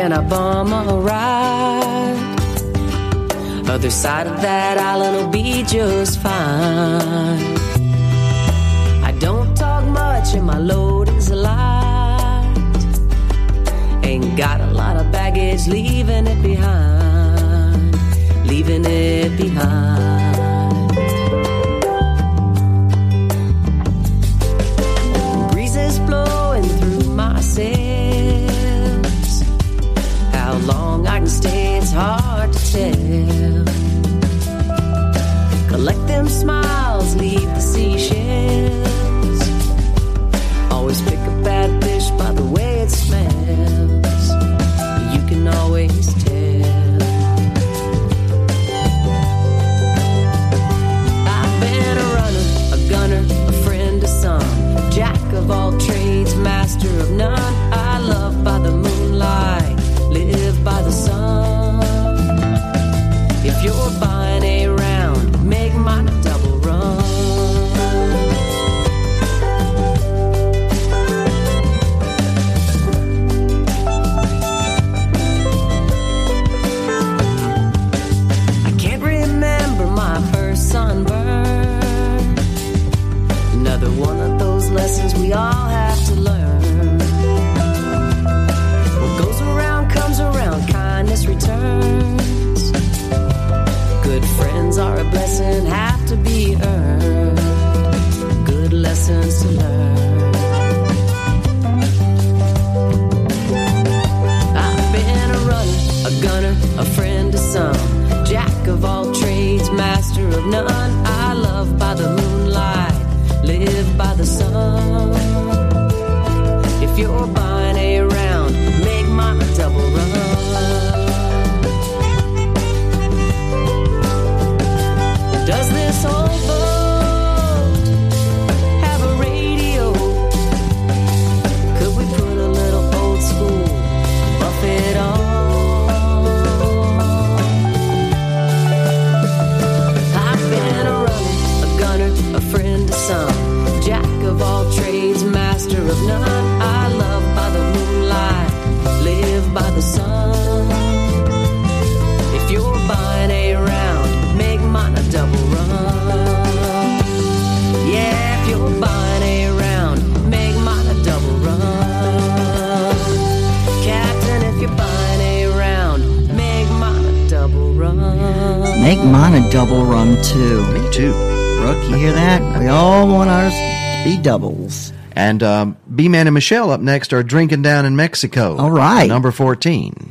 Can I bum a ride? Other side of that island will be just fine. I don't talk much and my load is light. Ain't got a lot of baggage, leaving it behind. Leaving it behind. Breezes blowing through my sails. How long I can stay, it's hard to tell. Collect them smiles, leave the seashells. Always pick a bad fish by the way it smells. You can always tell. I've been a runner, a gunner, a friend to some. Jack of all trades, master of none. You're buying and Michelle up next are drinking down in Mexico. All right. Number 14.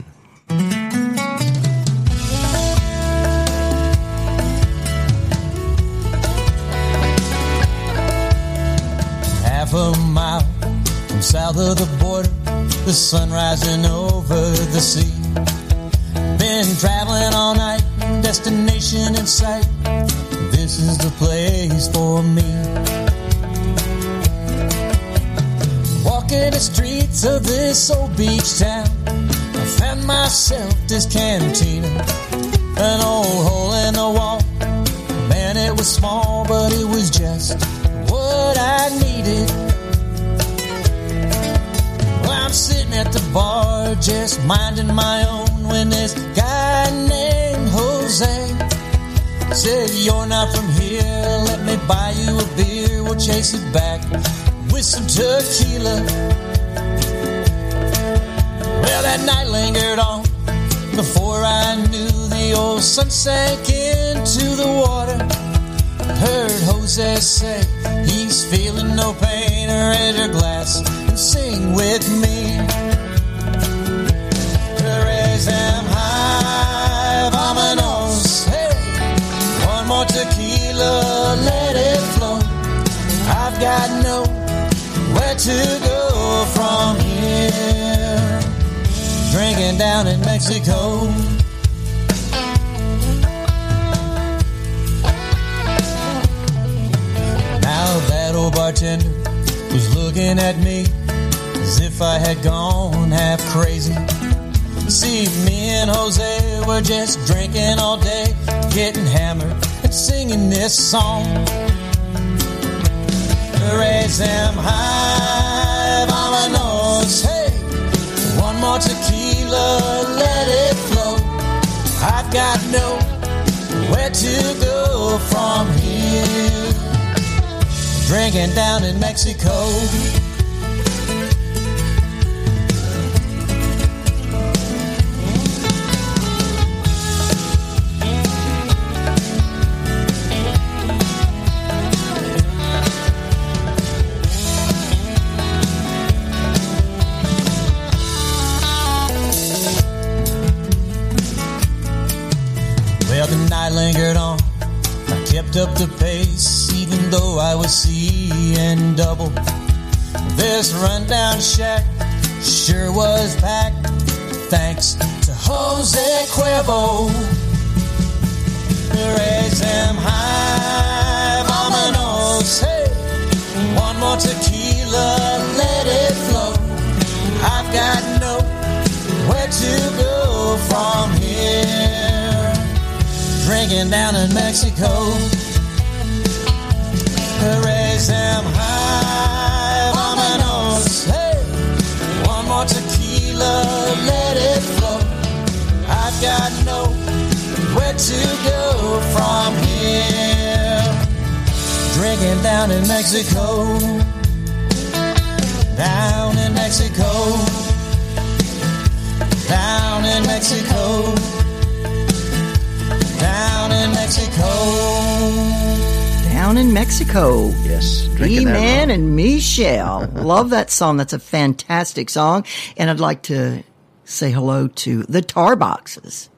Love that song. That's a fantastic song. And I'd like to say hello to the Tar Boxes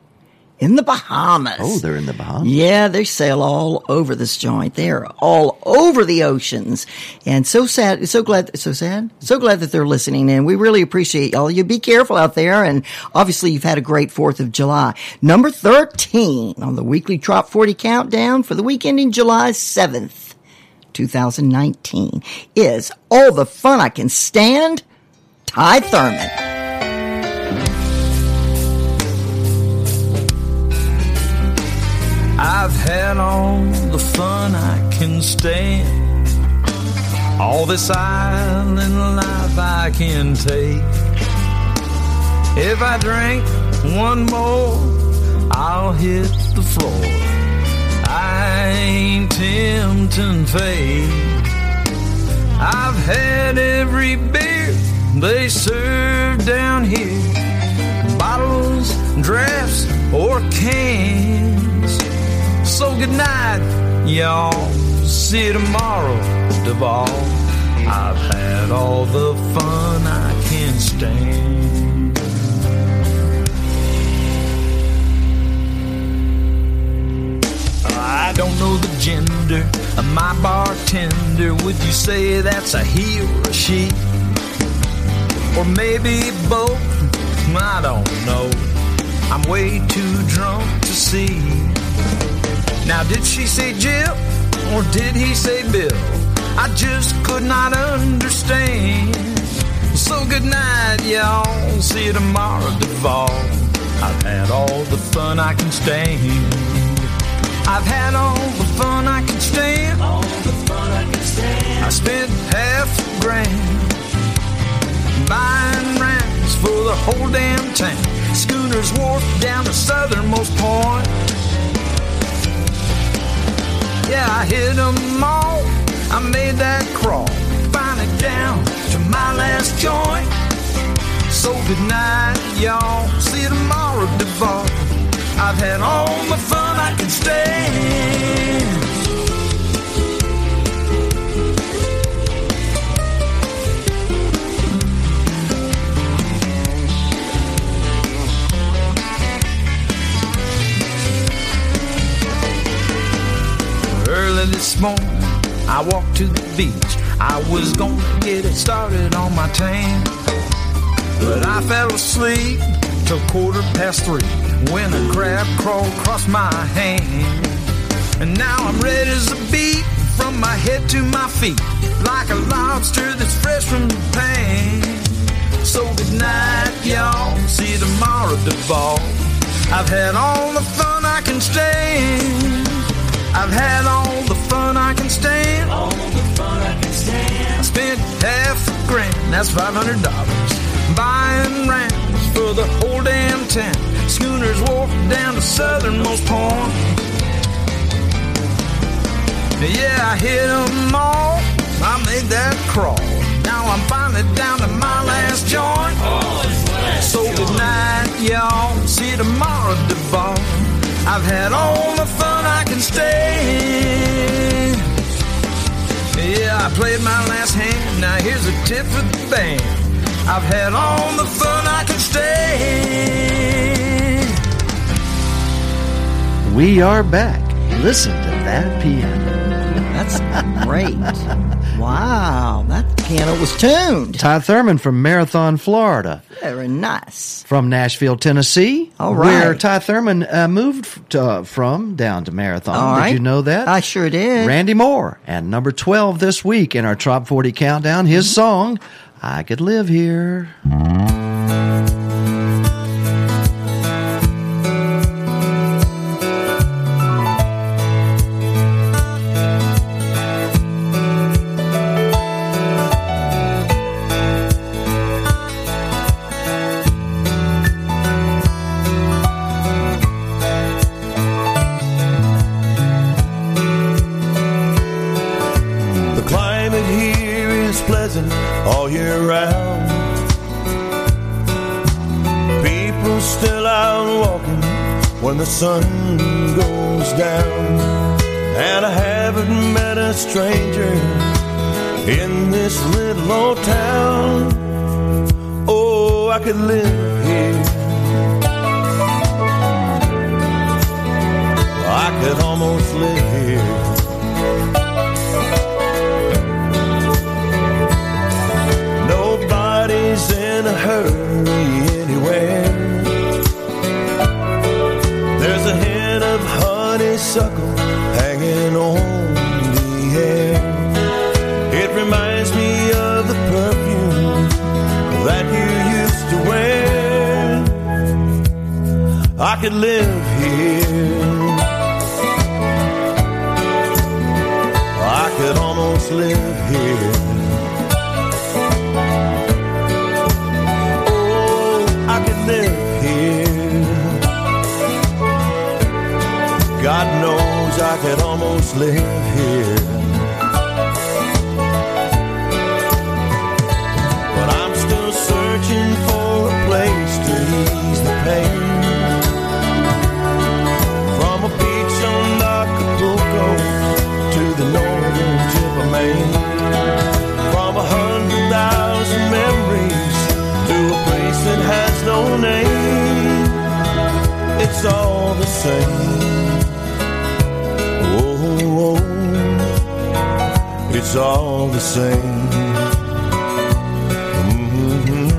in the Bahamas. Oh, they're in the Bahamas. Yeah, they sail all over this joint. They're all over the oceans. And so sad, so glad, so sad, so glad that they're listening in. We really appreciate y'all. You be careful out there. And obviously you've had a great 4th of July. Number 13 on the weekly Trop 40 countdown for the week ending July 7th, 2019 is All the Fun I Can Stand, Ty Thurman. I've had all the fun I can stand. All this island life I can take. If I drink one more, I'll hit the floor. I ain't tempting fate. I've had every beer they serve down here bottles, drafts, or cans. So good night, y'all. See you tomorrow, Duval. I've had all the fun I can stand. I don't know the gender of my bartender. Would you say that's a he or a she? Or maybe both? I don't know. I'm way too drunk to see. Now, did she say Jill or did he say Bill? I just could not understand. So good night, y'all. See you tomorrow, Duval. I've had all the fun I can stand. I've had all the fun I can stand. All the fun I can stand. I spent half a grand buying rounds for the whole damn town. Schooners wharf down the southernmost point. Yeah, I hit 'em all. I made that crawl, finally down to my last joint. So good night, y'all. See you tomorrow, Duval. I've had all the fun I can stand. Early this morning, I walked to the beach. I was gonna get it started on my tan. But I fell asleep till quarter past three when a crab crawled across my hand. And now I'm red as a beet from my head to my feet, like a lobster that's fresh from the pan. So good night, y'all. See you tomorrow, Duval. I've had all the fun I can stand. I've had all the fun I can stand. All the fun I can stand. I spent half a grand, that's five hundred dollars, buying rounds for the whole damn town. Schooners wharf down to southernmost point. Yeah, I hit 'em all. I made that crawl. Now I'm finally down to my last joint. So good night, y'all. See tomorrow, Duval. I've had all the fun I can stand. Yeah, I played my last hand. Now here's a tip for the band. I've had all the fun I can stand. We are back. Listen to that piano. That's great. wow, that piano was tuned. Ty Thurman from Marathon, Florida. Very nice. From Nashville, Tennessee. All right. Where. Ty Thurman uh, moved to, uh, from down to Marathon. All did right. you know that? I sure did. Randy Moore. And number 12 this week in our Top 40 Countdown, his Mm-hmm. song, I Could Live Here. God knows I could almost live here. But I'm still searching for a place to ease the pain. From a beach to the northern tip of Maine. From a hundred thousand memories to a place that has no name. It's all the same. It's all the same. Mhm.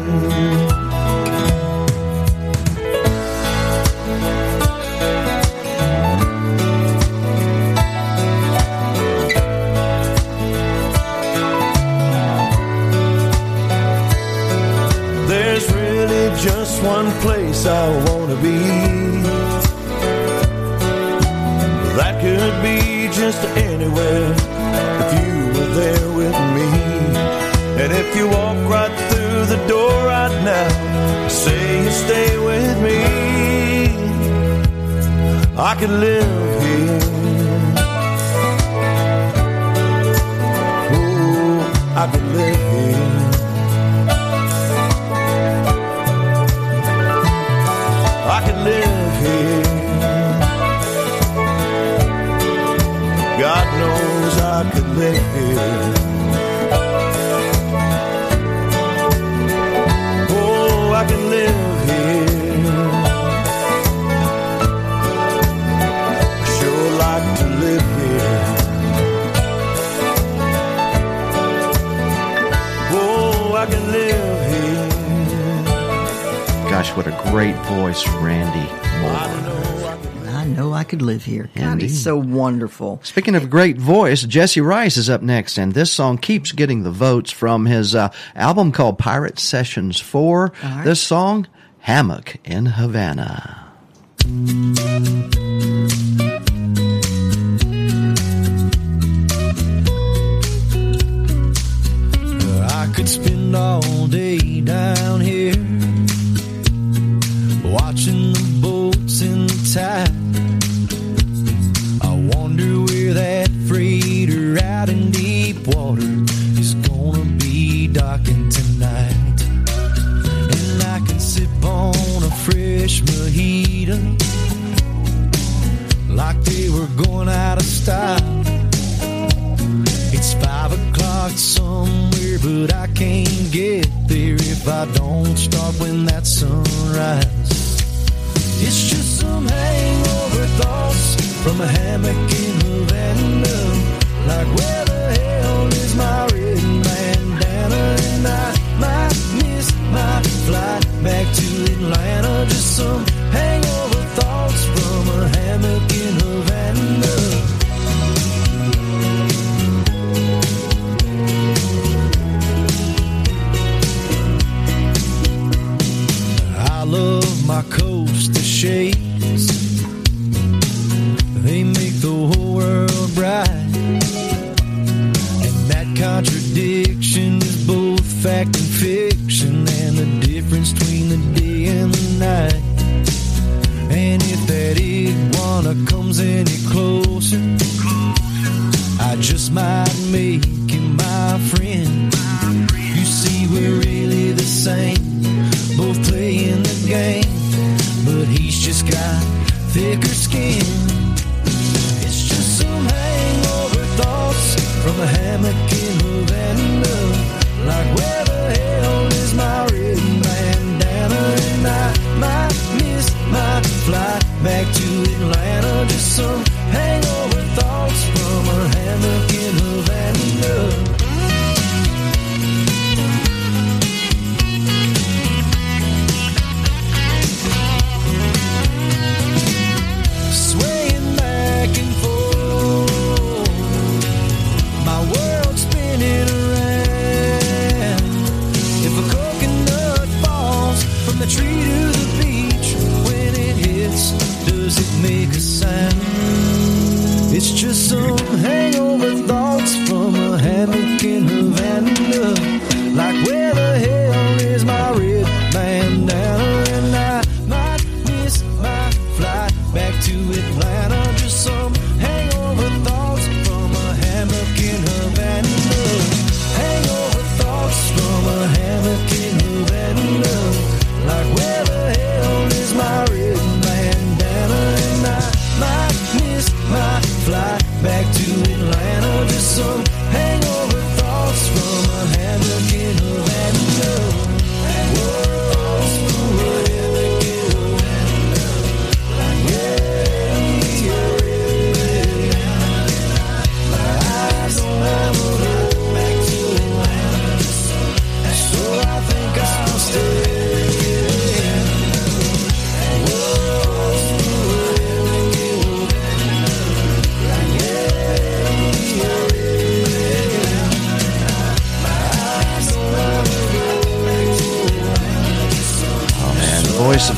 There's really just one place I wanna be. That could be just anywhere you walk right through the door right now, say you stay with me. I could live here. Oh, I could live here. I could live here. God knows I could live Gosh, what a great voice, Randy Moore. I know I could live here. God, Indeed. he's so wonderful. Speaking of great voice, Jesse Rice is up next, and this song keeps getting the votes from his uh, album called Pirate Sessions 4. right. This song, Hammock in Havana. I could spend all day I wonder where that freighter out in deep water is gonna be docking tonight. And I can sip on a fresh mojito like they were going out of style. It's five o'clock somewhere, but I can't get there if I don't start when that sunrise. It's some hangover thoughts from a hammock in Havana. Like where the hell is my red bandana? And I might miss my flight back to Atlanta. Just some hangover thoughts from a hammock in Havana. I love my Costa shades. They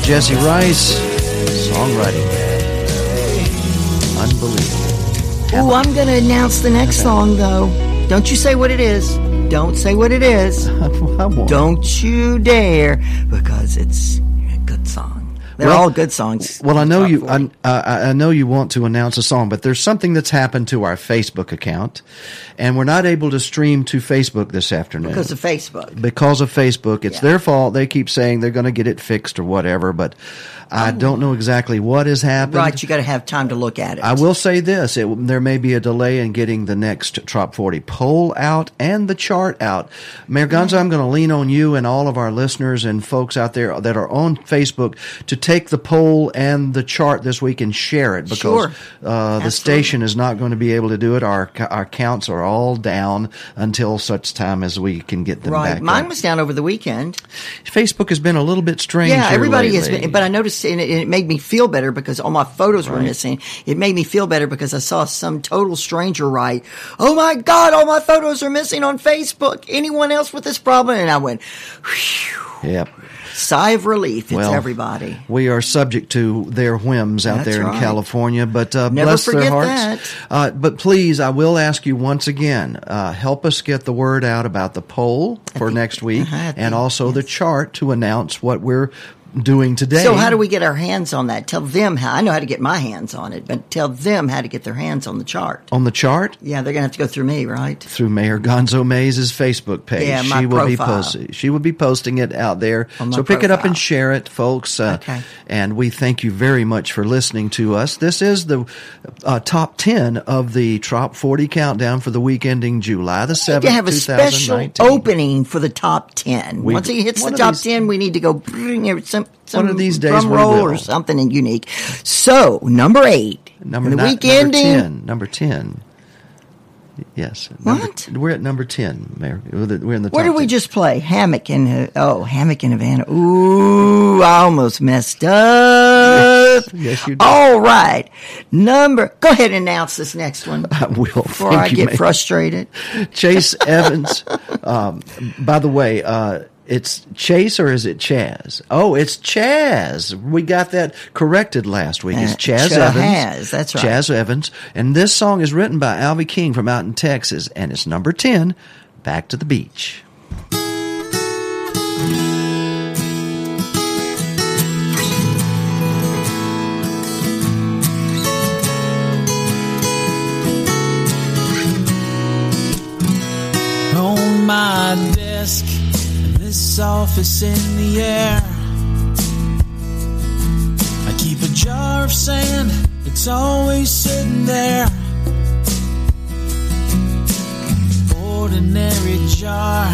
Jesse Rice, songwriting. Unbelievable. Ooh, I'm going to announce the next song, though. Don't you say what it is. Don't say what it is. Don't you dare, They're Well- all good songs. Well, I know you. I, I, I know you want to announce a song, but there's something that's happened to our Facebook account, and we're not able to stream to Facebook this afternoon Because of Facebook. Because of Facebook, it's their fault. They keep saying they're going to get it fixed or whatever, but I oh. don't know exactly what has happened. Oh. Right, you got to have time to look at it. I will say this: it, there may be a delay in getting the next Trop 40 poll out and the chart out. Mayor Gonzo, I'm going to lean on you and all of our listeners and folks out there that are on Facebook to take the poll and the chart this week and share it because Sure. uh, the station is not going to be able to do it. Our our counts are all down until such time as we can get them Right. back. Mine up. was down over the weekend. Facebook has been a little bit strange. Yeah, everybody has been, but I noticed and it, and it made me feel better because all my photos were missing. It made me feel better because I saw some total stranger write, "Oh my God, all my photos are missing on Facebook. Anyone else with this problem?" And I went, Yep. Sigh of relief. It's Well, everybody. We are subject to their whims out That's there in right. California, but uh, bless their hearts. Uh, but please, I will ask you once again, uh, help us get the word out about the poll for next week, uh-huh, and also the chart to announce what we're doing today. So how do we get our hands on that? Tell them how. I know how to get my hands on it, but tell them how to get their hands on the chart. on the chart? Yeah, they're gonna have to go through me, right? through Mayor Gonzo Mays' Facebook page. Yeah, my she will be profile. posting. She will be posting it out there. So pick it up and share it, folks. Uh, Okay. And we thank you very much for listening to us. This is the uh, top ten of the Trop Forty countdown for the week ending July the We seventh, to have a special opening for the top ten. We- Once it hits the top these- ten, we need to go bring it- some some One of these days drum roll or something unique. So number eight, Number the ni- week number ending. ten. Number ten. Yes. Number- What? we're at number ten, Mayor. We're in the. What top did we 10. just play? Hammock in oh, Hammock and Havana. Ooh, I almost messed up. Yes, you did. All right, number. Go ahead and announce this next one. I will. before Thank I you, get Mayor. frustrated. Chase Evans. Um, by the way, uh, it's Chase or is it Chaz? Oh, it's Chaz. We got that corrected last week. It's Uh, Chaz Chaz, Evans. that's right. Chaz Evans. And this song is written by Alvy King from out in Texas, and it's number 10, Back to the Beach. on my desk in this office in the air. I keep a jar of sand, it's always sitting there. Ordinary jar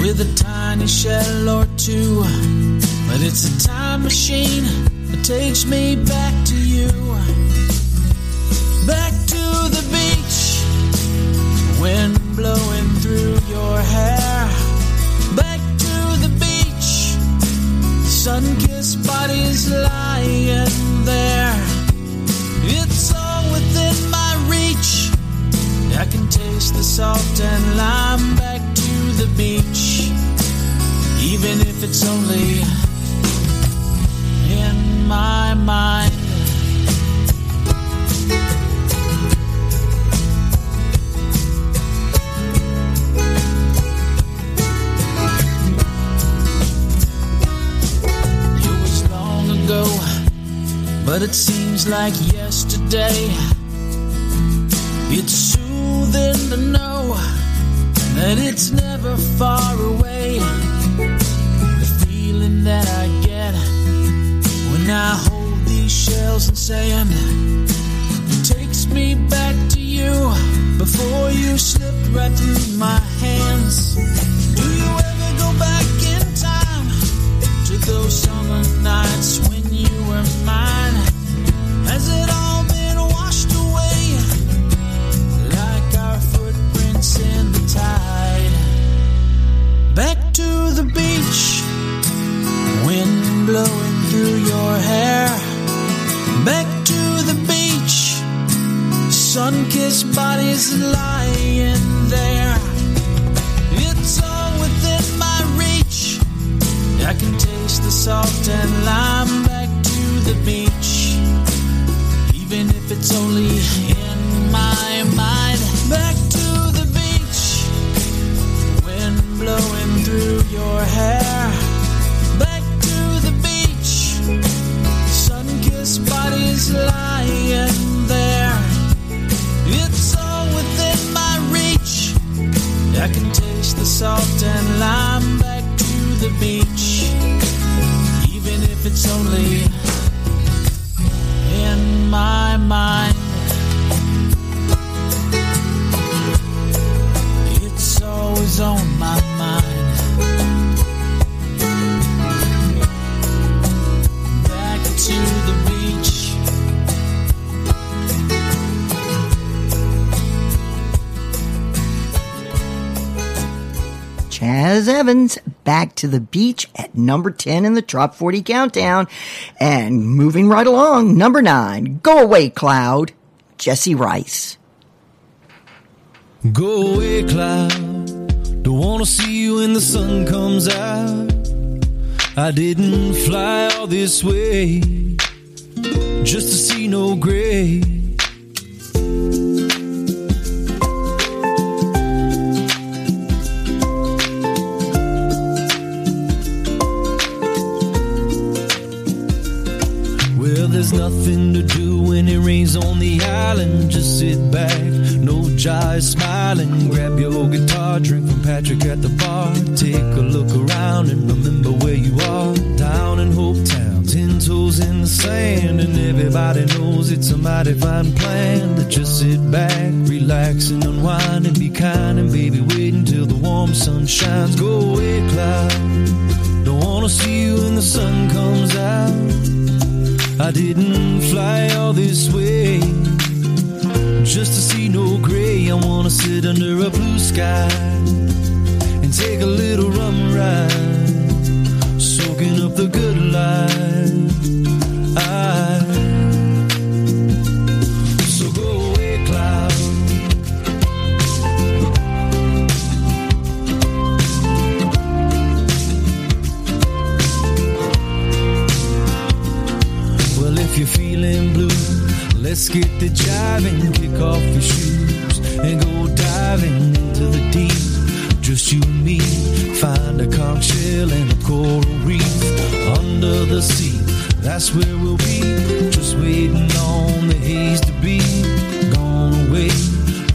with a tiny shell or two, but it's a time machine that takes me back to you. Back to the beach wind blowing through your hair. Sun kissed bodies lying there. It's all within my reach. I can taste the salt and lime back to the beach, even if it's only in my mind. But it seems like yesterday. It's soothing to know that it's never far away. The feeling that I get when I hold these shells and sand takes me back to you before you slipped right through my hands. Do you ever go back those summer nights when you were mine? Has it all been washed away like our footprints in the tide? Back to the beach, wind blowing through your hair. Back to the beach, sun kissed bodies lying there. I can taste the salt and lime back to the beach. Even if it's only in my mind. Back to the beach. Wind blowing through your hair. Back to the beach. Sun kissed bodies lying there. It's all within my reach. I can taste the salt and lime back to the beach. Evans back to the beach at number 10 in the Top 40 countdown. And moving right along, number 9, Go Away Cloud, Jesse Rice. Go away, cloud. Don't wanna see you when the sun comes out. I didn't fly all this way just to see no gray. There's nothing to do when it rains on the island. Just sit back, no jive, smiling. Grab your guitar, drink from Patrick at the bar. Take a look around and remember where you are. Down in Hope Town, ten toes in the sand, and everybody knows it's a mighty fine plan to just sit back, relax and unwind and be kind. And baby, wait until the warm sun shines. Go away, cloud. Don't wanna see you when the sun comes out. I didn't fly all this way just to see no gray. I wanna sit under a blue sky and take a little rum ride, soaking up the good life. I, feeling blue, let's get the jiving, kick off your shoes, and go diving into the deep. Just you and me, find a conch shell and a coral reef under the sea. That's where we'll be, just waiting on the haze to be gone away,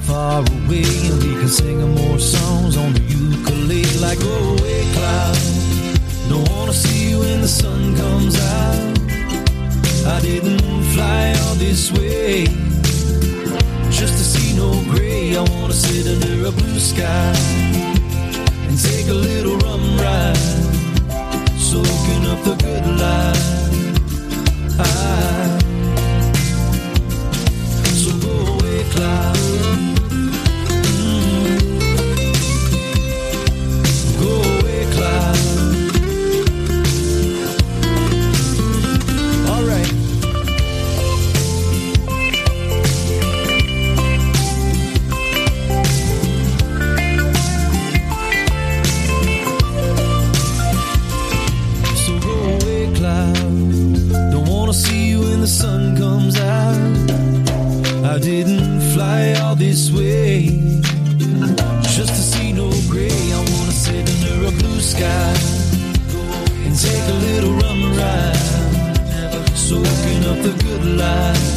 far away, and we can sing more songs on the ukulele like go away, cloud. Don't wanna see you when the sun comes out. I didn't fly all this way just to see no gray. I wanna sit under a blue sky and take a little rum ride, soaking up the good life. I, so go away, cloud. Didn't fly all this way just to see no gray. I wanna sit under a blue sky and take a little rum ride, soaking up the good life.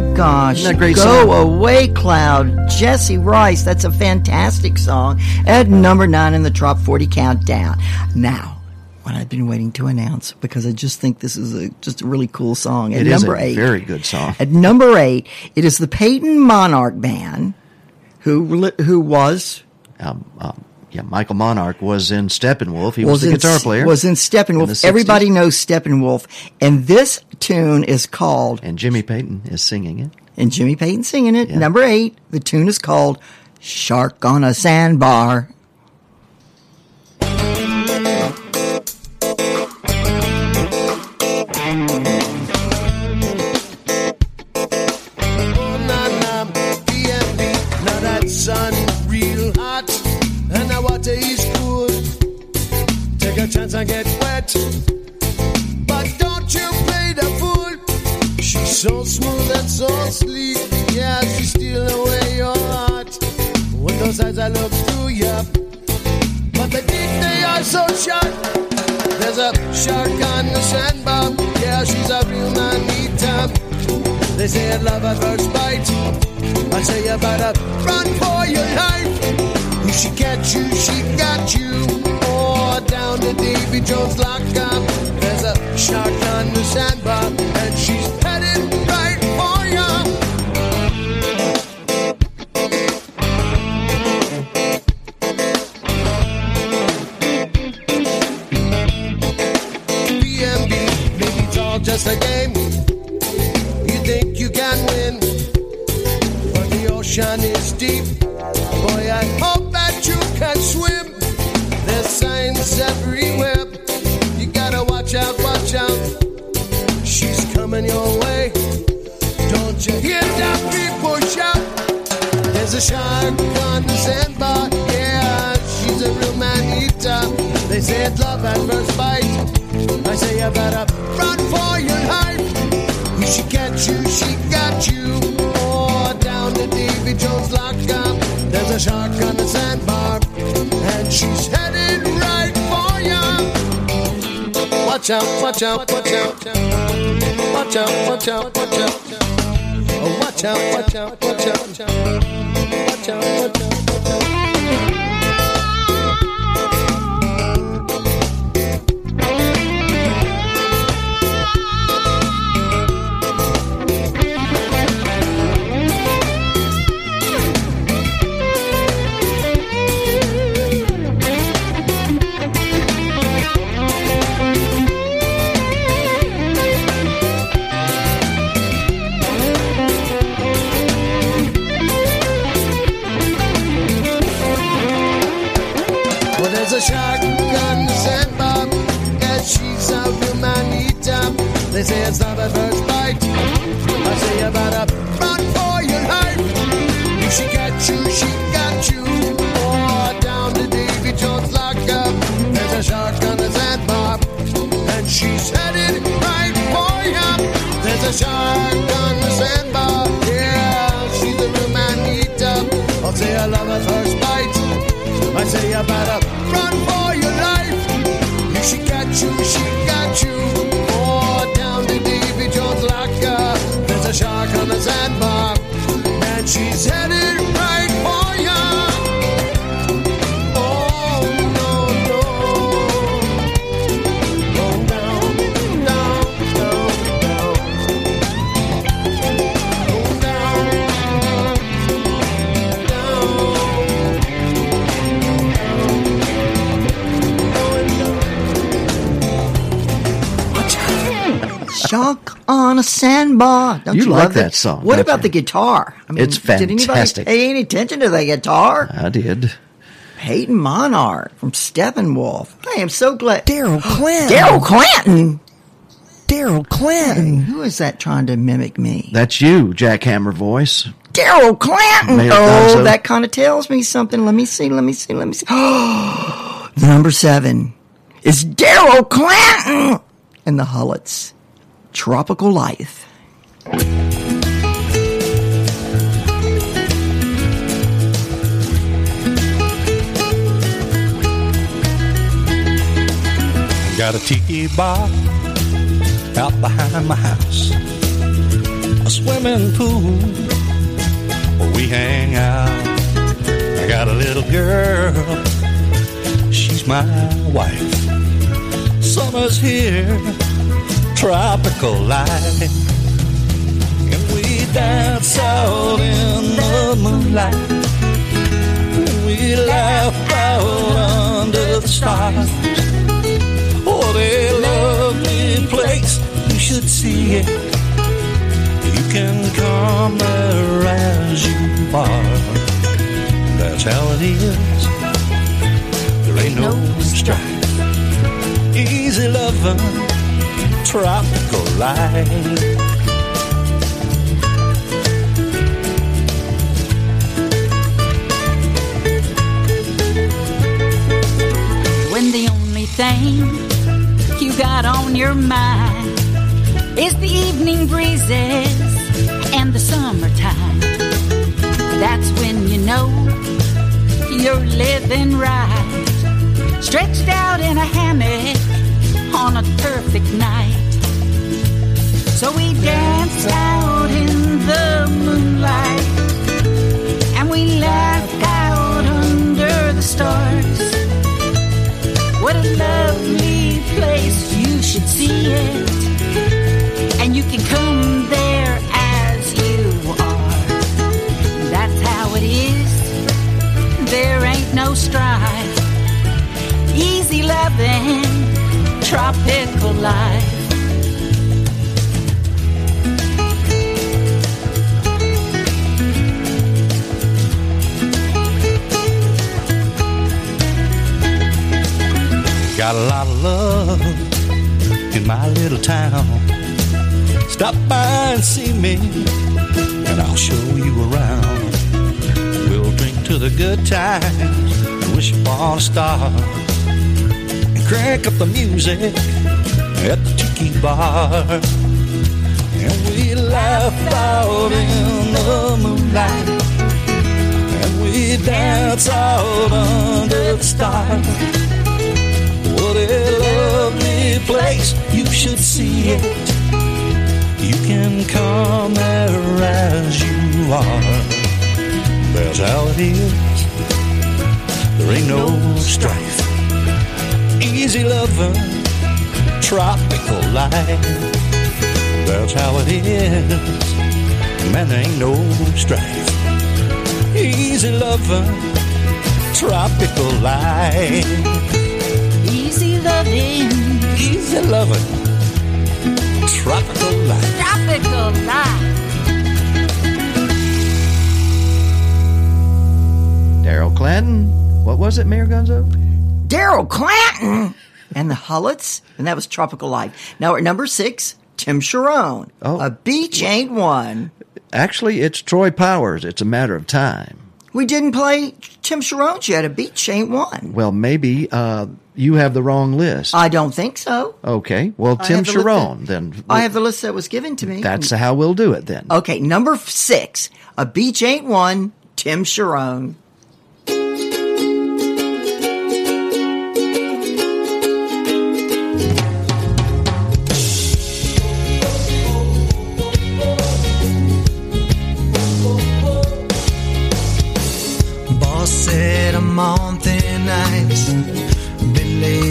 My gosh. Isn't that great Go song? Away Cloud, Jesse Rice. That's a fantastic song at number nine in the Top 40 Countdown. Now, what I've been waiting to announce because I just think this is a, just a really cool song. At It is number a eight, very good song. At number eight, it is the Peyton Monarch Band, who who was Um, um, Yeah, Michael Monarch was in Steppenwolf. He was, the in, guitar player. Was in in Steppenwolf. the 60s. Everybody knows Steppenwolf, and this tune is called. And Jimmy Payton is singing it. And Jimmy Payton singing it. Number eight. The tune is called "Shark on a Sandbar." Chance I get wet, but don't you play the fool. She's so smooth and so sleek, yeah, she steal away your heart. With those eyes I look through ya, but the deep they are so sharp. There's a shark on the sandbar, yeah, she's a real manita. They say at love at first bite. I say you better run for your life. If she catch you, she got you. Or down to Davy Jones lockup. There's a shark on the sandbar, and she's headed right for you. BMB, maybe it's all just a game. A shark on the sandbar. Yeah, she's a real man eater. They say it's love at first bite. I say you better run for your life. If she catch you, she got you. Or down to Davy Jones lockup. There's a shark on the sandbar, and she's headed right for you. Watch out, watch out, watch out. Watch out, watch out, watch out. Oh, watch out, watch out, watch out. Watch out, watch They say it's not a first bite. I say you better run for your life. If she got you, she got you. Or down to Davy Jones lockup. There's a shark on the sandbar, and she's headed right for you. There's a shark on the sandbar, yeah, she's a real manita. I'll say I love her first bite. I say you better run for your life. If she got you, she got you. She's headed right for ya. Oh no no. Go down, down, down, down. Go down, Shark on a sandbar. Don't You you, like love that it? song, What about you? the guitar? I mean, It's Did anybody fantastic. pay any attention to the guitar? I did. Peyton Monarch from Steppenwolf. I am so glad. Daryl Clinton. Daryl Clanton. Daryl Clinton. Who is that trying to mimic me? That's you, jackhammer voice. Daryl Clanton. Mayor Oh, Gonzo. that kind of tells me something. Let me see. Let me see. Let me see. Number seven is Daryl Clanton and the Hullets. Tropical Life. I got a tiki bar out behind my house, a swimming pool where we hang out. I got a little girl, she's my wife. Summer's here, tropical life, and we dance out in the moonlight. We laugh out under the stars. What a lovely place, you should see it. You can come there as you are. That's how it is. There ain't no strife. Easy loving, tropical life. when you got on your mind is the evening breezes and the summertime. That's when you know you're living right. Stretched out in a hammock on a perfect night. So we danced out in the moonlight and we laughed out under the stars. What a lovely place, you should see it. And you can come there as you are. That's how it is. There ain't no strife. Easy loving, tropical life. Got a lot of love in my little town. Stop by and see me, and I'll show you around. We'll drink to the good times and wish upon a star. And crank up the music at the tiki bar. And we laugh out in the moonlight. And we dance out under the stars. You should see it. You can come there as you are. That's how it is. There ain't no strife. Easy loving, tropical life. That's how it is. Man, there ain't no strife. Easy loving, tropical life. Easy loving, Easy loving, tropical life. tropical life. Daryl Clanton. What was it, Mayor Gonzo? Daryl Clanton and the Hullets, and that was Tropical Life. Now at number six, Tim Sharon. Oh. A beach ain't one. Actually, it's Troy Powers. It's a matter of time. We didn't play Tim Sharon's yet. A beach ain't one. Well, maybe uh, you have the wrong list. I don't think so. Okay. Well, I Tim have the list Sharon, then. I have the list that was given to me. That's how we'll do it then. Okay, number six, a beach ain't one. Tim Sharon. Boss said I'm on thin ice.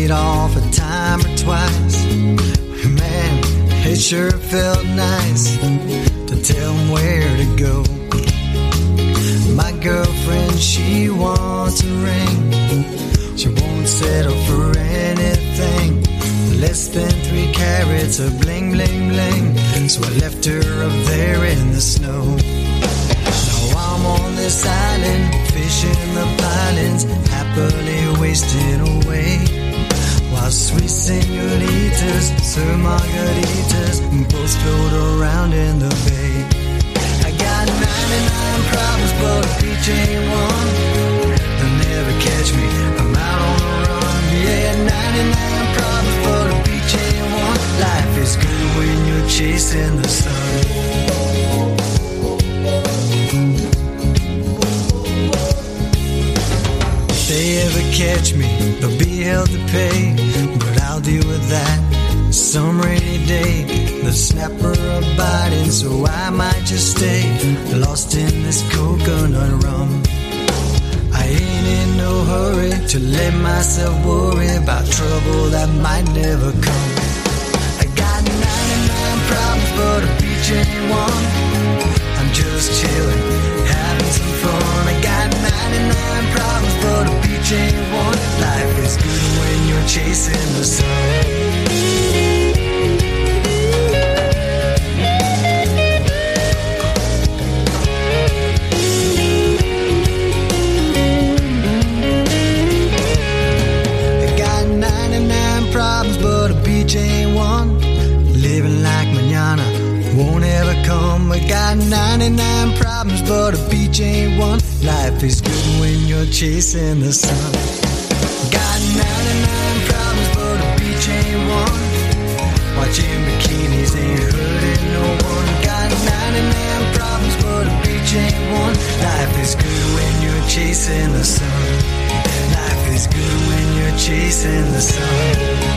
Laid off a time or twice. Man, it sure felt nice to tell him where to go. My girlfriend, she wants a ring. She won't settle for anything less than three carats of bling, bling, bling. So I left her up there in the snow. Now I'm on this island, fishing the pilings, happily wasting away. While sweet senoritas serve margaritas and boats float around in the bay. I got 99 problems, but a beach ain't one. They'll never catch me, I'm out on the run. Yeah, 99 problems, but a beach ain't one. Life is good when you're chasing the sun. If they ever catch me, they'll be held to pay. But I'll deal with that some rainy day. The snapper are biting, so I might just stay lost in this coconut rum. I ain't in no hurry to let myself worry about trouble that might never come. I got 99 problems, but a beach ain't one. I'm just chilling, 99 problems, but a beach ain't chasing the sun. I got 99 problems, but a beach ain't one. Living like manana won't ever come. I got 99 problems, but a beach ain't one. Life is good when you're chasing the sun. Got 99 problems, but a beach ain't one. Watching bikinis ain't hurting no one. Got 99 problems, but a beach ain't one. Life is good when you're chasing the sun. Life is good when you're chasing the sun.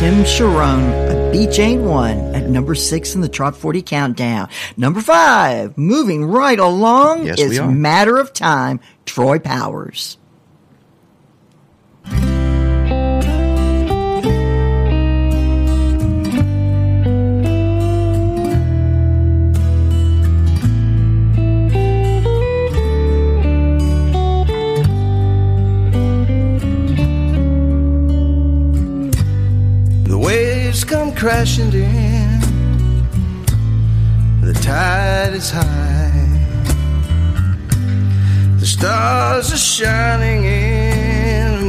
Tim Sharon, Beach Ain't One, at number six in the Top 40 Countdown. Number five, moving right along, Yes, is. Matter of Time, Troy Powers. Waves come crashing in. The tide is high. The stars are shining in a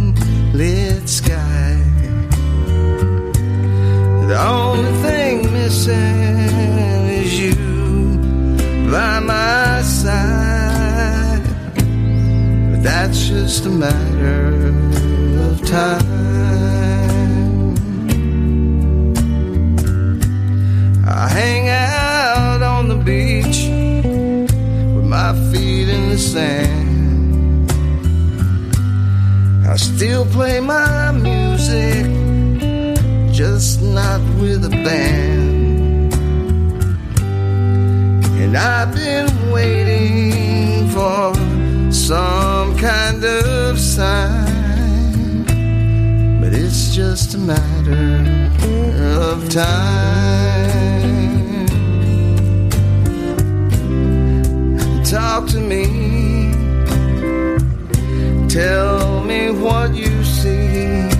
moonlit sky. The only thing missing is you by my side. But that's just a matter of time. I hang out on the beach with my feet in the sand. I still play my music, just not with a band. And I've been waiting for some kind of sign, but it's just a matter of time. Talk to me, tell me what you see.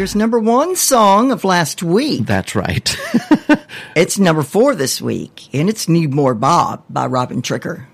here's number one song of last week. That's right. it's number four this week, and it's Need More Bob by Robin Tricker.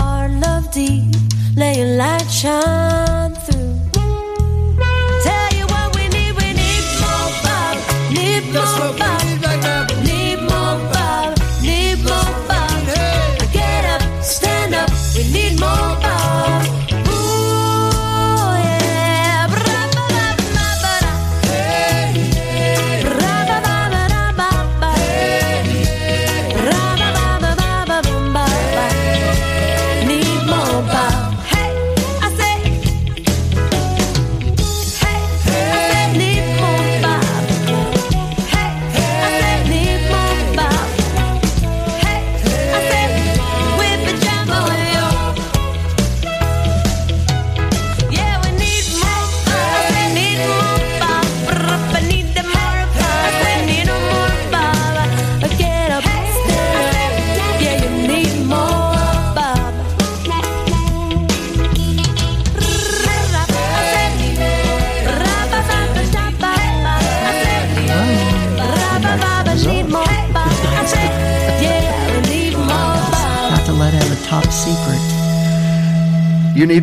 heart love deep, laying light shine.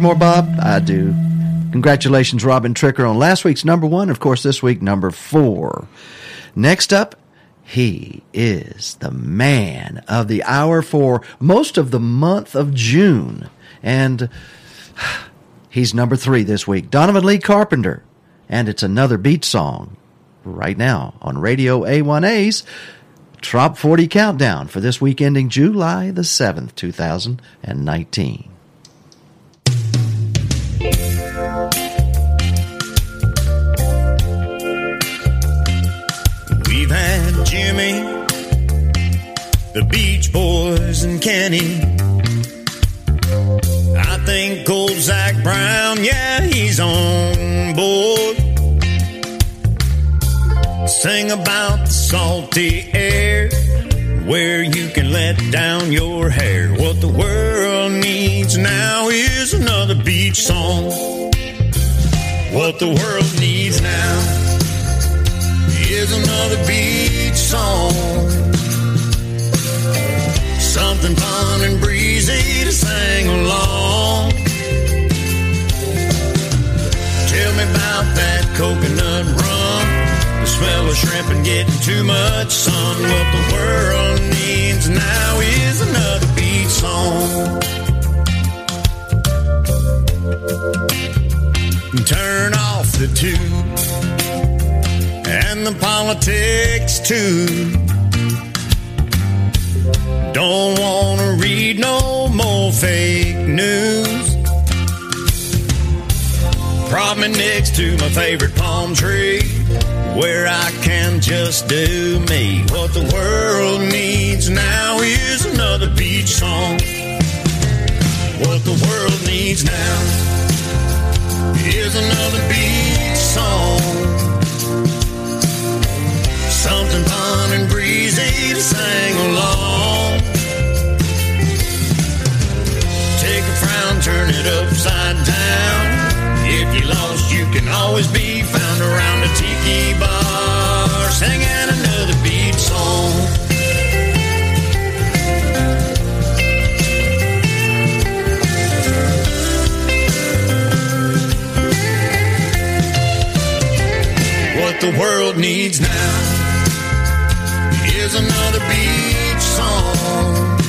more, Bob? I do. Congratulations, Robin Tricker, on last week's number one. Of course, this week, number four. Next up, he is the man of the hour for most of the month of June. And he's number three this week, Donovan Lee Carpenter. And it's another beat song right now on Radio A1A's Top 40 Countdown for this week ending July the 7th, 2019. We've had Jimmy, the Beach Boys, and Kenny. I think old Zac Brown, yeah, he's on board. Sing about the salty air where you can let down your hair. What the world needs now is another beach song. What the world needs now is another beach song. Something fun and breezy to sing along. Tell me about that coconut rum, the smell of shrimp and getting too much sun. What the world needs now is another beach song. Turn off the tube and the politics too. Don't wanna read no more fake news. Me next to my favorite palm tree, where I can just do me. What the world needs now is another beach song. What the world needs now is another beach song. Sing along. Take a frown, turn it upside down. If you lost, you can always be found around a tiki bar, singing another beat song. What the world needs now another beach song.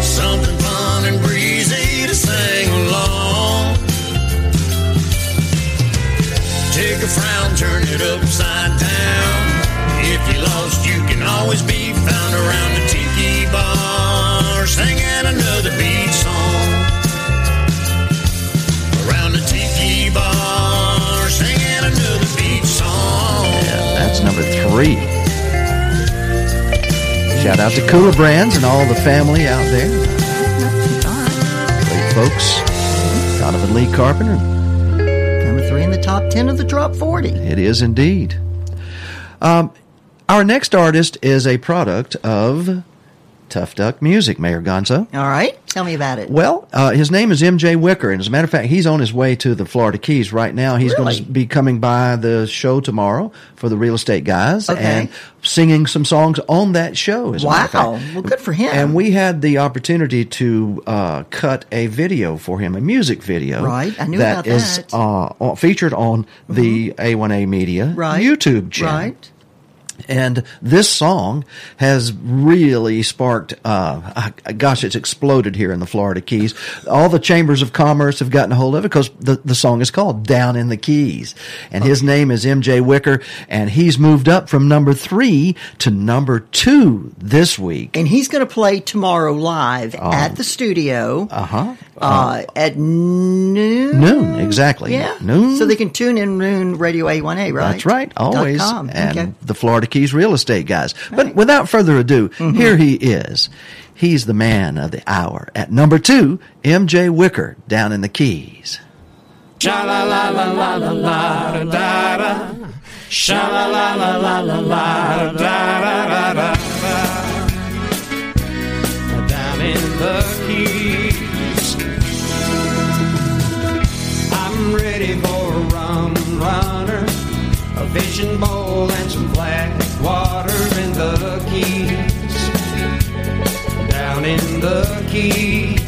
Something fun and breezy to sing along. Take a frown, turn it upside down. If you lost, you can always be found around the tiki bar, singing another beach song. Around the tiki bar, singing another beach song. That's number three. Shout out to Cooler Brands and all the family out there. Great folks. Donovan Lee Carpenter. Number three in the top 10 of the Trop 40. It is indeed. Um, our next artist is a product of Tough Duck Music, Mayor Gonzo. All right. Tell me about it. Well, uh, his name is MJ Wicker, and as a matter of fact, he's on his way to the Florida Keys right now. He's going to be coming by the show tomorrow for the real estate guys Okay. and singing some songs on that show. As a matter of Wow. Well, good for him. And we had the opportunity to uh, cut a video for him, a music video. Right. I knew that about is, that. Mm-hmm. uh, featured on the A1A Media Right. YouTube channel. Right. And this song has really sparked, uh, uh, gosh, it's exploded here in the Florida Keys. All the chambers of commerce have gotten a hold of it because the, the song is called Down in the Keys. And his name is MJ Wicker, and he's moved up from number three to number two this week. And he's going to play tomorrow live Oh. at the studio Uh-huh. Uh, at noon. Noon, exactly. Yeah. Noon. So they can tune in noon radio A1A, right? That's right, always. Com. And Okay. the Florida Keys real estate guys. But without further ado, Mm-hmm. here he is. He's the man of the hour. At number two, MJ Wicker down in the Keys. Sha la la la la la la da da da. Sha la la la la la la da da da da da. Down in the fishing bowl and some black water in the Keys. Down in the Keys.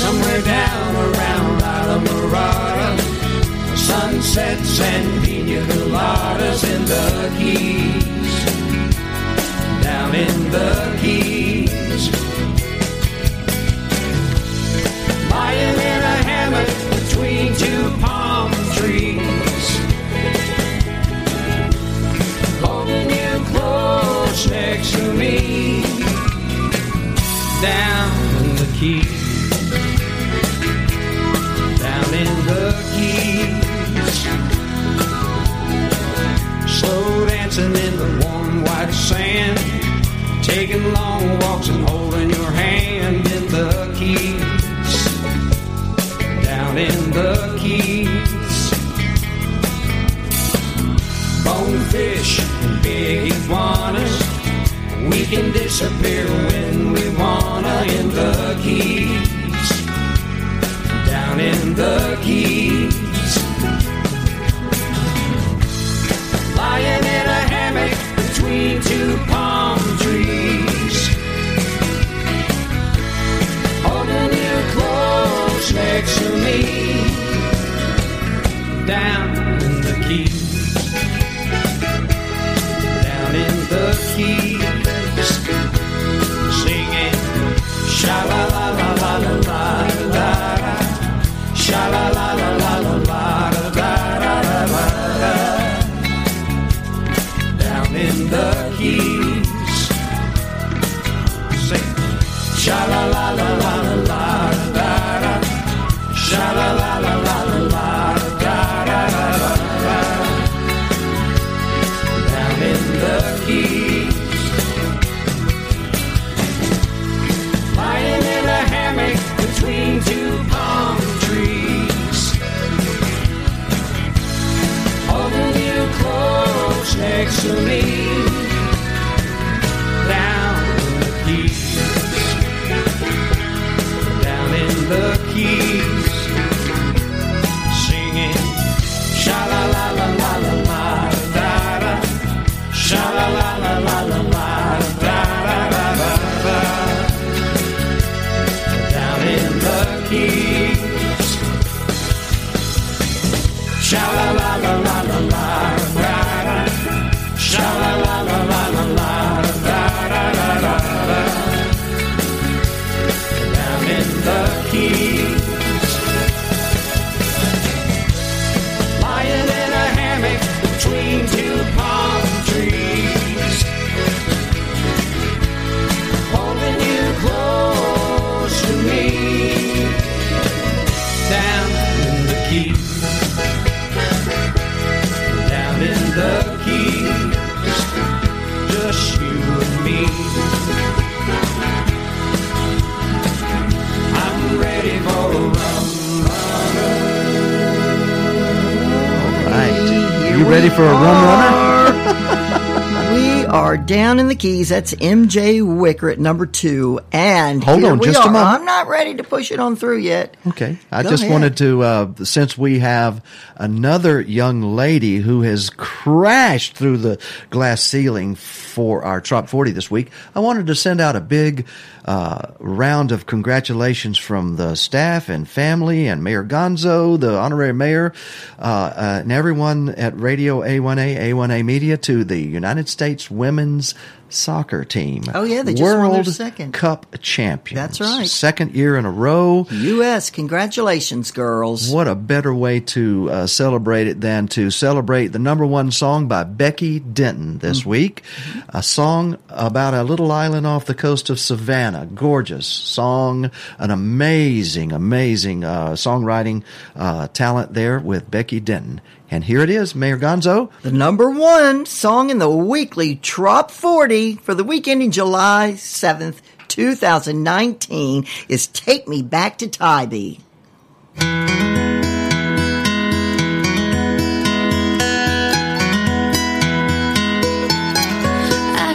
Somewhere down around Islamorada, sunsets and pina coladas in the Keys. Down in the Keys. Lying in a hammock between two palms porch next to me. Down in the keys down in the keys. Slow dancing in the warm white sand. Taking long walks and holding your hand in the keys. Down in the keys. Bonefish and big iguanas. We can disappear when we wanna in the Keys. Down in the Keys. Lying in a hammock between two palm trees. Holding you close next to me. Down in the Keys. Down in the Keys. Singing. Sha la la la la la la la la. Sha la la la la la la la la la. Down in the Keys. Sing. Sha la la la la la la la. Sha la la sexually. Ready for a rum runner? We are down in the keys. That's MJ Wicker at number two. And Hold on just a are. moment. I'm not ready to push it on through yet. Okay. I Go just ahead. wanted to, uh, since we have another young lady who has crashed through the glass ceiling for our Trop 40 this week, I wanted to send out a big uh, round of congratulations from the staff and family and Mayor Gonzo, the honorary mayor, uh, uh, and everyone at Radio A1A, A1A Media to the United States women's soccer team. Oh, yeah, they just won their World second. Cup champions. That's right. Second year in a row. U.S. Congratulations, girls. What a better way to uh, celebrate it than to celebrate the number one song by Becky Denton this Mm-hmm. week. A song about a little island off the coast of Savannah. Gorgeous song. An amazing, amazing uh, songwriting uh, talent there with Becky Denton. And here it is, Mayor Gonzo. The number one song in the weekly Trop 40 for the week ending July 7th, 2019 is Take Me Back to Tybee. I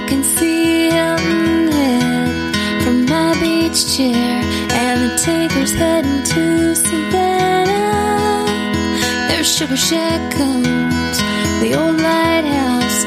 can see Hilton Head from my beach chair, and the tanker's heading to Savannah. There's Sugar Shack comes, the old lighthouse,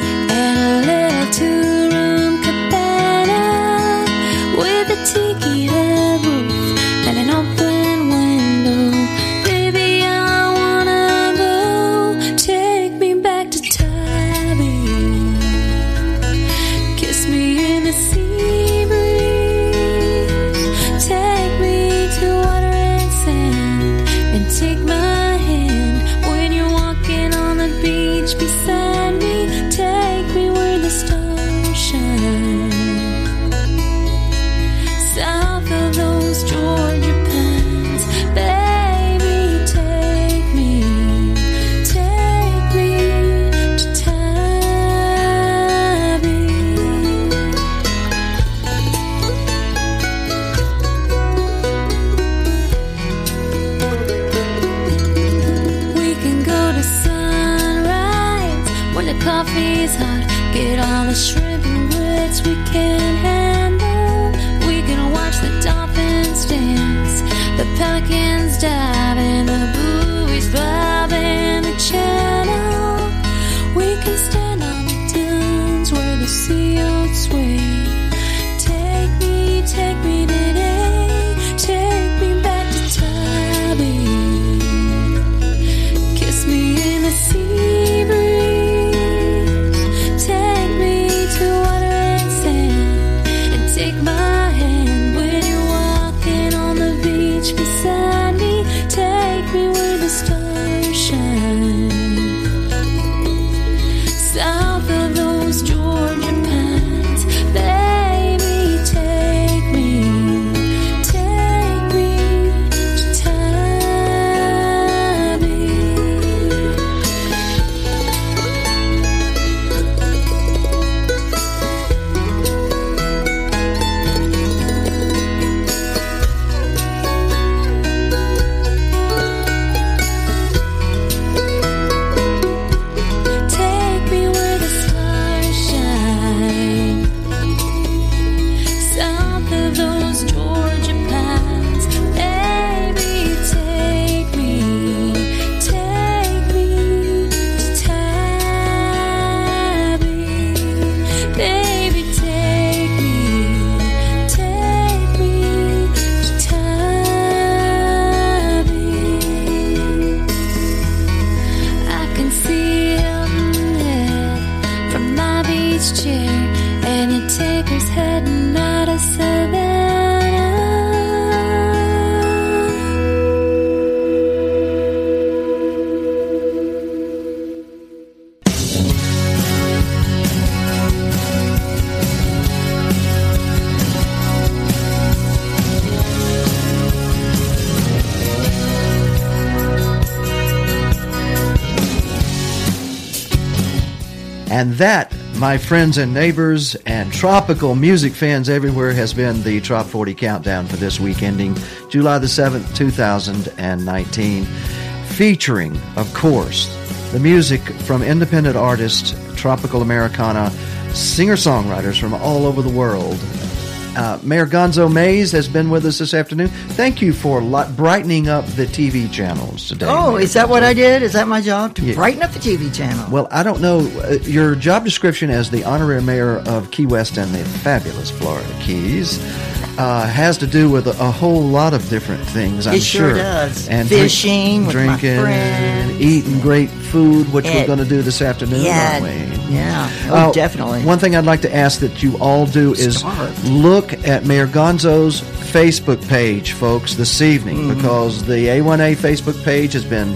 my friends and neighbors and tropical music fans everywhere, has been the Trop 40 Countdown for this week ending July the 7th, 2019. Featuring, of course, the music from independent artists, tropical Americana, singer songwriters from all over the world. Uh, Mayor Gonzo Mays has been with us this afternoon. Thank you for brightening up the TV channels today. Oh, Mayor is that what I did? Is that my job to Yeah. brighten up the TV channel? Well, I don't know. Uh, your job description as the honorary mayor of Key West and the fabulous Florida Keys uh, has to do with a, a whole lot of different things. I'm It sure sure does. drink- Fishing my drinking, eating great food, which we're going to do this afternoon, yeah, aren't we? Yeah. Oh, Uh, definitely. One thing I'd like to ask that you all do is Starved. look at Mayor Gonzo's Facebook page, folks, this evening, Mm-hmm. because the A1A Facebook page has been,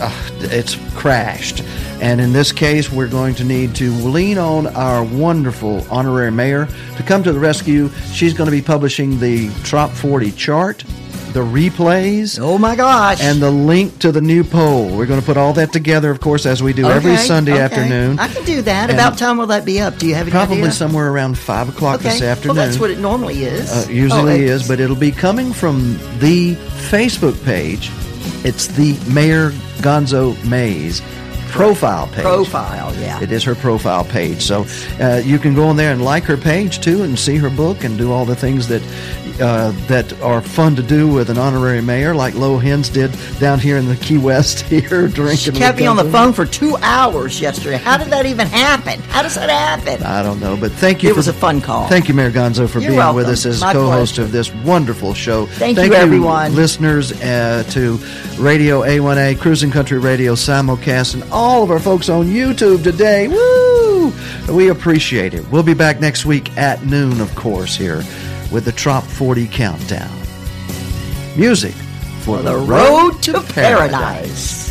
uh, it's crashed. And in this case, we're going to need to lean on our wonderful honorary mayor to come to the rescue. She's going to be publishing the Trop 40 chart, the replays. Oh my gosh. And the link to the new poll. We're going to put all that together, of course, as we do every Sunday okay. afternoon. I can do that. And About time will that be up? Do you have any Probably idea? somewhere around 5 o'clock okay. this afternoon. Well, that's what it normally is. Uh, usually Oh, is, but it'll be coming from the Facebook page. It's the Mayor Gonzo Mays profile page. Profile, yeah. It is her profile page. So uh, you can go on there and like her page too and see her book and do all the things that uh, that are fun to do with an honorary mayor like Lo Hens did down here in the Key West here drinking. She kept me on the phone for two hours yesterday. How did that even happen? How does that happen? I don't know, but thank you. It for, was a fun call. Thank you, Mayor Gonzo, for You're being with us as My co-host pleasure. of this wonderful show. Thank you, everyone. listeners, uh, to Radio A1A, Cruising Country Radio simulcast, and all of our folks on YouTube today. Woo! We appreciate it. We'll be back next week at noon, of course, here with the Trop 40 Countdown. Music for, The road to paradise.